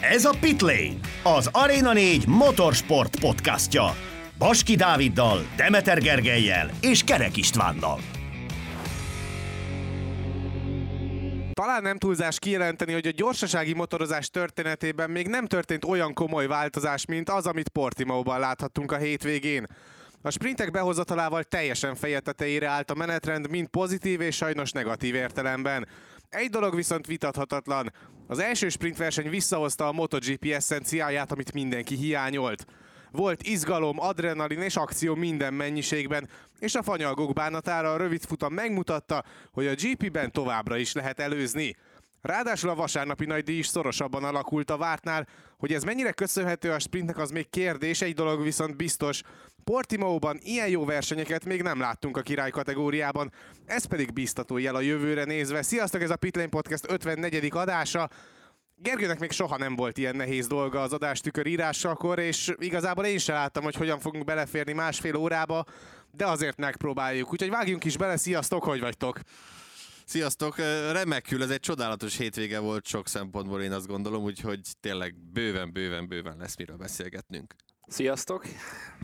Ez a Pitlane, az Arena 4 motorsport podcastja. Baski Dáviddal, Demeter Gergelyel és Kerek Istvánnal. Talán nem túlzás kijelenteni, hogy a gyorsasági motorozás történetében még nem történt olyan komoly változás, mint az, amit Portimao-ban láthattunk a hétvégén. A sprintek behozatalával teljesen feje tetejére állt a menetrend, mind pozitív és sajnos negatív értelemben. Egy dolog viszont vitathatatlan. Az első sprintverseny visszahozta a MotoGP eszenciáját, amit mindenki hiányolt. Volt izgalom, adrenalin és akció minden mennyiségben, és a fanyalgók bánatára a rövid futam megmutatta, hogy a GP-ben továbbra is lehet előzni. Ráadásul a vasárnapi nagy díj is szorosabban alakult a vártnál, hogy ez mennyire köszönhető a sprintnek, az még kérdés, egy dolog viszont biztos. Portimao-ban ilyen jó versenyeket még nem láttunk a király kategóriában, ez pedig biztató jel a jövőre nézve. Sziasztok, ez a Pitlane Podcast 54. adása. Gergőnek még soha nem volt ilyen nehéz dolga az adástükör írásakor, és igazából én sem láttam, hogy hogyan fogunk beleférni másfél órába, de azért megpróbáljuk. Úgyhogy vágjunk is bele, sziasztok, hogy vagytok? Sziasztok, remekül, ez egy csodálatos hétvége volt sok szempontból, én azt gondolom, úgyhogy tényleg bőven, bőven, bőven lesz miről beszélgetnünk. Sziasztok!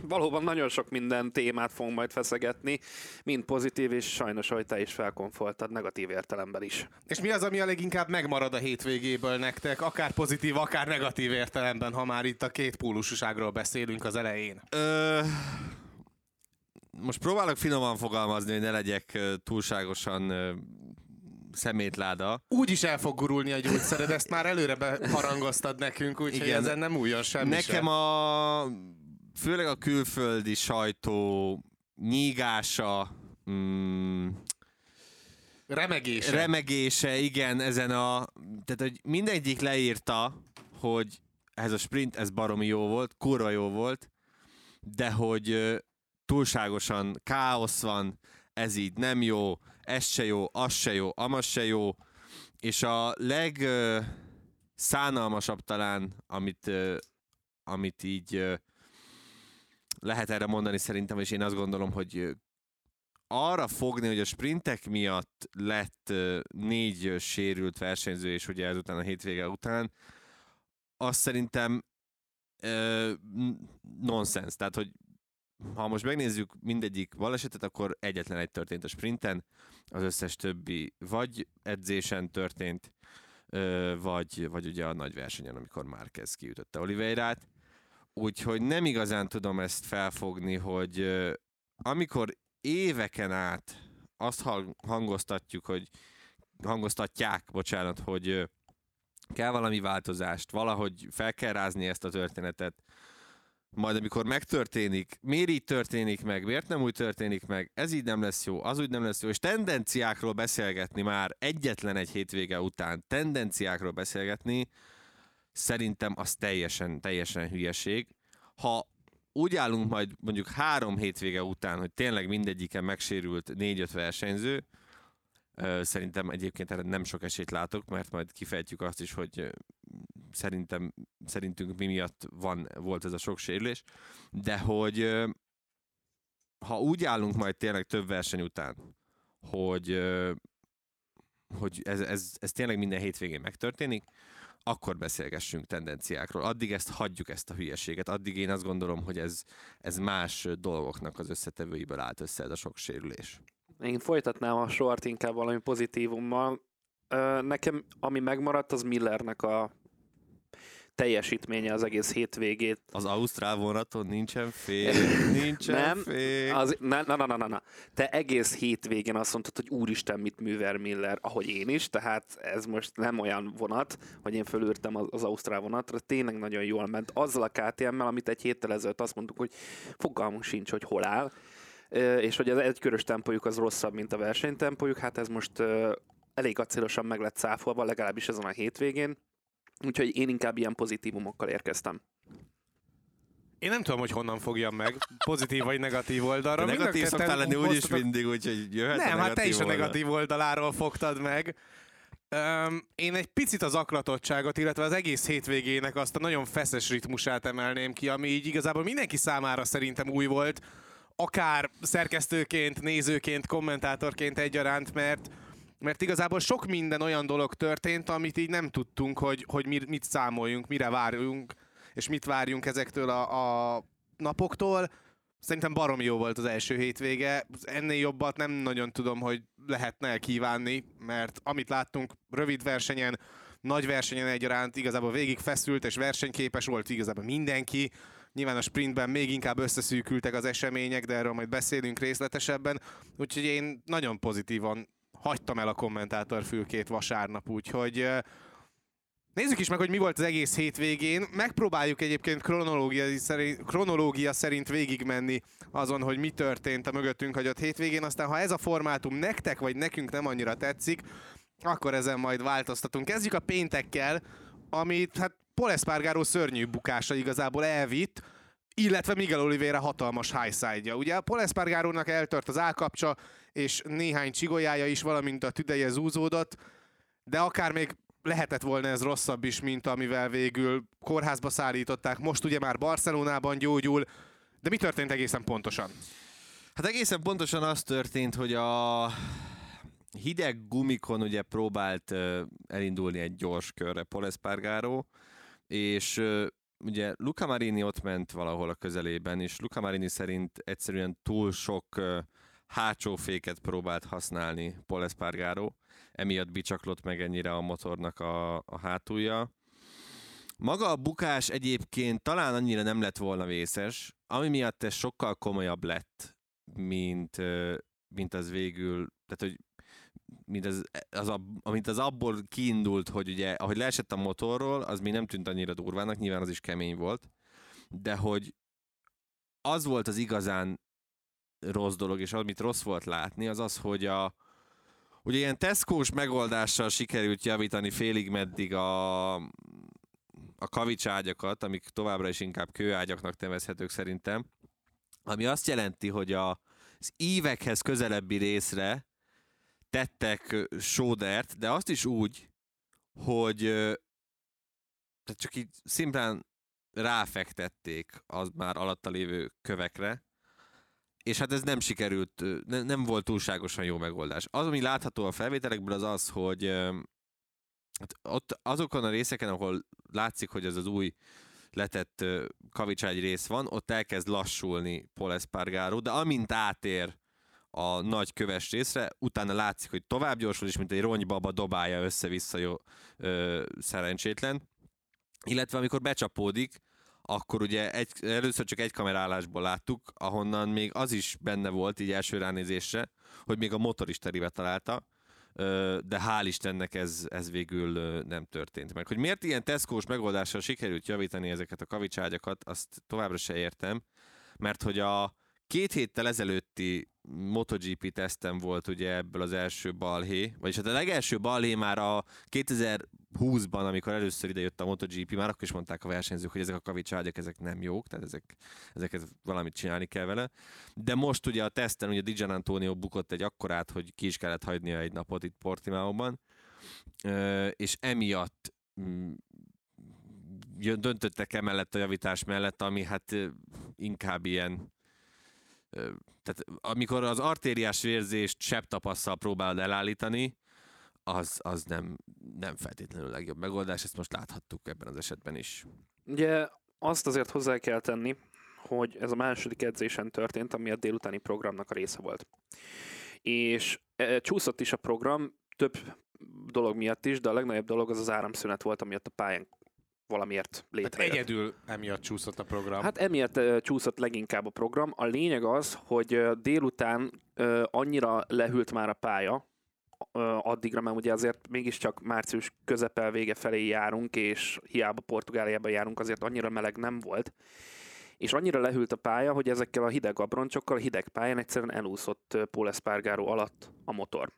Valóban nagyon sok minden témát fogunk majd feszegetni, mind pozitív, és sajnos, hogy te is felkonfoltad, negatív értelemben is. És mi az, ami a leginkább megmarad a hétvégéből nektek, akár pozitív, akár negatív értelemben, ha már itt a két pólususágról beszélünk az elején? Ö... Most próbálok finoman fogalmazni, hogy ne legyek túlságosan szemétláda. Úgy is el fog gurulni a gyógyszered, ezt már előre beharangoztad nekünk, úgyhogy ezen nem újon semmi Nekem sem. a főleg a külföldi sajtó nyígása, mm, remegése. remegése, igen, ezen a, tehát hogy mindegyik leírta, hogy ez a sprint, ez baromi jó volt, kurva jó volt, de hogy túlságosan káosz van, ez így nem jó, ez se jó, az se jó, amaz se jó, és a leg uh, szánalmasabb talán, amit, amit így lehet erre mondani szerintem, és én azt gondolom, hogy arra fogni, hogy a sprintek miatt lett négy sérült versenyző, és ugye ezután a hétvége után, azt szerintem nonsens. Tehát, hogy ha most megnézzük mindegyik balesetet, akkor egyetlen egy történt a sprinten, az összes többi vagy edzésen történt, vagy, vagy ugye a nagy versenyen, amikor már kezd kiütötte Oliveirát. Úgyhogy nem igazán tudom ezt felfogni, hogy amikor éveken át azt hangoztatjuk, hogy hangoztatják, bocsánat, hogy kell valami változást, valahogy fel kell rázni ezt a történetet, majd amikor megtörténik, miért így történik meg, miért nem úgy történik meg, ez így nem lesz jó, az úgy nem lesz jó, és tendenciákról beszélgetni már egyetlen egy hétvége után, tendenciákról beszélgetni, szerintem az teljesen, teljesen hülyeség. Ha úgy állunk majd mondjuk három hétvége után, hogy tényleg mindegyiken megsérült négy-öt versenyző, Szerintem egyébként erre nem sok esélyt látok, mert majd kifejtjük azt is, hogy szerintem, szerintünk mi miatt van, volt ez a sok sérülés, de hogy ha úgy állunk majd tényleg több verseny után, hogy, hogy ez, ez, ez tényleg minden hétvégén megtörténik, akkor beszélgessünk tendenciákról. Addig ezt hagyjuk ezt a hülyeséget. Addig én azt gondolom, hogy ez, ez más dolgoknak az összetevőiből állt össze ez a sok sérülés. Én folytatnám a sort inkább valami pozitívummal. Nekem, ami megmaradt, az Millernek a teljesítménye az egész hétvégét. Az Ausztrál vonaton nincsen fél, nincsen nem, fél. Az, na, na, na, na, na. Te egész hétvégén azt mondtad, hogy úristen, mit művel Miller, ahogy én is, tehát ez most nem olyan vonat, hogy én fölültem az, az Ausztrál vonatra, tényleg nagyon jól ment. Azzal a KTM-mel, amit egy héttel ezelőtt azt mondtuk, hogy fogalmunk sincs, hogy hol áll, és hogy az egykörös tempójuk az rosszabb, mint a versenytempójuk, hát ez most elég acélosan meg lett cáfolva, legalábbis ezen a hétvégén, úgyhogy én inkább ilyen pozitívumokkal érkeztem. Én nem tudom, hogy honnan fogjam meg, pozitív vagy negatív oldalra. De negatív szoktál lenni úgyis mindig, úgyhogy jöhet Nem, hát te is a negatív oldaláról fogtad meg. Um, én egy picit az aklatottságot, illetve az egész hétvégének azt a nagyon feszes ritmusát emelném ki, ami így igazából mindenki számára szerintem új volt akár szerkesztőként, nézőként, kommentátorként egyaránt, mert mert igazából sok minden olyan dolog történt, amit így nem tudtunk, hogy, hogy mit számoljunk, mire várjunk, és mit várjunk ezektől a, a napoktól. Szerintem baromi jó volt az első hétvége. Ennél jobbat nem nagyon tudom, hogy lehetne kívánni, mert amit láttunk rövid versenyen, nagy versenyen egyaránt igazából végig feszült és versenyképes volt igazából mindenki. Nyilván a sprintben még inkább összeszűkültek az események, de erről majd beszélünk részletesebben. Úgyhogy én nagyon pozitívan hagytam el a kommentátor fülkét vasárnap, úgyhogy Nézzük is meg, hogy mi volt az egész hétvégén. Megpróbáljuk egyébként kronológia szerint, kronológia szerint végigmenni azon, hogy mi történt a mögöttünk hagyott hétvégén. Aztán, ha ez a formátum nektek vagy nekünk nem annyira tetszik, akkor ezen majd változtatunk. Kezdjük a péntekkel, amit hát Paul Espargaro szörnyű bukása igazából elvitt, illetve Miguel Oliveira hatalmas highside-ja. Ugye Paul Espargarónak eltört az állkapcsa, és néhány csigolyája is, valamint a tüdeje zúzódott, de akár még lehetett volna ez rosszabb is, mint amivel végül kórházba szállították. Most ugye már Barcelonában gyógyul, de mi történt egészen pontosan? Hát egészen pontosan az történt, hogy a hideg gumikon ugye próbált elindulni egy gyors körre Paul Espargaro, és ugye Luca Marini ott ment valahol a közelében, és Luca Marini szerint egyszerűen túl sok hátsó féket próbált használni Paul Espargaro, emiatt bicsaklott meg ennyire a motornak a, a hátulja. Maga a bukás egyébként talán annyira nem lett volna vészes, ami miatt ez sokkal komolyabb lett, mint, mint az végül, tehát hogy mint az, az, amit az abból kiindult, hogy ugye, ahogy leesett a motorról, az még nem tűnt annyira durvának, nyilván az is kemény volt, de hogy az volt az igazán rossz dolog, és amit rossz volt látni, az az, hogy a, ugye ilyen tesco megoldással sikerült javítani félig meddig a, a kavicságyakat, amik továbbra is inkább kőágyaknak nevezhetők szerintem, ami azt jelenti, hogy a, az ívekhez közelebbi részre tettek sódert, de azt is úgy, hogy tehát csak így szimplán ráfektették az már alatta lévő kövekre, és hát ez nem sikerült, ne, nem volt túlságosan jó megoldás. Az, ami látható a felvételekből, az az, hogy hát ott azokon a részeken, ahol látszik, hogy ez az új letett kavicságy rész van, ott elkezd lassulni Paul Espargaro, de amint átér a nagy köves részre, utána látszik, hogy tovább gyorsul, és mint egy ronybaba dobálja össze-vissza jó ö, szerencsétlen. Illetve amikor becsapódik, akkor ugye egy, először csak egy kamerálásból láttuk, ahonnan még az is benne volt így első ránézésre, hogy még a motor is teribe találta, de hál' Istennek ez, ez végül nem történt meg. Hogy miért ilyen Tesco-s megoldással sikerült javítani ezeket a kavicságyakat, azt továbbra se értem, mert hogy a két héttel ezelőtti MotoGP tesztem volt ugye ebből az első balhé, vagyis hát a legelső balhé már a 2020-ban, amikor először ide jött a MotoGP, már akkor is mondták a versenyzők, hogy ezek a kavicságyak, ezek nem jók, tehát ezek, ezeket valamit csinálni kell vele. De most ugye a teszten ugye Dijan Antonio bukott egy akkorát, hogy ki is kellett hagynia egy napot itt Portimaóban, és emiatt mm, döntöttek emellett a javítás mellett, ami hát inkább ilyen tehát amikor az artériás vérzést sebb tapasszal próbálod elállítani, az, az nem, nem feltétlenül a legjobb megoldás, ezt most láthattuk ebben az esetben is. Ugye azt azért hozzá kell tenni, hogy ez a második edzésen történt, ami a délutáni programnak a része volt. És e, csúszott is a program, több dolog miatt is, de a legnagyobb dolog az az áramszünet volt, amiatt a pályán valamiért létrejött. Hát egyedül emiatt csúszott a program. Hát emiatt uh, csúszott leginkább a program. A lényeg az, hogy uh, délután uh, annyira lehűlt már a pálya, addigra, mert ugye azért mégiscsak március közepel vége felé járunk, és hiába Portugáliában járunk, azért annyira meleg nem volt. És annyira lehűlt a pálya, hogy ezekkel a hideg abroncsokkal, a hideg pályán egyszerűen elúszott Paul Espargaro alatt a motor.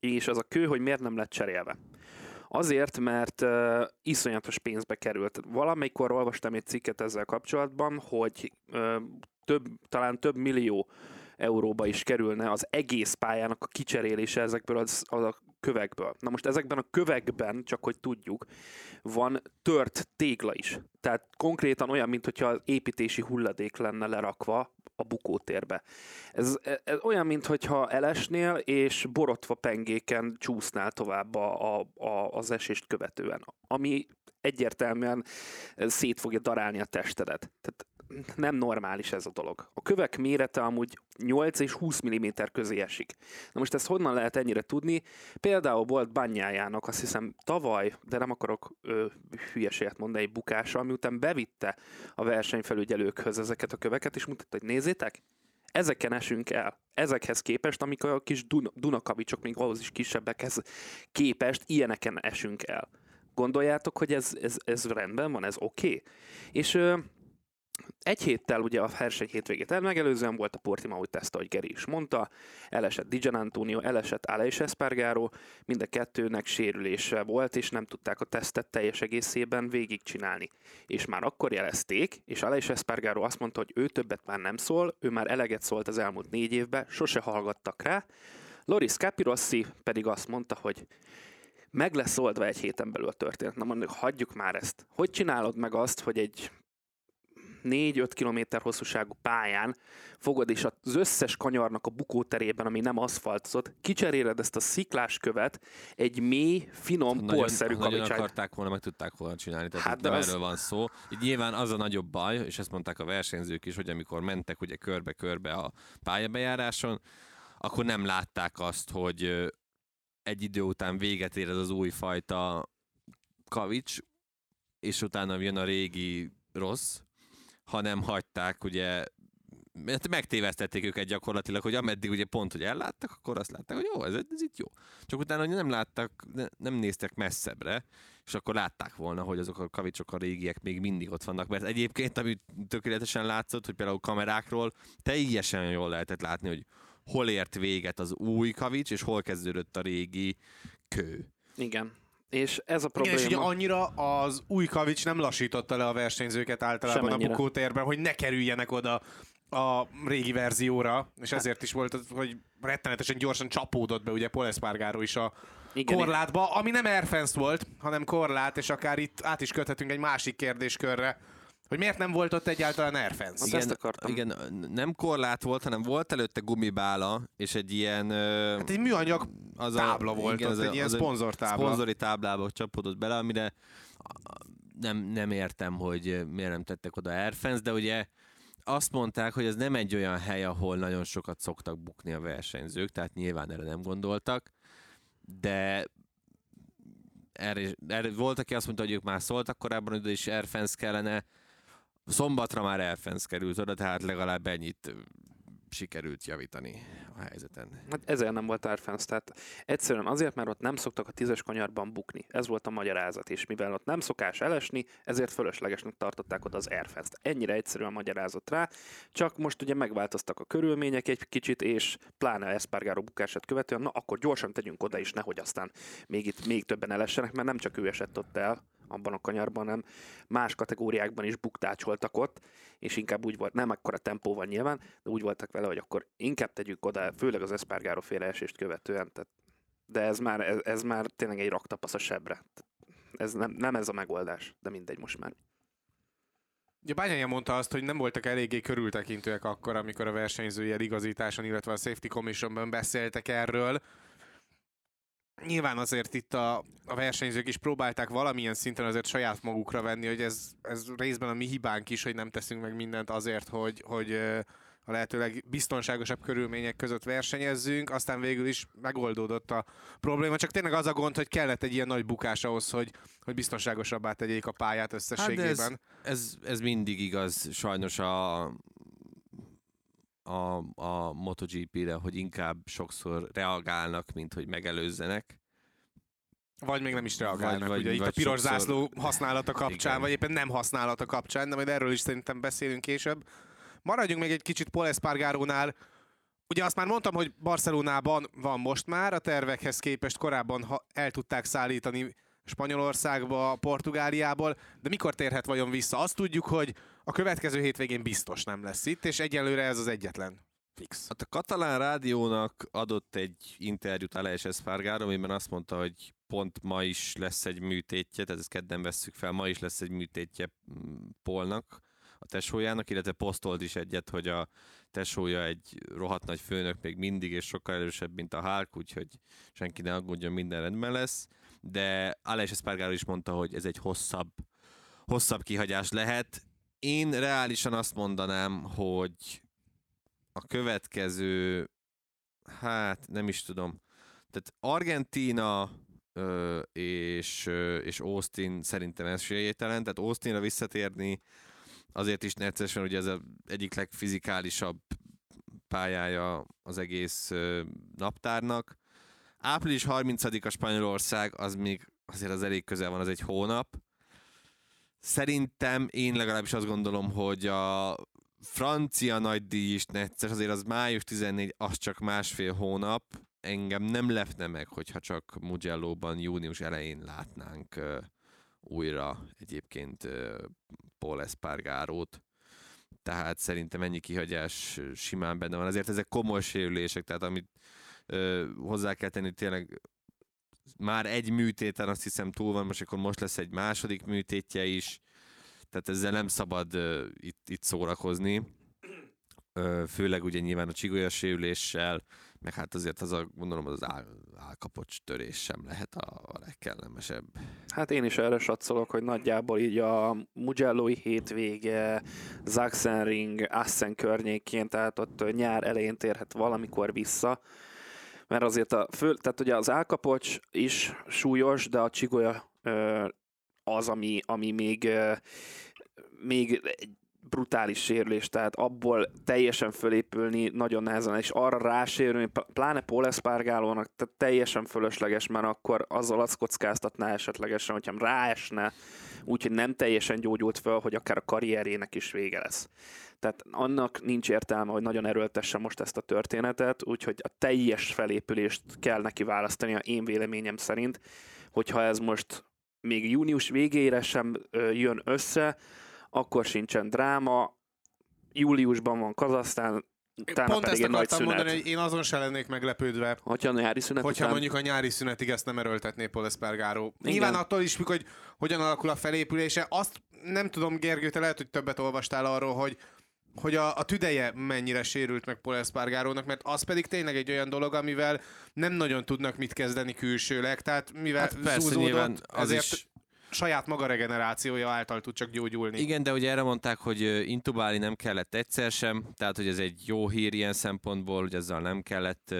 És az a kő, hogy miért nem lett cserélve. Azért, mert uh, iszonyatos pénzbe került. Valamikor olvastam egy cikket ezzel kapcsolatban, hogy uh, több, talán több millió euróba is kerülne az egész pályának a kicserélése ezekből az, az a kövekből. Na most ezekben a kövekben, csak hogy tudjuk, van tört tégla is. Tehát konkrétan olyan, mintha az építési hulladék lenne lerakva a bukótérbe. Ez, ez olyan, mintha elesnél, és borotva pengéken csúsznál tovább a, a, a, az esést követően. Ami egyértelműen szét fogja darálni a testedet. Tehát nem normális ez a dolog. A kövek mérete amúgy 8 és 20 mm közé esik. Na most ezt honnan lehet ennyire tudni? Például volt banyájának, azt hiszem tavaly, de nem akarok ö, hülyeséget mondani, egy bukása, miután bevitte a versenyfelügyelőkhöz ezeket a köveket, és mutatta, hogy nézzétek, ezeken esünk el. Ezekhez képest, amik a kis Dun- Dunakavicsok, még ahhoz is kisebbekhez képest, ilyeneken esünk el. Gondoljátok, hogy ez, ez, ez rendben van, ez oké? Okay? És egy héttel ugye a verseny hétvégét el megelőzően volt a Portimao teszt, ahogy Geri is mondta, elesett Dijan Antonio, elesett Aleix Espargaro, mind a kettőnek sérülése volt, és nem tudták a tesztet teljes egészében végigcsinálni. És már akkor jelezték, és Aleix Espargaro azt mondta, hogy ő többet már nem szól, ő már eleget szólt az elmúlt négy évben, sose hallgattak rá. Loris Capirossi pedig azt mondta, hogy meg lesz oldva egy héten belül a történet. Na mondjuk, hagyjuk már ezt. Hogy csinálod meg azt, hogy egy 4-5 km hosszúságú pályán fogod, és az összes kanyarnak a bukóterében, ami nem aszfaltozott, kicseréled ezt a sziklás követ egy mély, finom, nagyon, porszerű ha nagyon akarták volna, meg tudták volna csinálni. Tehát Hát, de az- erről van szó. Így nyilván az a nagyobb baj, és ezt mondták a versenyzők is, hogy amikor mentek ugye körbe-körbe a pályabejáráson, akkor nem látták azt, hogy egy idő után véget ér ez az újfajta kavics, és utána jön a régi rossz, hanem hagyták ugye megtévesztették őket gyakorlatilag, hogy ameddig ugye pont, hogy elláttak, akkor azt látták, hogy jó, ez, ez itt jó. Csak utána hogy nem láttak, ne, nem néztek messzebbre, és akkor látták volna, hogy azok a kavicsok a régiek még mindig ott vannak. Mert egyébként, ami tökéletesen látszott, hogy például kamerákról teljesen jól lehetett látni, hogy hol ért véget az új kavics, és hol kezdődött a régi kő. Igen. És ez a Igen, és ugye probléma. annyira az új kavics nem lassította le a versenyzőket általában Semennyire. a bukótérben, hogy ne kerüljenek oda a régi verzióra, és ezért is volt, hogy rettenetesen gyorsan csapódott be ugye Paul Espargaro is a Igen, korlátba, ami nem Airfence volt, hanem korlát, és akár itt át is köthetünk egy másik kérdéskörre, hogy miért nem volt ott egyáltalán Airfence. Az ezt akartam. igen, nem korlát volt, hanem volt előtte gumibála, és egy ilyen... Hát egy műanyag az tábla volt ott, az egy ilyen az szponzortábla. Szponzori táblába csapódott bele, amire nem, nem értem, hogy miért nem tettek oda Airfence, de ugye azt mondták, hogy ez nem egy olyan hely, ahol nagyon sokat szoktak bukni a versenyzők, tehát nyilván erre nem gondoltak, de erre, erre volt, aki azt mondta, hogy ők már szóltak korábban, hogy is Airfence kellene, szombatra már Airfence került oda, tehát legalább ennyit sikerült javítani a helyzeten. Hát ezért nem volt Airfence, tehát egyszerűen azért, mert ott nem szoktak a tízes kanyarban bukni. Ez volt a magyarázat, és mivel ott nem szokás elesni, ezért fölöslegesnek tartották oda az Airfence-t. Ennyire egyszerű a magyarázat rá, csak most ugye megváltoztak a körülmények egy kicsit, és pláne Espargaro bukását követően, na akkor gyorsan tegyünk oda is, nehogy aztán még itt még többen elessenek, mert nem csak ő esett ott el abban a kanyarban, hanem más kategóriákban is buktácsoltak ott, és inkább úgy volt, nem akkora tempó van nyilván, de úgy voltak vele, hogy akkor inkább tegyük oda, főleg az Espargaro féle követően, tehát, de ez már, ez, ez már tényleg egy raktapasz a sebre. Ez nem, nem ez a megoldás, de mindegy most már. Ugye Bányája mondta azt, hogy nem voltak eléggé körültekintőek akkor, amikor a versenyzői igazításon, illetve a Safety Commissionben beszéltek erről. Nyilván azért itt a, a versenyzők is próbálták valamilyen szinten azért saját magukra venni, hogy ez, ez részben a mi hibánk is, hogy nem teszünk meg mindent azért, hogy, hogy a lehetőleg biztonságosabb körülmények között versenyezzünk, aztán végül is megoldódott a probléma. Csak tényleg az a gond, hogy kellett egy ilyen nagy bukás ahhoz, hogy, hogy biztonságosabbá tegyék a pályát Hát összességében. ez, ez, ez mindig igaz, sajnos a, a, a MotoGP-re, hogy inkább sokszor reagálnak, mint hogy megelőzzenek. Vagy még nem is reagálnak. Vagy- Vagy, vagy- ugye itt a vagy piros sokszor- zászló használata kapcsán, Igen. vagy éppen nem használata kapcsán, de majd erről is szerintem beszélünk később. Maradjunk még egy kicsit Paul Espargarónál. Ugye azt már mondtam, hogy Barcelonában van most már, a tervekhez képest korábban el tudták szállítani Spanyolországba, Portugáliából, de mikor térhet vajon vissza? Azt tudjuk, hogy a következő hétvégén biztos nem lesz itt, és egyelőre ez az egyetlen fix. Hát a katalán rádiónak adott egy interjút Aleix Espargaro, amiben azt mondta, hogy pont ma is lesz egy műtétje, tehát ezt kedden vesszük fel, ma is lesz egy műtétje mm, Polnak, a tesójának, illetve posztolt is egyet, hogy a tesója egy rohadt nagy főnök még mindig, és sokkal erősebb, mint a Hulk, úgyhogy senki ne aggódjon, minden rendben lesz. De Aleix Espargaro is mondta, hogy ez egy hosszabb, hosszabb kihagyás lehet. Én reálisan azt mondanám, hogy a következő, hát nem is tudom, tehát Argentína ö, és, ö, és Austin szerintem esélyételen, tehát Austinra visszatérni azért is necces, mert ugye ez az egyik legfizikálisabb pályája az egész ö, naptárnak. Április 30-a Spanyolország, az még azért az elég közel van, az egy hónap. Szerintem én legalábbis azt gondolom, hogy a francia nagydíj is necces, azért az május 14, az csak másfél hónap. Engem nem lepne meg, hogyha csak Mugello-ban június elején látnánk újra egyébként uh, Paul Espargarót. Tehát szerintem ennyi kihagyás simán benne van. Azért ezek komoly sérülések, tehát amit uh, hozzá kell tenni, tényleg már egy műtéten azt hiszem túl van, most akkor most lesz egy második műtétje is tehát ezzel nem szabad uh, itt, itt szórakozni. Uh, főleg ugye nyilván a csigolya sérüléssel, meg hát azért az a, gondolom az áll, állkapocs törés sem lehet a, a legkellemesebb. Hát én is erre satszolok, hogy nagyjából így a Mugello-i hétvége, Sachsenring, Assen környékén, tehát ott nyár elején térhet valamikor vissza, mert azért a fő, tehát ugye az állkapocs is súlyos, de a csigolya az, ami, ami még, még brutális sérülés, tehát abból teljesen fölépülni nagyon nehezen, és arra rásérülni, pláne Paul Espargálónak tehát teljesen fölösleges, mert akkor azzal azt kockáztatná esetlegesen, hogyha ráesne, úgyhogy nem teljesen gyógyult föl, hogy akár a karrierének is vége lesz. Tehát annak nincs értelme, hogy nagyon erőltesse most ezt a történetet, úgyhogy a teljes felépülést kell neki választani, a én véleményem szerint, hogyha ez most még június végére sem jön össze, akkor sincsen dráma, júliusban van Kazasztán, utána Pont pedig ezt egy nagy akartam szünet. mondani, hogy én azon se lennék meglepődve, Hogyha a nyári szünet hogyha után... mondjuk a nyári szünetig ezt nem erőltetné Paul Espargaro. Nyilván attól is függ, hogy hogyan alakul a felépülése. Azt nem tudom, Gergő, te lehet, hogy többet olvastál arról, hogy hogy a, a tüdeje mennyire sérült meg Paul Espargarónak, mert az pedig tényleg egy olyan dolog, amivel nem nagyon tudnak mit kezdeni külsőleg, tehát mivel Hát persze, zúzódott, az is- saját maga regenerációja által tud csak gyógyulni. Igen, de ugye erre mondták, hogy intubálni nem kellett egyszer sem, tehát hogy ez egy jó hír ilyen szempontból, hogy ezzel nem kellett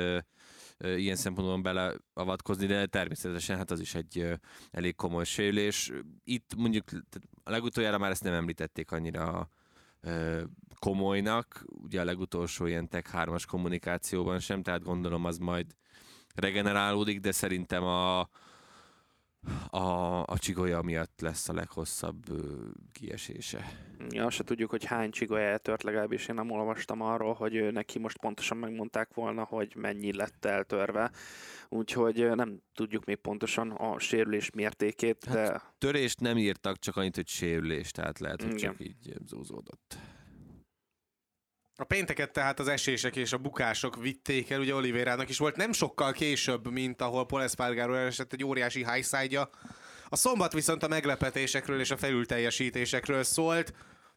ilyen szempontból beleavatkozni, de természetesen hát az is egy elég komoly sérülés. Itt mondjuk a legutoljára már ezt nem említették annyira komolynak, ugye a legutolsó ilyen Tech 3-as kommunikációban sem, tehát gondolom az majd regenerálódik, de szerintem a, a, a csigolya miatt lesz a leghosszabb ö, kiesése. Ja, azt se tudjuk, hogy hány csigolyája tört, legalábbis én nem olvastam arról, hogy neki most pontosan megmondták volna, hogy mennyi lett eltörve. Úgyhogy nem tudjuk még pontosan a sérülés mértékét, Hát, de Törést nem írtak, csak annyit, hogy sérülés, tehát lehet, hogy Igen. csak így zúzódott. A pénteket tehát az esések és a bukások vitték el, ugye Olivérának is volt nem sokkal később, mint ahol Paul Espargaro elesett egy óriási highside A szombat viszont a meglepetésekről és a felülteljesítésekről szólt.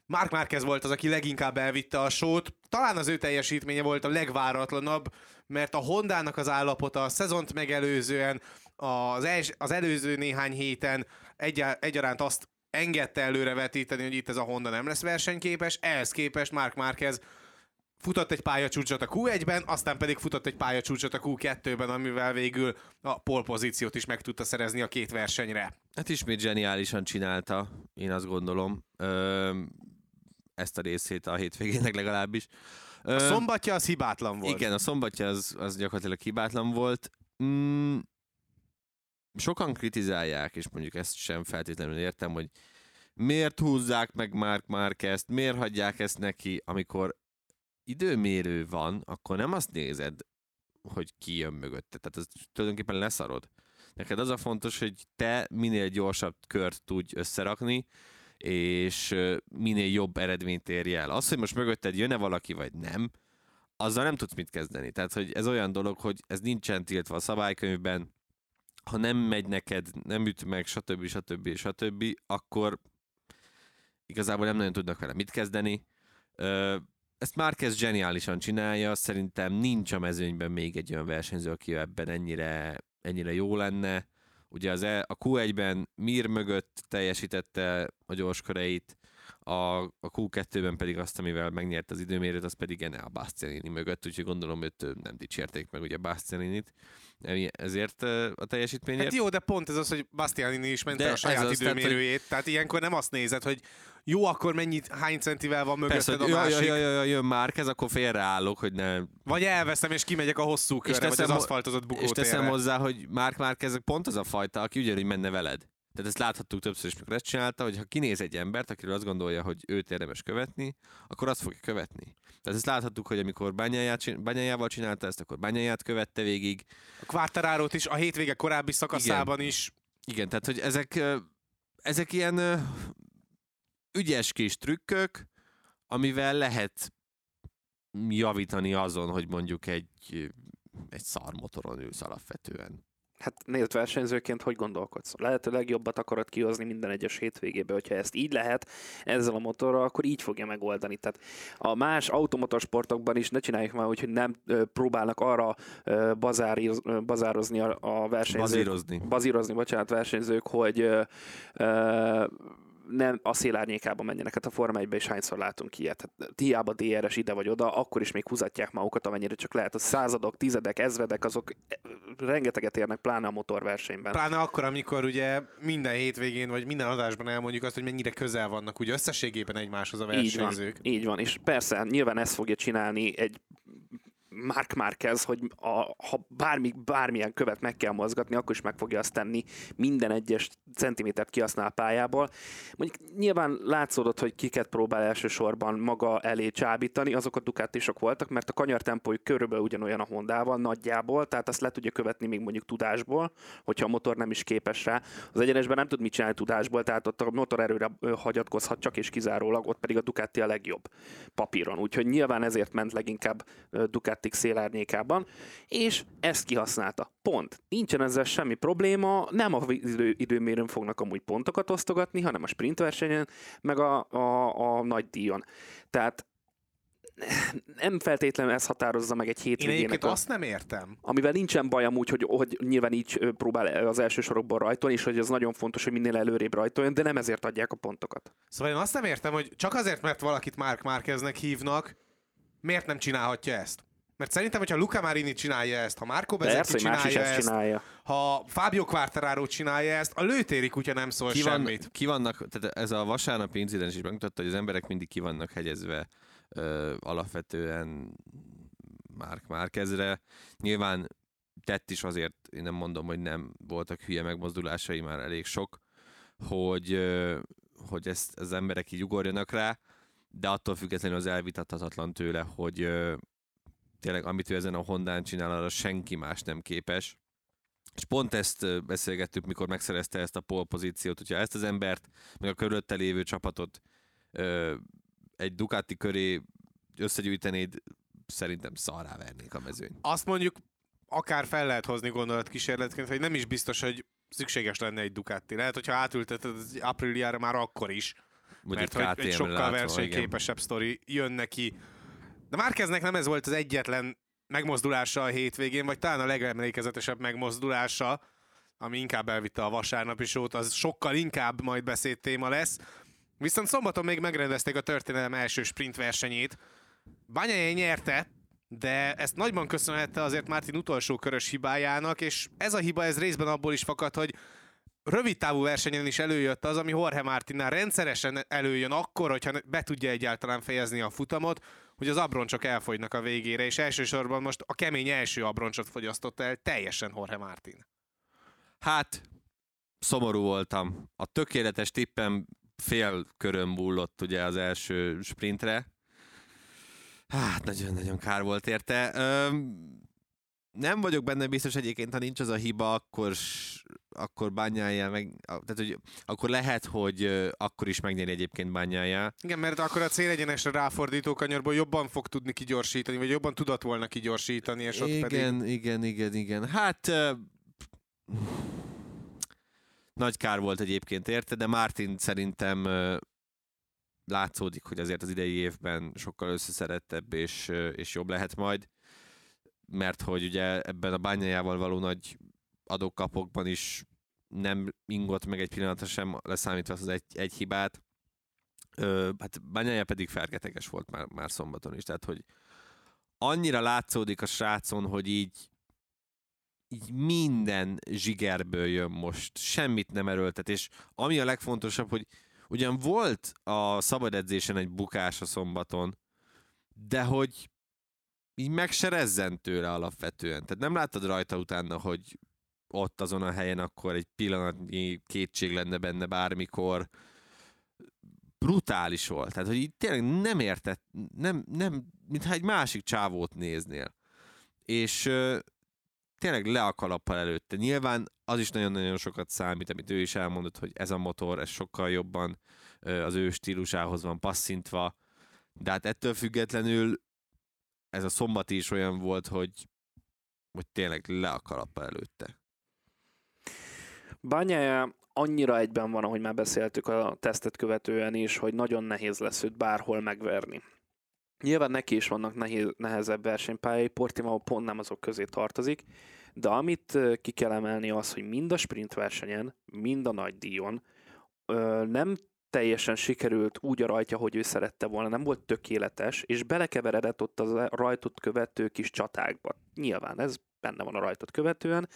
Mark Márquez volt az, aki leginkább elvitte a sót. Talán az ő teljesítménye volt a legváratlanabb, mert a Hondának az állapota a szezont megelőzően, az, els, az előző néhány héten egyá, egyaránt azt engedte előrevetíteni, hogy itt ez a Honda nem lesz versenyképes, ehhez képest Mark Márquez futott egy pályacsúcsot a Q1-ben, aztán pedig futott egy pályacsúcsot a Q2-ben, amivel végül a pole pozíciót is meg tudta szerezni a két versenyre. Hát ismét zseniálisan csinálta, én azt gondolom, ezt a részét a hétvégének legalábbis. A szombatja az hibátlan volt. Igen, a szombatja az, az gyakorlatilag hibátlan volt. Mm, sokan kritizálják, és mondjuk ezt sem feltétlenül értem, hogy miért húzzák meg Mark Marquez-t, miért hagyják ezt neki, amikor időmérő van, akkor nem azt nézed, hogy ki jön mögötte. Tehát az tulajdonképpen leszarod. Neked az a fontos, hogy te minél gyorsabb kört tudj összerakni, és minél jobb eredményt érj el. Az, hogy most mögötted jön-e valaki, vagy nem, azzal nem tudsz mit kezdeni. Tehát, hogy ez olyan dolog, hogy ez nincsen tiltva a szabálykönyvben, ha nem megy neked, nem üt meg, stb. stb. stb., akkor igazából nem nagyon tudnak vele mit kezdeni. Ezt Márquez zseniálisan csinálja, szerintem nincs a mezőnyben még egy olyan versenyző, aki ebben ennyire, ennyire jó lenne. Ugye az e, a Q1-ben Mir mögött teljesítette a gyorsköreit, a, a Q2-ben pedig azt, amivel megnyert az időmérőt, az pedig Enea Bastianini mögött, úgyhogy gondolom őt nem dicsérték meg ugye Bastianinit ezért a teljesítményért. Hát jó, de pont ez az, hogy Bastianini is ment De a saját ez az, időmérőjét, tehát, hogy... tehát ilyenkor nem azt nézed, hogy jó, akkor mennyit, hány centivel van mögötted Persze, a hogy másik. jaj, jaj, jaj, jön Márkez, akkor félreállok, hogy ne... Vagy elveszem, és kimegyek a hosszú körre, vagy az aszfaltozott És bukótérre. teszem hozzá, hogy Márk Márkez pont az a fajta, aki ugyanúgy menne veled. Tehát ezt láthattuk többször is, mikor ezt csinálta, hogy ha kinéz egy embert, akiről azt gondolja, hogy őt érdemes követni, akkor azt fogja követni. Tehát ezt láthattuk, hogy amikor Bányájával csinálta ezt, akkor Bányáját követte végig. A Quartararo-t is a hétvége korábbi szakaszában Igen. is. Igen, tehát hogy ezek, ezek ilyen ügyes kis trükkök, amivel lehet javítani azon, hogy mondjuk egy, egy szarmotoron ülsz alapvetően. Hát nézd versenyzőként, hogy gondolkodsz? Lehető legjobbat akarod kihozni minden egyes hétvégébe, hogyha ezt így lehet ezzel a motorral, akkor így fogja megoldani. Tehát a más automotorsportokban is ne csináljuk már hogy nem próbálnak arra bazáriz, bazározni a, a versenyzők. Bazírozni. Bazírozni, bocsánat, versenyzők, hogy ö, ö, nem a szélárnyékában menjenek. Hát a Forma 1 is hányszor látunk ilyet. Hát, hiába DRS ide vagy oda, akkor is még húzatják magukat, amennyire csak lehet. A századok, tizedek, ezredek, azok rengeteget érnek, pláne a motorversenyben. Pláne akkor, amikor ugye minden hétvégén, vagy minden adásban elmondjuk azt, hogy mennyire közel vannak ugye összességében egymáshoz a versenyzők. Így van, így van, és persze nyilván ezt fogja csinálni egy Mark Marquez, hogy a, ha bármi, bármilyen követ meg kell mozgatni, akkor is meg fogja azt tenni minden egyes centimétert kihasznál a pályából. Mondjuk nyilván látszódott, hogy kiket próbál elsősorban maga elé csábítani, azok a Ducatisok voltak, mert a kanyartempójuk körülbelül ugyanolyan a Hondával nagyjából, tehát azt le tudja követni még mondjuk tudásból, hogyha a motor nem is képes rá. Az egyenesben nem tud mit csinálni tudásból, tehát ott a motor erőre hagyatkozhat csak és kizárólag, ott pedig a Ducati a legjobb papíron. Úgyhogy nyilván ezért ment leginkább Ducati szélárnyékában, és ezt kihasználta. Pont. Nincsen ezzel semmi probléma, nem a idő, időmérőn fognak amúgy pontokat osztogatni, hanem a sprint versenyen, meg a, a, a nagy díjon. Tehát nem feltétlenül ez határozza meg egy Én hétvégének. egyébként a- azt nem értem. amivel nincsen baj amúgy, hogy, hogy nyilván így próbál az első sorokban rajtolni, és hogy ez nagyon fontos, hogy minél előrébb rajtoljon, de nem ezért adják a pontokat. Szóval én azt nem értem, hogy csak azért, mert valakit Mark Márqueznek hívnak, miért nem csinálhatja ezt? Mert szerintem, hogyha Luca Marini csinálja ezt, ha Marco Bezzecchi hogy más is csinálja ezt ezt, csinálja. ha Fabio Quartararo csinálja ezt, a lőtéri kutya nem szól Ki, van, semmit. ki vannak, tehát ez a vasárnapi incidens is megmutatta, hogy az emberek mindig ki vannak hegyezve ö, alapvetően Márk Márkezre. Nyilván tett is azért, én nem mondom, hogy nem voltak hülye megmozdulásai, már elég sok, hogy, ö, hogy ezt az emberek így ugorjanak rá, de attól függetlenül az elvitathatatlan tőle, hogy ö, tényleg amit ő ezen a Hondán csinál, arra senki más nem képes. És pont ezt beszélgettük, mikor megszerezte ezt a pole pozíciót, hogyha ezt az embert, meg a körülötte lévő csapatot ö, egy Ducati köré összegyűjtenéd, szerintem szarrá vernék a mezőny. Azt mondjuk akár fel lehet hozni gondolatkísérletként, hogy nem is biztos, hogy szükséges lenne egy Ducati. Lehet, hogyha átülteted az Apriliára már akkor is, Vagy mert egy hogy egy sokkal látva, versenyképesebb sztori jön neki. De Márkeznek nem ez volt az egyetlen megmozdulása a hétvégén, vagy talán a legemlékezetesebb megmozdulása, ami inkább elvitte a vasárnapi sót, az sokkal inkább majd beszéd téma lesz. Viszont szombaton még megrendezték a történelem első sprint versenyét. Banyai nyerte, de ezt nagyban köszönhette azért Martin utolsó körös hibájának, és ez a hiba ez részben abból is fakad, hogy rövid távú versenyen is előjött az, ami Jorge Martinnál rendszeresen előjön akkor, hogyha be tudja egyáltalán fejezni a futamot, hogy az abroncsok elfogynak a végére, és elsősorban most a kemény első abroncsot fogyasztotta el teljesen Jorge Martin. Hát, szomorú voltam. A tökéletes tippem fél körön múlott ugye az első sprintre. Hát, nagyon-nagyon kár volt érte. Öm, nem vagyok benne biztos egyébként, ha nincs az a hiba, akkor, akkor bányája meg, tehát hogy akkor lehet, hogy akkor is megnyeri egyébként bányája. Igen, mert akkor a célegyenesre ráfordító kanyarból jobban fog tudni kigyorsítani, vagy jobban tudott volna kigyorsítani, és ott igen, pedig... Igen, igen, igen. Hát uh, nagy kár volt egyébként érte, de Martin szerintem uh, látszódik, hogy azért az idei évben sokkal összeszerettebb és, és jobb lehet majd mert hogy ugye ebben a bányájával való nagy adókapokban is nem ingott meg egy pillanatra sem, leszámítva az egy, egy hibát. Ö, hát bányája pedig fergeteges volt már, már szombaton is, tehát hogy annyira látszódik a srácon, hogy így így minden zsigerből jön most, semmit nem erőltet, és ami a legfontosabb, hogy ugyan volt a szabad edzésen egy bukás a szombaton, de hogy így meg tőle alapvetően. Tehát nem láttad rajta utána, hogy ott azon a helyen akkor egy pillanatnyi kétség lenne benne bármikor. Brutális volt. Tehát, hogy így tényleg nem értett, nem, nem, mintha egy másik csávót néznél. És ö, tényleg le a kalappal előtte. Nyilván az is nagyon-nagyon sokat számít, amit ő is elmondott, hogy ez a motor, ez sokkal jobban az ő stílusához van passzintva, de hát ettől függetlenül ez a szombati is olyan volt, hogy, hogy tényleg le a kalappa előtte. Bányája annyira egyben van, ahogy már beszéltük a tesztet követően is, hogy nagyon nehéz lesz őt bárhol megverni. Nyilván neki is vannak nehéz, nehezebb versenypályai, Portimao pont nem azok közé tartozik, de amit ki kell emelni az, hogy mind a sprint versenyen, mind a nagy díjon nem teljesen sikerült úgy a rajtja, hogy ő szerette volna, nem volt tökéletes, és belekeveredett ott az rajtot követő kis csatákba. Nyilván ez benne van a rajtot követően,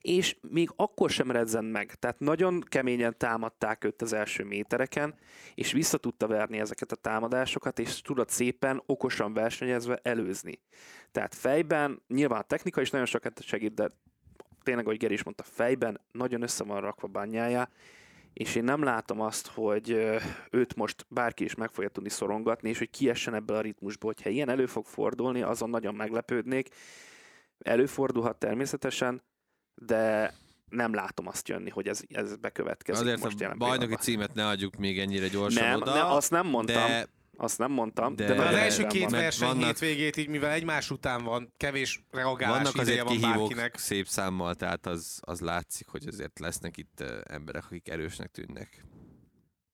és még akkor sem redzen meg. Tehát nagyon keményen támadták őt az első métereken, és vissza tudta verni ezeket a támadásokat, és tudott szépen, okosan versenyezve előzni. Tehát fejben, nyilván a technika is nagyon sokat segít, de tényleg, ahogy Geri is mondta, fejben nagyon össze van rakva bányája, és én nem látom azt, hogy őt most bárki is meg fogja tudni szorongatni, és hogy kiessen ebből a ritmusból. Hogyha ilyen elő fog fordulni, azon nagyon meglepődnék. Előfordulhat természetesen, de nem látom azt jönni, hogy ez, ez bekövetkezik Azért most a bajnoki címet ne adjuk még ennyire gyorsan nem, oda. Nem, azt nem mondtam. De azt nem mondtam. De, De az első van. két verseny vannak, hétvégét így, mivel egymás után van, kevés reagálás vannak ideje azért van kihívók bárkinek. szép számmal, tehát az, az látszik, hogy azért lesznek itt emberek, akik erősnek tűnnek.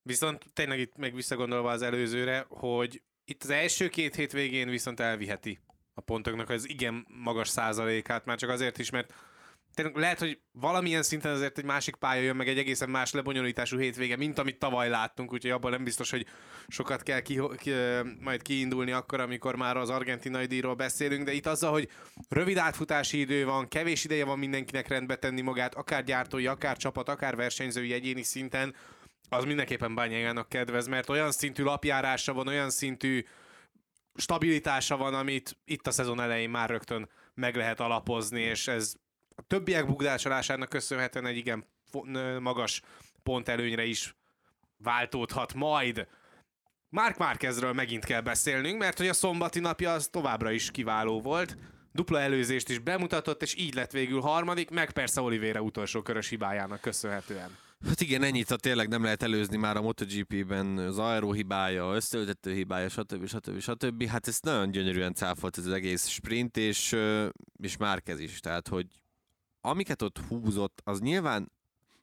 Viszont tényleg itt még visszagondolva az előzőre, hogy itt az első két hétvégén viszont elviheti a pontoknak az igen magas százalékát, már csak azért is, mert tényleg lehet, hogy valamilyen szinten azért egy másik pálya jön, meg egy egészen más lebonyolítású hétvége, mint amit tavaly láttunk, úgyhogy abban nem biztos, hogy sokat kell ki, ki, majd kiindulni akkor, amikor már az argentinai díjról beszélünk, de itt azzal, hogy rövid átfutási idő van, kevés ideje van mindenkinek rendbe tenni magát, akár gyártói, akár csapat, akár versenyzői egyéni szinten, az mindenképpen Bányájának kedvez, mert olyan szintű lapjárása van, olyan szintű stabilitása van, amit itt a szezon elején már rögtön meg lehet alapozni, és ez többiek bugdácsolásának köszönhetően egy igen magas pont előnyre is váltódhat majd. Mark Márkezről megint kell beszélnünk, mert hogy a szombati napja az továbbra is kiváló volt. Dupla előzést is bemutatott, és így lett végül harmadik, meg persze Oliveira utolsó körös hibájának köszönhetően. Hát igen, ennyit a tényleg nem lehet előzni már a MotoGP-ben, az aero hibája, összeültető hibája, stb. stb. stb. Hát ez nagyon gyönyörűen cáfolt ez az egész sprint, és, és Márkez is, tehát hogy amiket ott húzott, az nyilván,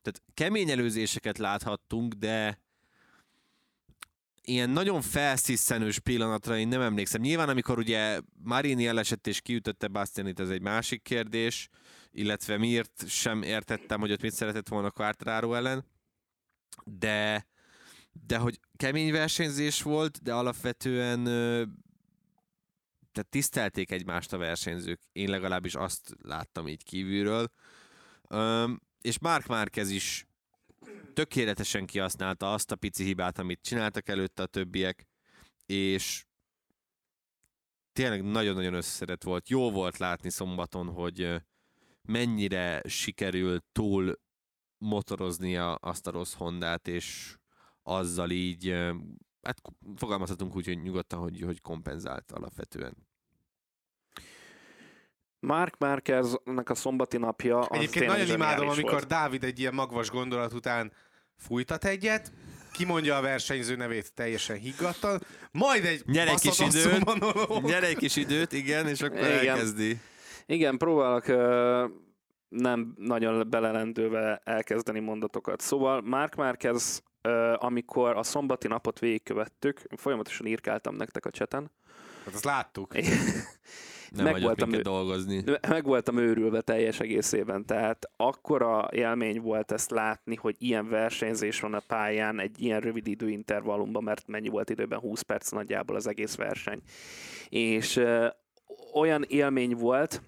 tehát kemény előzéseket láthattunk, de ilyen nagyon felsziszenős pillanatra én nem emlékszem. Nyilván, amikor ugye Marini elesett és kiütötte Bastianit, ez egy másik kérdés, illetve miért sem értettem, hogy ott mit szeretett volna Quartararo ellen, de, de hogy kemény versenyzés volt, de alapvetően tehát tisztelték egymást a versenyzők. Én legalábbis azt láttam így kívülről. Üm, és Mark Márquez is tökéletesen kihasználta azt a pici hibát, amit csináltak előtte a többiek, és tényleg nagyon-nagyon összeszedett volt. Jó volt látni szombaton, hogy mennyire sikerült túl motoroznia azt a rossz Hondát, és azzal így, hát fogalmazhatunk úgy, hogy nyugodtan, hogy, hogy kompenzált alapvetően. Mark Marqueznek a szombati napja az Egyébként nagyon imádom, amikor volt. Dávid egy ilyen magvas gondolat után fújtat egyet, kimondja a versenyző nevét teljesen higgadtan, majd egy Nyer egy kis időt, nyer egy kis időt, igen, és akkor Igen. elkezdi. Igen, próbálok nem nagyon belelendőve elkezdeni mondatokat. Szóval Mark Marquez, ö, amikor a szombati napot végigkövettük, folyamatosan írkáltam nektek a cseten, Hát azt láttuk. Nem Meg voltam ő- dolgozni. meg voltam őrülve teljes egészében, tehát akkora élmény volt ezt látni, hogy ilyen versenyzés van a pályán egy ilyen rövid időintervallumban, mert mennyi volt időben, 20 perc nagyjából az egész verseny. És ö, olyan élmény volt,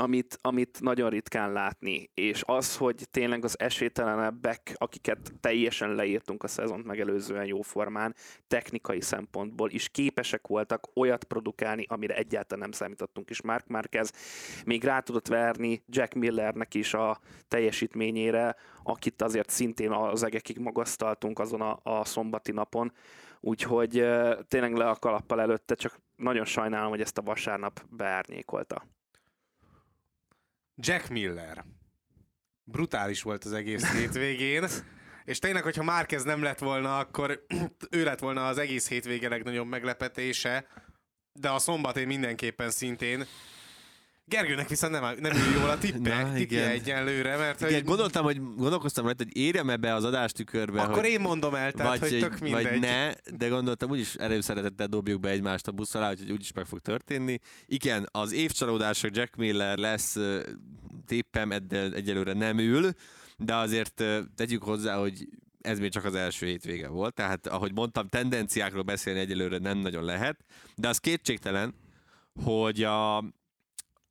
amit, amit nagyon ritkán látni, és az, hogy tényleg az esélytelenebbek, akiket teljesen leírtunk a szezont megelőzően jó formán, technikai szempontból is képesek voltak olyat produkálni, amire egyáltalán nem számítottunk, és Mark Marquez még rá tudott verni Jack Millernek is a teljesítményére, akit azért szintén az egekig magasztaltunk azon a, a szombati napon, úgyhogy tényleg le a kalappal előtte, csak nagyon sajnálom, hogy ezt a vasárnap beárnyékolta. Jack Miller. Brutális volt az egész hétvégén. És tényleg, hogyha Márquez nem lett volna, akkor ő lett volna az egész hétvége legnagyobb meglepetése, de a szombatén mindenképpen szintén. Gergőnek viszont nem, nem ül jól a tippe, Na, tippje egyenlőre, mert Igen, hogy gondoltam, hogy gondolkoztam rajta, hogy érjem-e be az adástükörbe, akkor hogy én mondom el, tehát vagy, hogy tök mindegy. vagy ne, de gondoltam, úgyis erőszeretettel dobjuk be egymást a busz alá, úgyhogy úgyis meg fog történni. Igen, az évcsalódása Jack Miller lesz, tippem egyelőre nem ül, de azért tegyük hozzá, hogy ez még csak az első hétvége volt, tehát ahogy mondtam, tendenciákról beszélni egyelőre nem nagyon lehet, de az kétségtelen, hogy a,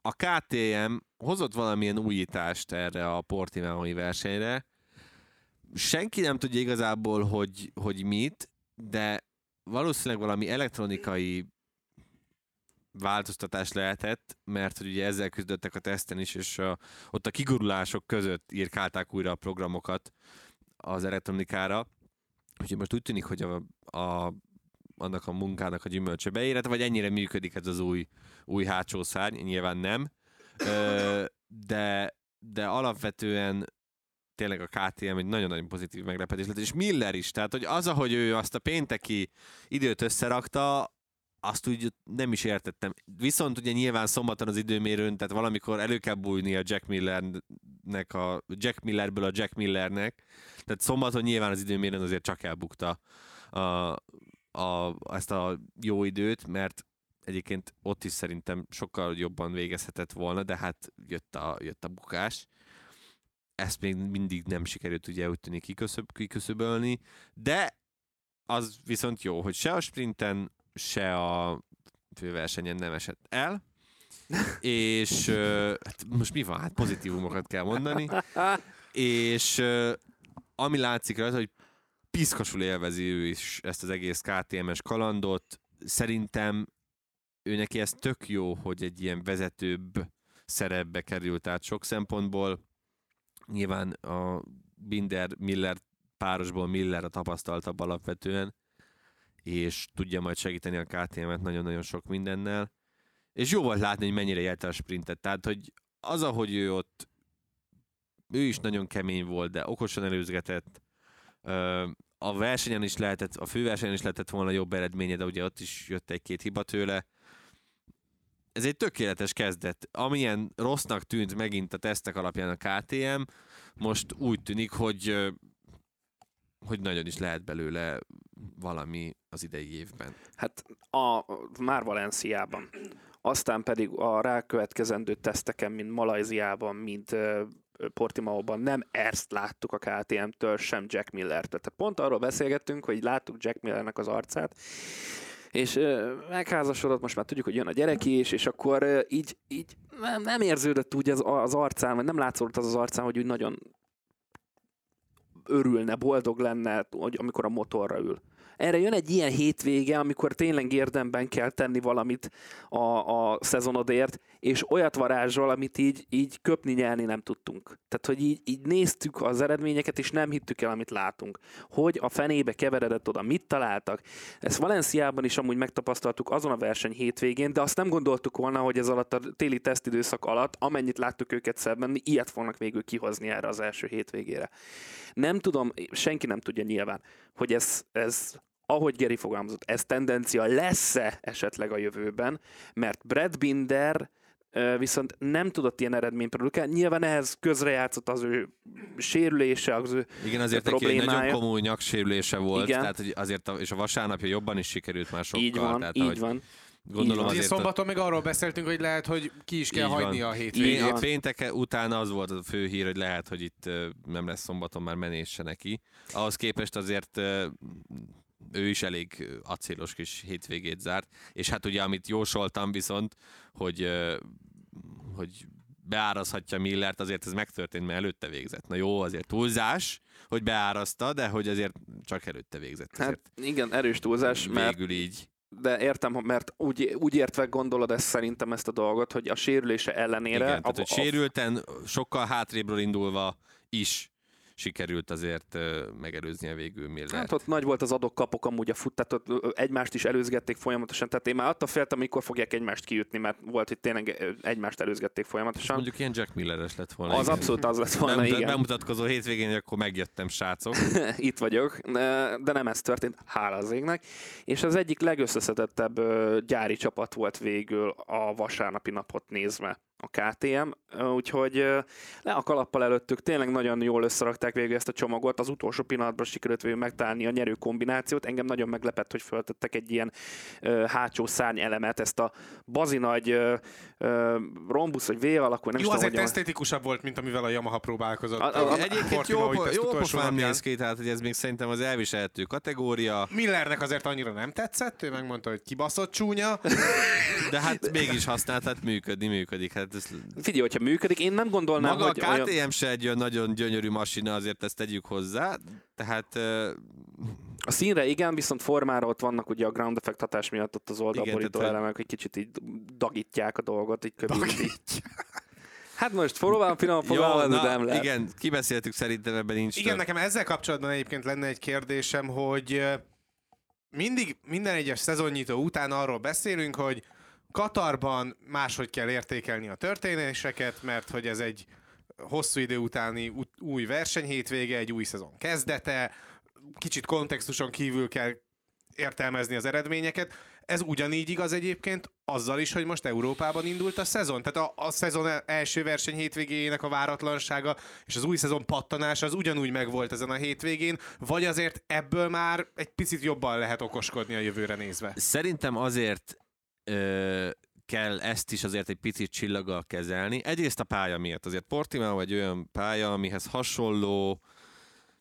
a KTM hozott valamilyen újítást erre a Portimaoi versenyre. Senki nem tudja igazából, hogy, hogy mit, de valószínűleg valami elektronikai változtatás lehetett, mert hogy ugye ezzel küzdöttek a teszten is, és a, ott a kigurulások között írkálták újra a programokat az elektronikára. Úgyhogy most úgy tűnik, hogy a, a, annak a munkának a gyümölcse beérett, vagy ennyire működik ez az új, új hátsó szárny, nyilván nem. Ö, de, de alapvetően tényleg a KTM egy nagyon-nagyon pozitív meglepetés lett, és Miller is, tehát hogy az, ahogy ő azt a pénteki időt összerakta, azt úgy nem is értettem. Viszont ugye nyilván szombaton az időmérőn, tehát valamikor elő kell bújni a Jack Millernek, a Jack Millerből a Jack Millernek, tehát szombaton nyilván az időmérőn azért csak elbukta a, a, ezt a jó időt, mert egyébként ott is szerintem sokkal jobban végezhetett volna, de hát jött a, jött a bukás. Ezt még mindig nem sikerült ugye úgy tűnik kiköszöb, kiköszöbölni, de az viszont jó, hogy se a sprinten, se a főversenyen nem esett el, és hát most mi van? Hát pozitívumokat kell mondani, és ami látszik rajta, hogy piszkosul élvezi ő is ezt az egész KTM-es kalandot. Szerintem ő neki ez tök jó, hogy egy ilyen vezetőbb szerepbe került, tehát sok szempontból nyilván a Binder-Miller párosból Miller a tapasztaltabb alapvetően, és tudja majd segíteni a KTM-et nagyon-nagyon sok mindennel. És jó volt látni, hogy mennyire élte a sprintet. Tehát, hogy az, ahogy ő ott, ő is nagyon kemény volt, de okosan előzgetett. A versenyen is lehetett, a főversenyen is lehetett volna jobb eredménye, de ugye ott is jött egy-két hiba tőle. Ez egy tökéletes kezdet. Amilyen rossznak tűnt megint a tesztek alapján a KTM, most úgy tűnik, hogy hogy nagyon is lehet belőle valami az idei évben. Hát a, már Valenciában. Aztán pedig a rákövetkezendő teszteken, mint Malajziában, mint Portimaóban nem ezt láttuk a KTM-től, sem Jack Miller-től. Tehát pont arról beszélgettünk, hogy láttuk Jack Millernek az arcát, és uh, megházasodott, most már tudjuk, hogy jön a gyerek is, és akkor így, így nem, nem érződött úgy az, az arcán, vagy nem látszódott az az arcán, hogy úgy nagyon örülne, boldog lenne, hogy amikor a motorra ül. Erre jön egy ilyen hétvége, amikor tényleg érdemben kell tenni valamit a, a szezonodért, és olyat varázsol, amit így, így köpni, nyelni nem tudtunk. Tehát, hogy így, így néztük az eredményeket, és nem hittük el, amit látunk. Hogy a fenébe keveredett oda, mit találtak. Ezt Valenciában is amúgy megtapasztaltuk azon a verseny hétvégén, de azt nem gondoltuk volna, hogy ez alatt a téli tesztidőszak alatt, amennyit láttuk őket szebben, ilyet fognak végül kihozni erre az első hétvégére. Nem tudom, senki nem tudja nyilván, hogy ez, ez ahogy Geri fogalmazott, ez tendencia lesz-e esetleg a jövőben, mert Brad Binder viszont nem tudott ilyen eredményt produkálni. Nyilván ehhez közrejátszott az ő sérülése, az ő Igen, azért problémája. neki egy nagyon komoly nyaksérülése volt, Igen. tehát hogy azért a, és a vasárnapja jobban is sikerült már sokkal. így van, tehát, így ahogy van. Gondolom azért a- szombaton még arról beszéltünk, hogy lehet, hogy ki is kell Így van. hagyni a van. Pé- péntek után az volt a fő hír, hogy lehet, hogy itt nem lesz szombaton már menés se neki. Ahhoz képest azért ő is elég acélos kis hétvégét zárt. És hát ugye, amit jósoltam viszont, hogy, hogy beárazhatja Millert, azért ez megtörtént, mert előtte végzett. Na jó, azért túlzás, hogy beárazta, de hogy azért csak előtte végzett. Hát igen, erős túlzás, mert végül így. de értem, mert úgy, úgy értve gondolod ezt szerintem ezt a dolgot, hogy a sérülése ellenére... Igen, a, tehát, hogy sérülten, sokkal hátrébről indulva is sikerült azért megelőznie végül Millert. Hát ott nagy volt az adok-kapok amúgy a fut, tehát ott egymást is előzgették folyamatosan, tehát én már attól féltem, amikor fogják egymást kiütni, mert volt, hogy tényleg egymást előzgették folyamatosan. Mondjuk ilyen Jack Milleres lett volna. Az igen. abszolút az lett volna, Bemutat, igen. bemutatkozó hétvégén, hogy akkor megjöttem, srácok. Itt vagyok, de nem ez történt, hála az égnek. És az egyik legösszeszedettebb gyári csapat volt végül a vasárnapi napot nézve a KTM, úgyhogy le a kalappal előttük, tényleg nagyon jól összerakták végül ezt a csomagot, az utolsó pillanatban sikerült végül megtalálni a nyerő kombinációt, engem nagyon meglepett, hogy föltettek egy ilyen ö, hátsó szárny elemet, ezt a bazi nagy ö, ö, rombusz, vagy V alakú, nem Jó, is tudom, azért hogy a- esztetikusabb volt, mint amivel a Yamaha próbálkozott. A- a- a- Egyébként jó, jó pofán néz ki, tehát hogy ez még szerintem az elviselhető kategória, Millernek azért annyira nem tetszett, ő megmondta, hogy kibaszott csúnya. de hát mégis használt, hát működni, működik. Hát ez Figyelj, hogyha működik, én nem gondolnám, Maga a hogy KTM olyan... se egy olyan nagyon gyönyörű masina, azért ezt tegyük hozzá, tehát ö, A színre igen, viszont formára ott vannak ugye a ground effect hatás miatt ott az oldalborító elemek, hogy kicsit így dagítják a dolgot, így kövülti. Hát most próbálom finoman fogalmazni, de nem lehet. igen, kibeszéltük szerintem ebben nincs Igen, több. nekem ezzel kapcsolatban egyébként lenne egy kérdésem, hogy mindig minden egyes szezonnyitó után arról beszélünk, hogy Katarban máshogy kell értékelni a történéseket, mert hogy ez egy hosszú idő utáni új versenyhétvége, egy új szezon kezdete, kicsit kontextuson kívül kell értelmezni az eredményeket. Ez ugyanígy igaz egyébként azzal is, hogy most Európában indult a szezon. Tehát a, a szezon el- első verseny hétvégéjének a váratlansága és az új szezon pattanása az ugyanúgy megvolt ezen a hétvégén, vagy azért ebből már egy picit jobban lehet okoskodni a jövőre nézve. Szerintem azért ö, kell ezt is azért egy picit csillaggal kezelni. Egyrészt a pálya miatt. Azért Portimao egy olyan pálya, amihez hasonló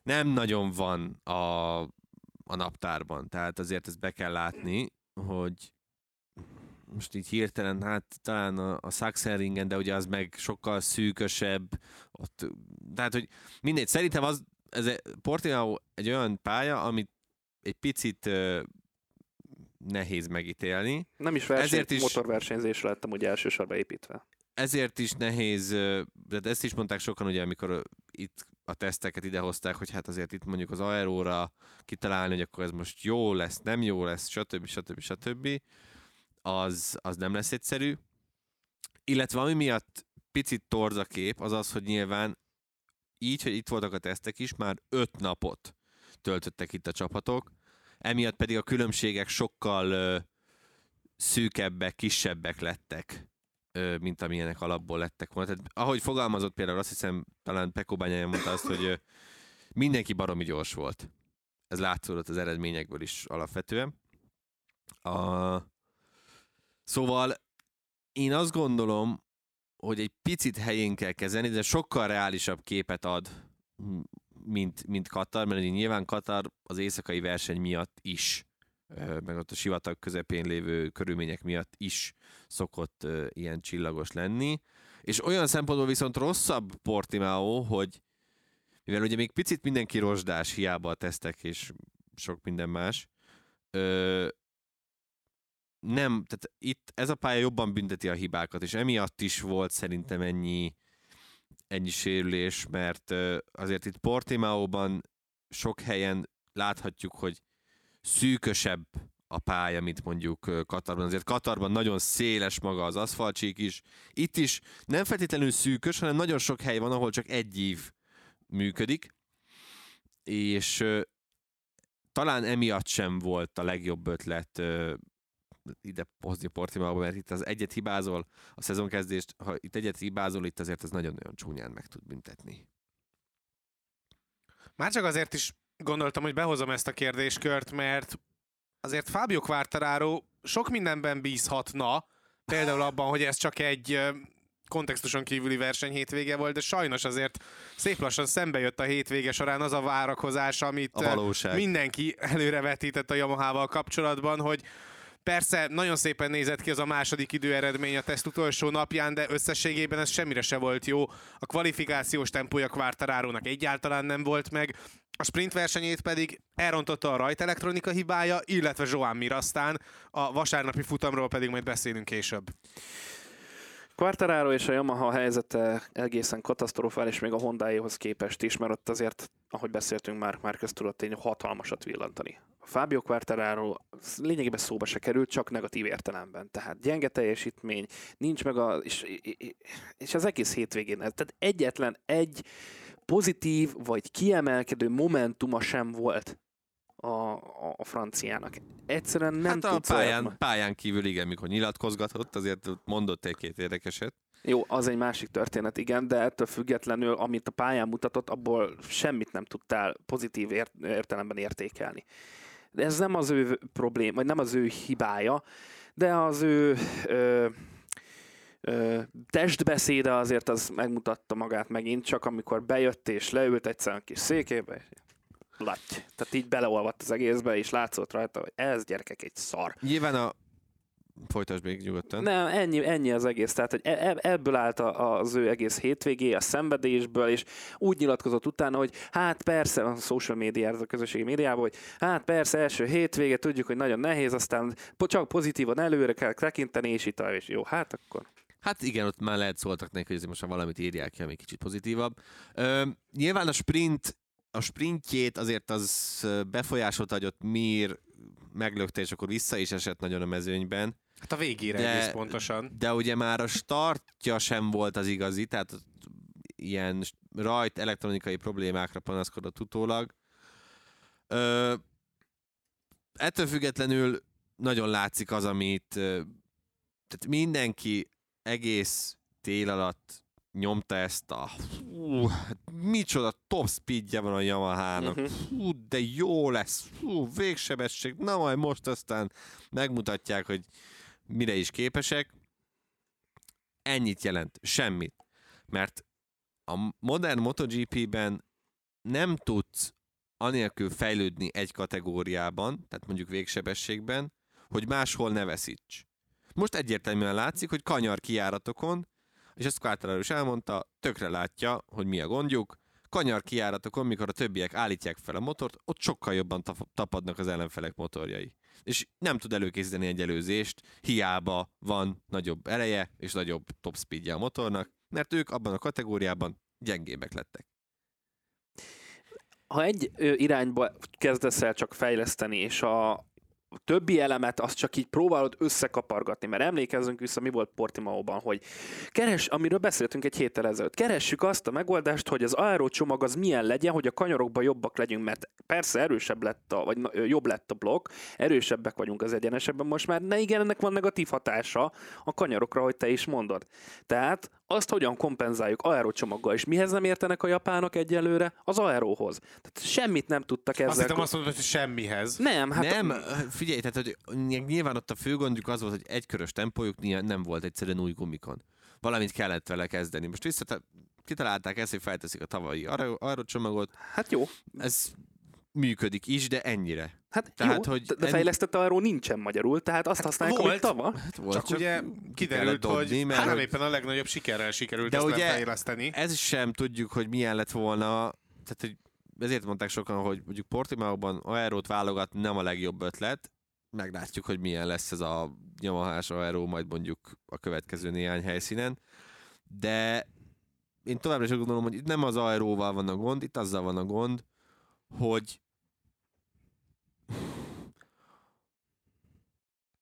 nem nagyon van a, a naptárban. Tehát azért ezt be kell látni, hogy most így hirtelen, hát talán a, a Sachsenringen, de ugye az meg sokkal szűkösebb. Ott, tehát, hogy mindegy, szerintem az, ez egy, Portimao egy olyan pálya, amit egy picit nehéz megítélni. Nem is verseny, Ezért is- motorversenyzésre lettem ugye elsősorban építve. Ezért is nehéz, de ezt is mondták sokan, ugye, amikor itt a teszteket idehozták, hogy hát azért itt mondjuk az aeróra kitalálni, hogy akkor ez most jó lesz, nem jó lesz, stb. stb. stb. Az, az nem lesz egyszerű. Illetve ami miatt picit torz a kép, az az, hogy nyilván így, hogy itt voltak a tesztek is, már öt napot töltöttek itt a csapatok, emiatt pedig a különbségek sokkal ö, szűkebbek, kisebbek lettek, ö, mint amilyenek alapból lettek volna. Tehát, ahogy fogalmazott például, azt hiszem, talán Pekó Bányája mondta azt, hogy ö, mindenki baromi gyors volt. Ez látszódott az eredményekből is alapvetően. A... Szóval én azt gondolom, hogy egy picit helyén kell kezelni, de sokkal reálisabb képet ad, mint, mint Katar, mert nyilván Katar az éjszakai verseny miatt is, meg ott a sivatag közepén lévő körülmények miatt is szokott ilyen csillagos lenni. És olyan szempontból viszont rosszabb Portimao, hogy mivel ugye még picit mindenki rozsdás, hiába a tesztek és sok minden más. Nem, tehát itt ez a pálya jobban bünteti a hibákat, és emiatt is volt szerintem ennyi, ennyi sérülés, mert azért itt Portimaóban sok helyen láthatjuk, hogy szűkösebb a pálya, mint mondjuk Katarban. Azért Katarban nagyon széles maga az aszfaltsík is. Itt is nem feltétlenül szűkös, hanem nagyon sok hely van, ahol csak egy ív működik, és talán emiatt sem volt a legjobb ötlet ide hozni Portimaóba, mert itt az egyet hibázol a szezonkezdést, ha itt egyet hibázol, itt azért ez nagyon-nagyon csúnyán meg tud büntetni. Már csak azért is gondoltam, hogy behozom ezt a kérdéskört, mert azért Fábio Quartararo sok mindenben bízhatna, például abban, hogy ez csak egy kontextuson kívüli verseny hétvége volt, de sajnos azért szép lassan szembe jött a hétvége során az a várakozás, amit A valóság. mindenki előrevetített a Yamaha-val kapcsolatban, hogy Persze, nagyon szépen nézett ki az a második időeredmény a teszt utolsó napján, de összességében ez semmire se volt jó. A kvalifikációs tempója Quartararónak egyáltalán nem volt meg, a sprint versenyét pedig elrontotta a rajtelektronika hibája, illetve Joan Mir aztán, a vasárnapi futamról pedig majd beszélünk később. Quartararo és a Yamaha helyzete egészen katasztrofális még a Hondáéhoz képest is, mert ott azért, ahogy beszéltünk már, már tudott tény hatalmasat villantani. A Fábio Quartararo lényegében szóba se került, csak negatív értelemben. Tehát gyenge teljesítmény, nincs meg a... És, és az egész hétvégén, tehát egyetlen egy pozitív vagy kiemelkedő momentuma sem volt a, a, a franciának. Egyszerűen nem hát a tudsz pályán, pályán kívül igen, mikor nyilatkozgatott, azért ott mondott egy-két érdekeset. Jó, az egy másik történet, igen, de ettől függetlenül, amit a pályán mutatott, abból semmit nem tudtál pozitív ért- értelemben értékelni. De ez nem az ő problém, vagy nem az ő hibája, de az ő ö, ö, testbeszéde azért az megmutatta magát megint, csak amikor bejött és leült egyszerűen kis székébe, és latty. Tehát így beleolvadt az egészbe, és látszott rajta, hogy ez gyerekek egy szar. Nyilván a... Folytasd még nyugodtan. Nem, ennyi, ennyi az egész. Tehát, hogy e- e- ebből állt az ő egész hétvégé, a szenvedésből, és úgy nyilatkozott utána, hogy hát persze, a social média, a közösségi médiában, hogy hát persze, első hétvége, tudjuk, hogy nagyon nehéz, aztán csak pozitívan előre kell tekinteni, és itt és jó, hát akkor. Hát igen, ott már lehet szóltak neki, hogy most valamit írják ki, ami kicsit pozitívabb. Ö, nyilván a sprint, a sprintjét azért az ö, befolyásolta, hogy ott Mir meglökte, és akkor vissza is esett nagyon a mezőnyben. Hát a végére De- egész pontosan. De ugye már a startja sem volt az igazi, tehát ilyen rajt elektronikai problémákra panaszkodott utólag. Ö, ettől függetlenül nagyon látszik az, amit tehát mindenki egész tél alatt nyomta ezt a hú, hát micsoda top speedje van a Yamahának, Mhm. hú, de jó lesz, hú, végsebesség, na majd most aztán megmutatják, hogy mire is képesek. Ennyit jelent, semmit. Mert a modern MotoGP-ben nem tudsz anélkül fejlődni egy kategóriában, tehát mondjuk végsebességben, hogy máshol ne veszíts. Most egyértelműen látszik, hogy kanyar kijáratokon, és ezt Quartararo is elmondta, tökre látja, hogy mi a gondjuk, kanyar kijáratokon, mikor a többiek állítják fel a motort, ott sokkal jobban tapadnak az ellenfelek motorjai. És nem tud előkészíteni egy előzést, hiába van nagyobb ereje és nagyobb top speedje a motornak, mert ők abban a kategóriában gyengébbek lettek. Ha egy irányba kezdesz el csak fejleszteni, és a többi elemet azt csak így próbálod összekapargatni, mert emlékezzünk vissza, mi volt Portimaóban, hogy keres, amiről beszéltünk egy héttel ezelőtt, keressük azt a megoldást, hogy az aerocsomag az milyen legyen, hogy a kanyarokban jobbak legyünk, mert persze erősebb lett a, vagy jobb lett a blokk, erősebbek vagyunk az egyenesebben most már, de igen, ennek van negatív hatása a kanyarokra, hogy te is mondod. Tehát azt hogyan kompenzáljuk aerocsomaggal, és mihez nem értenek a japánok egyelőre? Az aeróhoz. Tehát semmit nem tudtak ezzel. Azt hittem azt mondod, hogy semmihez. Nem, hát nem, figyelj, tehát hogy nyilván ott a fő gondjuk az volt, hogy egykörös tempójuk nem volt egyszerűen új gumikon. Valamit kellett vele kezdeni. Most vissza, kitalálták ezt, hogy felteszik a tavalyi aerocsomagot, hát jó. ez működik is, de ennyire. Hát Tehát, jó, hogy de, fejlesztett aeró nincsen magyarul, tehát azt használják, volt. amit tava. Hát volt, Csak, ugye ki kiderült, dobni, hogy mert hát nem éppen a legnagyobb sikerrel sikerült De ezt ugye- lefejleszteni. ez sem tudjuk, hogy milyen lett volna, tehát hogy ezért mondták sokan, hogy mondjuk Portimaóban aerót válogatni nem a legjobb ötlet, meglátjuk, hogy milyen lesz ez a nyomahás aeró majd mondjuk a következő néhány helyszínen, de én továbbra is gondolom, hogy itt nem az aeróval van a gond, itt azzal van a gond, hogy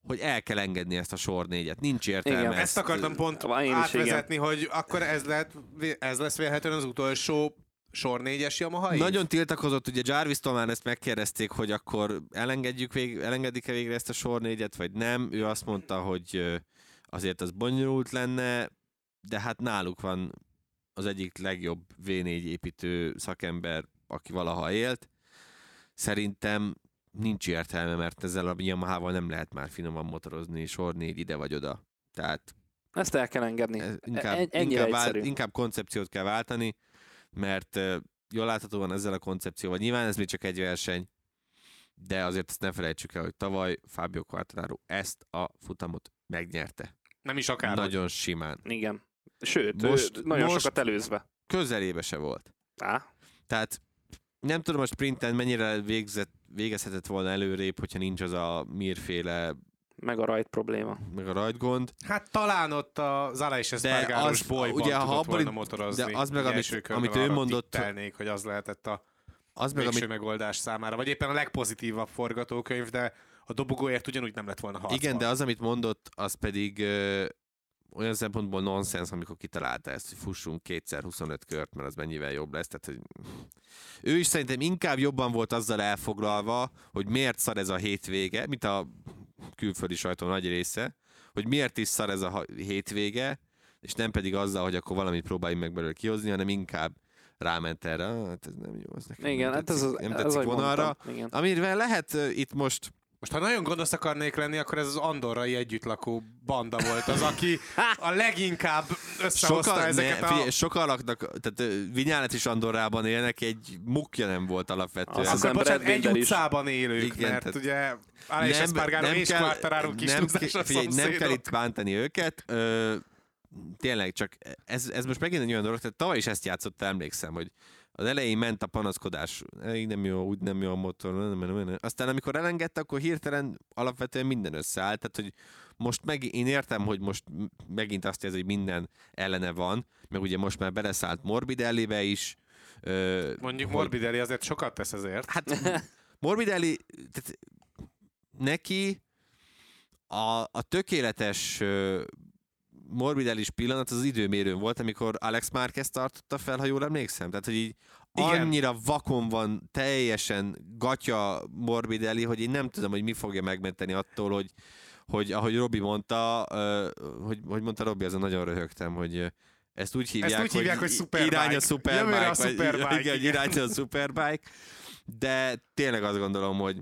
hogy el kell engedni ezt a sor négyet. Nincs értelme. Igen. ezt, Ezt akartam pont Én is, átvezetni, hogy akkor ez, lehet, ez lesz vélhetően az utolsó sor négyes Yamaha év? Nagyon tiltakozott, ugye Jarvis-tól már ezt megkérdezték, hogy akkor elengedjük vég, elengedik-e végre ezt a sor négyet, vagy nem. Ő azt mondta, hogy azért az bonyolult lenne, de hát náluk van az egyik legjobb V4 építő szakember, aki valaha élt. Szerintem nincs értelme, mert ezzel a Yamaha-val nem lehet már finoman motorozni, sor négy ide vagy oda. Tehát Ezt el kell engedni. ez E- inkább, ennyire inkább, vált, inkább koncepciót kell váltani, mert jól láthatóan ezzel a koncepcióval, nyilván ez még csak egy verseny, de azért ezt ne felejtsük el, hogy tavaly Fábio Quartararo ezt a futamot megnyerte. Nem is akár. Nagyon simán. Igen. Sőt, Most- nagyon most... sokat előzve. Közelébe se volt. Á, Tehát nem tudom a sprinten mennyire végzett, végezhetett volna előrébb, hogyha nincs az a mírféle, meg a rajt probléma. meg a rajtgond. Hát talán ott az Ala és az- bolyban ugye, ha tudott abból volna itt- motorozni. de az meg, amit- amit ő mondott- tippelnék, hogy az lehetett a Az meg, amit megoldás számára. Vagy éppen a legpozitívabb forgatókönyv, de a dobogóért ugyanúgy nem lett volna harcban. Igen, de az, amit mondott, az pedig olyan szempontból nonsens, amikor kitalálta ezt, hogy fussunk kétszer 25 kört, mert az mennyivel jobb lesz. Tehát, hogy ő is szerintem inkább jobban volt azzal elfoglalva, hogy miért szar ez a hétvége, mint a külföldi sajtó nagy része, hogy miért is szar ez a hétvége, és nem pedig azzal, hogy akkor valamit próbáljunk meg belőle kihozni, hanem inkább ráment erre, "Ah, hát ez nem jó, ez nekem Igen, nem hát ez tetszik, az, nem ez, tetszik ahogy vonalra. mondtam. Igen. Amivel lehet itt most Most ha nagyon gonosz akarnék lenni, akkor ez az andorrai együttlakó banda volt az, aki a leginkább összehozta Sokan, ezeket ne, a... figyelj, sokan laknak, tehát ö, Vinyálet is Andorrában élnek, egy mukja nem volt alapvetően. Az Akkor ember bocsánat, egy is. utcában élők, Igen, mert tehát- ugye Ala és Espargaro és Quartararo kis nem, figyelj, nem kell itt bántani őket. Ö, tényleg, csak ez, ez most megint egy olyan dolog, tehát tavaly is ezt játszott, emlékszem, hogy az elején ment a panaszkodás, így nem jó, úgy nem jó a motor, nem, nem, nem, aztán amikor elengedte, akkor hirtelen alapvetően minden összeállt, tehát hogy most meg, én értem, hogy most megint azt érzi, hogy minden ellene van, meg ugye most már beleszállt Morbidellibe is. Ö, Mondjuk hogy- Morbidelli azért sokat tesz ezért. Hát Morbidelli, tehát neki a, a tökéletes ö, Morbidellis pillanat az, az időmérőn volt, amikor Alex Márquez tartotta fel, ha jól emlékszem. Tehát, hogy így Igen. annyira vakon van, teljesen gatya Morbidelli, hogy én nem tudom, hogy mi fogja megmenteni attól, hogy, hogy ahogy Robi mondta, hogy, hogy mondta Robi, azon nagyon röhögtem, hogy ezt úgy hívják, úgy hívják, hogy Superbike. irány a Jövőre superbike. a vagy- Superbike, igen, igen. irány a superbike. De tényleg azt gondolom, hogy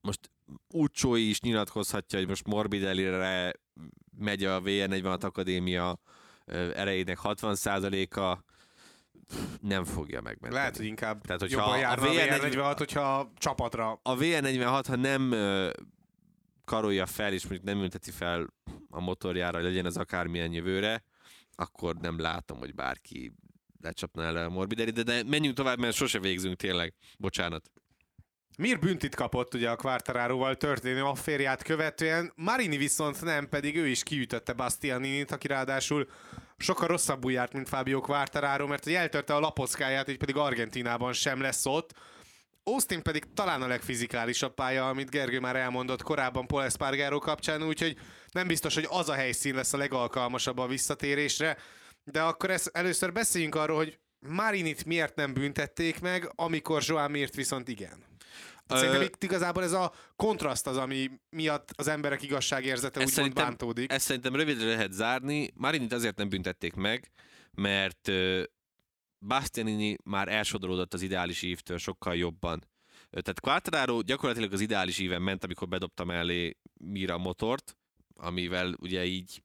most Ucsói is nyilatkozhatja, hogy most Morbidelli-re megy a VR46 Akadémia erejének 60%-a, nem fogja megmenteni. Lehet, hogy inkább Tehát, hogyha jobban járna a VR40 VR46, hogyha csapatra a VR46, ha nem karolja fel, és mondjuk nem ülteti fel a motorjára, hogy legyen az akármilyen jövőre, akkor nem látom, hogy bárki lecsapna el a Morbidelli, de, de menjünk tovább, mert sose végzünk tényleg. Bocsánat. Mir büntit kapott ugye a Quartararoval történő afférját követően, Marini viszont nem, pedig ő is kiütötte Bastianinit, aki ráadásul sokkal rosszabbul járt, mint Fabio Quartararo, mert hogy eltörte a lapockáját, így pedig Argentinában sem lesz ott. Austin pedig talán a legfizikálisabb pálya, amit Gergő már elmondott korábban Paul Espargaro kapcsán, úgyhogy nem biztos, hogy az a helyszín lesz a legalkalmasabb a visszatérésre, de akkor ezt először beszéljünk arról, hogy Marinit miért nem büntették meg, amikor Joan Mirt viszont igen. Ö, Szerintem itt igazából ez a kontraszt az, ami miatt az emberek igazságérzete Ez úgymond bántódik. Ezt szerintem rövidre lehet zárni. Marinit azért nem büntették meg, mert Bastianini már elsodródott az ideális ívtől sokkal jobban. Tehát Quartararo gyakorlatilag az ideális íven ment, amikor bedobta mellé Mira motort, amivel ugye így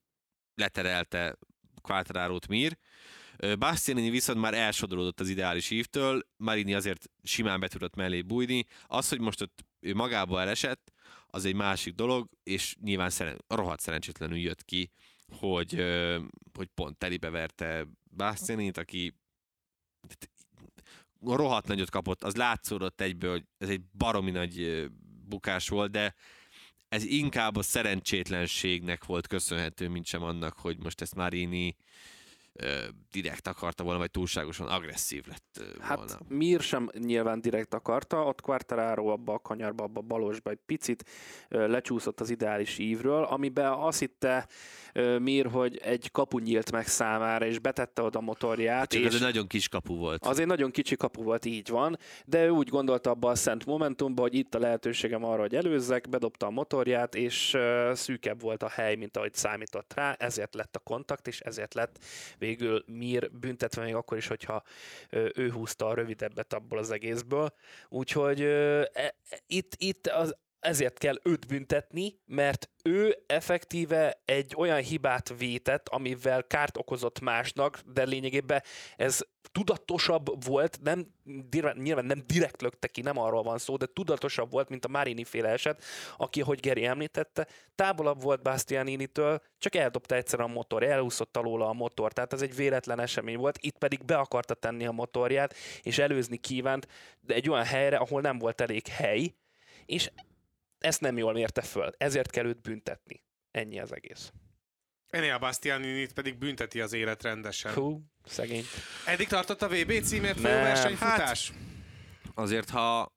leterelte Quartararo-t Mir. Bastianini viszont már elsodródott az ideális ívtől, Marini azért simán be tudott mellé bújni. Az, hogy most ott ő magába elesett, az egy másik dolog, és nyilván szeren- rohadt szerencsétlenül jött ki, hogy, hogy pont telibe verte Bastianit, aki rohadt nagyot kapott, az látszódott egyből, hogy ez egy baromi nagy bukás volt, de ez inkább a szerencsétlenségnek volt köszönhető, mint sem annak, hogy most ezt Marini direkt akarta volna, vagy túlságosan agresszív lett hát, volna. Hát Mir sem nyilván direkt akarta, ott Quartararo abba a kanyarba, abba a balosba egy picit lecsúszott az ideális ívről, amiben azt hitte Mir, hogy egy kapu nyílt meg számára, és betette oda a motorját. Csak és ez egy nagyon kis kapu volt. Az egy nagyon kicsi kapu volt, így van, de ő úgy gondolta abba a szent momentumban, hogy itt a lehetőségem arra, hogy előzzek, bedobta a motorját, és szűkebb volt a hely, mint ahogy számított rá, ezért lett a kontakt, és ezért lett végül Mir büntetve még akkor is, hogyha ő húzta a rövidebbet abból az egészből. Úgyhogy e, itt, itt az, ezért kell őt büntetni, mert ő effektíve egy olyan hibát vétett, amivel kárt okozott másnak, de lényegében ez tudatosabb volt, nem, nyilván nem direkt lökte ki, nem arról van szó, de tudatosabb volt, mint a Marini féle eset, aki, hogy Geri említette, távolabb volt Bastianini-től, csak eldobta egyszer a motor, elúszott alóla a motor, tehát ez egy véletlen esemény volt, itt pedig be akarta tenni a motorját, és előzni kívánt, de egy olyan helyre, ahol nem volt elég hely, és ezt nem jól mérte föl, ezért kell őt büntetni. Ennyi az egész. Ennél a Bastianinit pedig bünteti az élet rendesen. Hú, szegény. Eddig tartott a VB címért folyó versenyfutás? Hát, azért, ha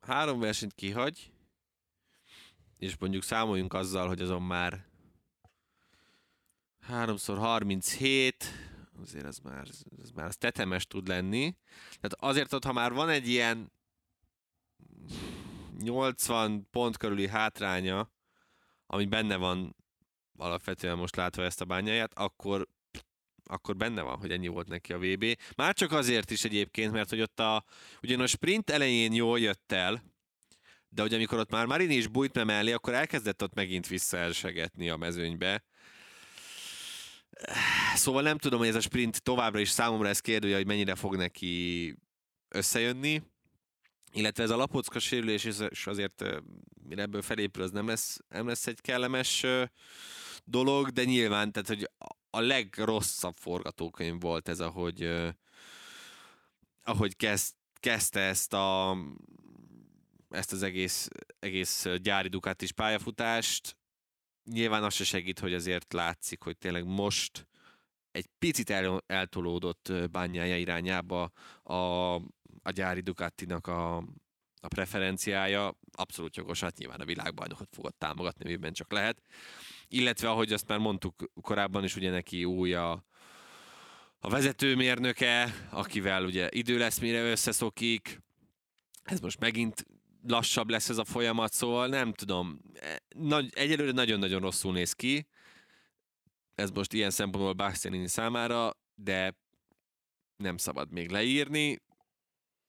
három versenyt kihagy, és mondjuk számoljunk azzal, hogy azon már 3 37, azért ez már, ez már az tetemes tud lenni. Tehát azért ott, ha már van egy ilyen 80 pont körüli hátránya, ami benne van alapvetően most látva ezt a bányáját, akkor akkor benne van, hogy ennyi volt neki a VB. Már csak azért is egyébként, mert hogy ott a, ugyan a sprint elején jól jött el, de hogy amikor ott már Marini is bújt mellé, akkor elkezdett ott megint visszaelsegetni a mezőnybe. Szóval nem tudom, hogy ez a sprint továbbra is számomra ez kérdője, hogy mennyire fog neki összejönni illetve ez a lapocka sérülés és azért mire ebből felépül, az nem lesz, nem lesz egy kellemes dolog, de nyilván, tehát hogy a legrosszabb forgatókönyv volt ez, ahogy ahogy kezd, kezdte ezt a ezt az egész, egész gyári Ducatis pályafutást. Nyilván az se segít, hogy azért látszik, hogy tényleg most egy picit el, eltolódott bányája irányába a, a gyári Ducatinak a, a preferenciája abszolút jogos, hát nyilván a világbajnokot fogod támogatni, amiben csak lehet. Illetve, ahogy azt már mondtuk korábban is, ugye neki új a, a vezetőmérnöke, akivel ugye idő lesz, mire összeszokik. Ez most megint lassabb lesz ez a folyamat, szóval nem tudom. E, nagy, egyelőre nagyon-nagyon rosszul néz ki. Ez most ilyen szempontból Bastianini számára, de nem szabad még leírni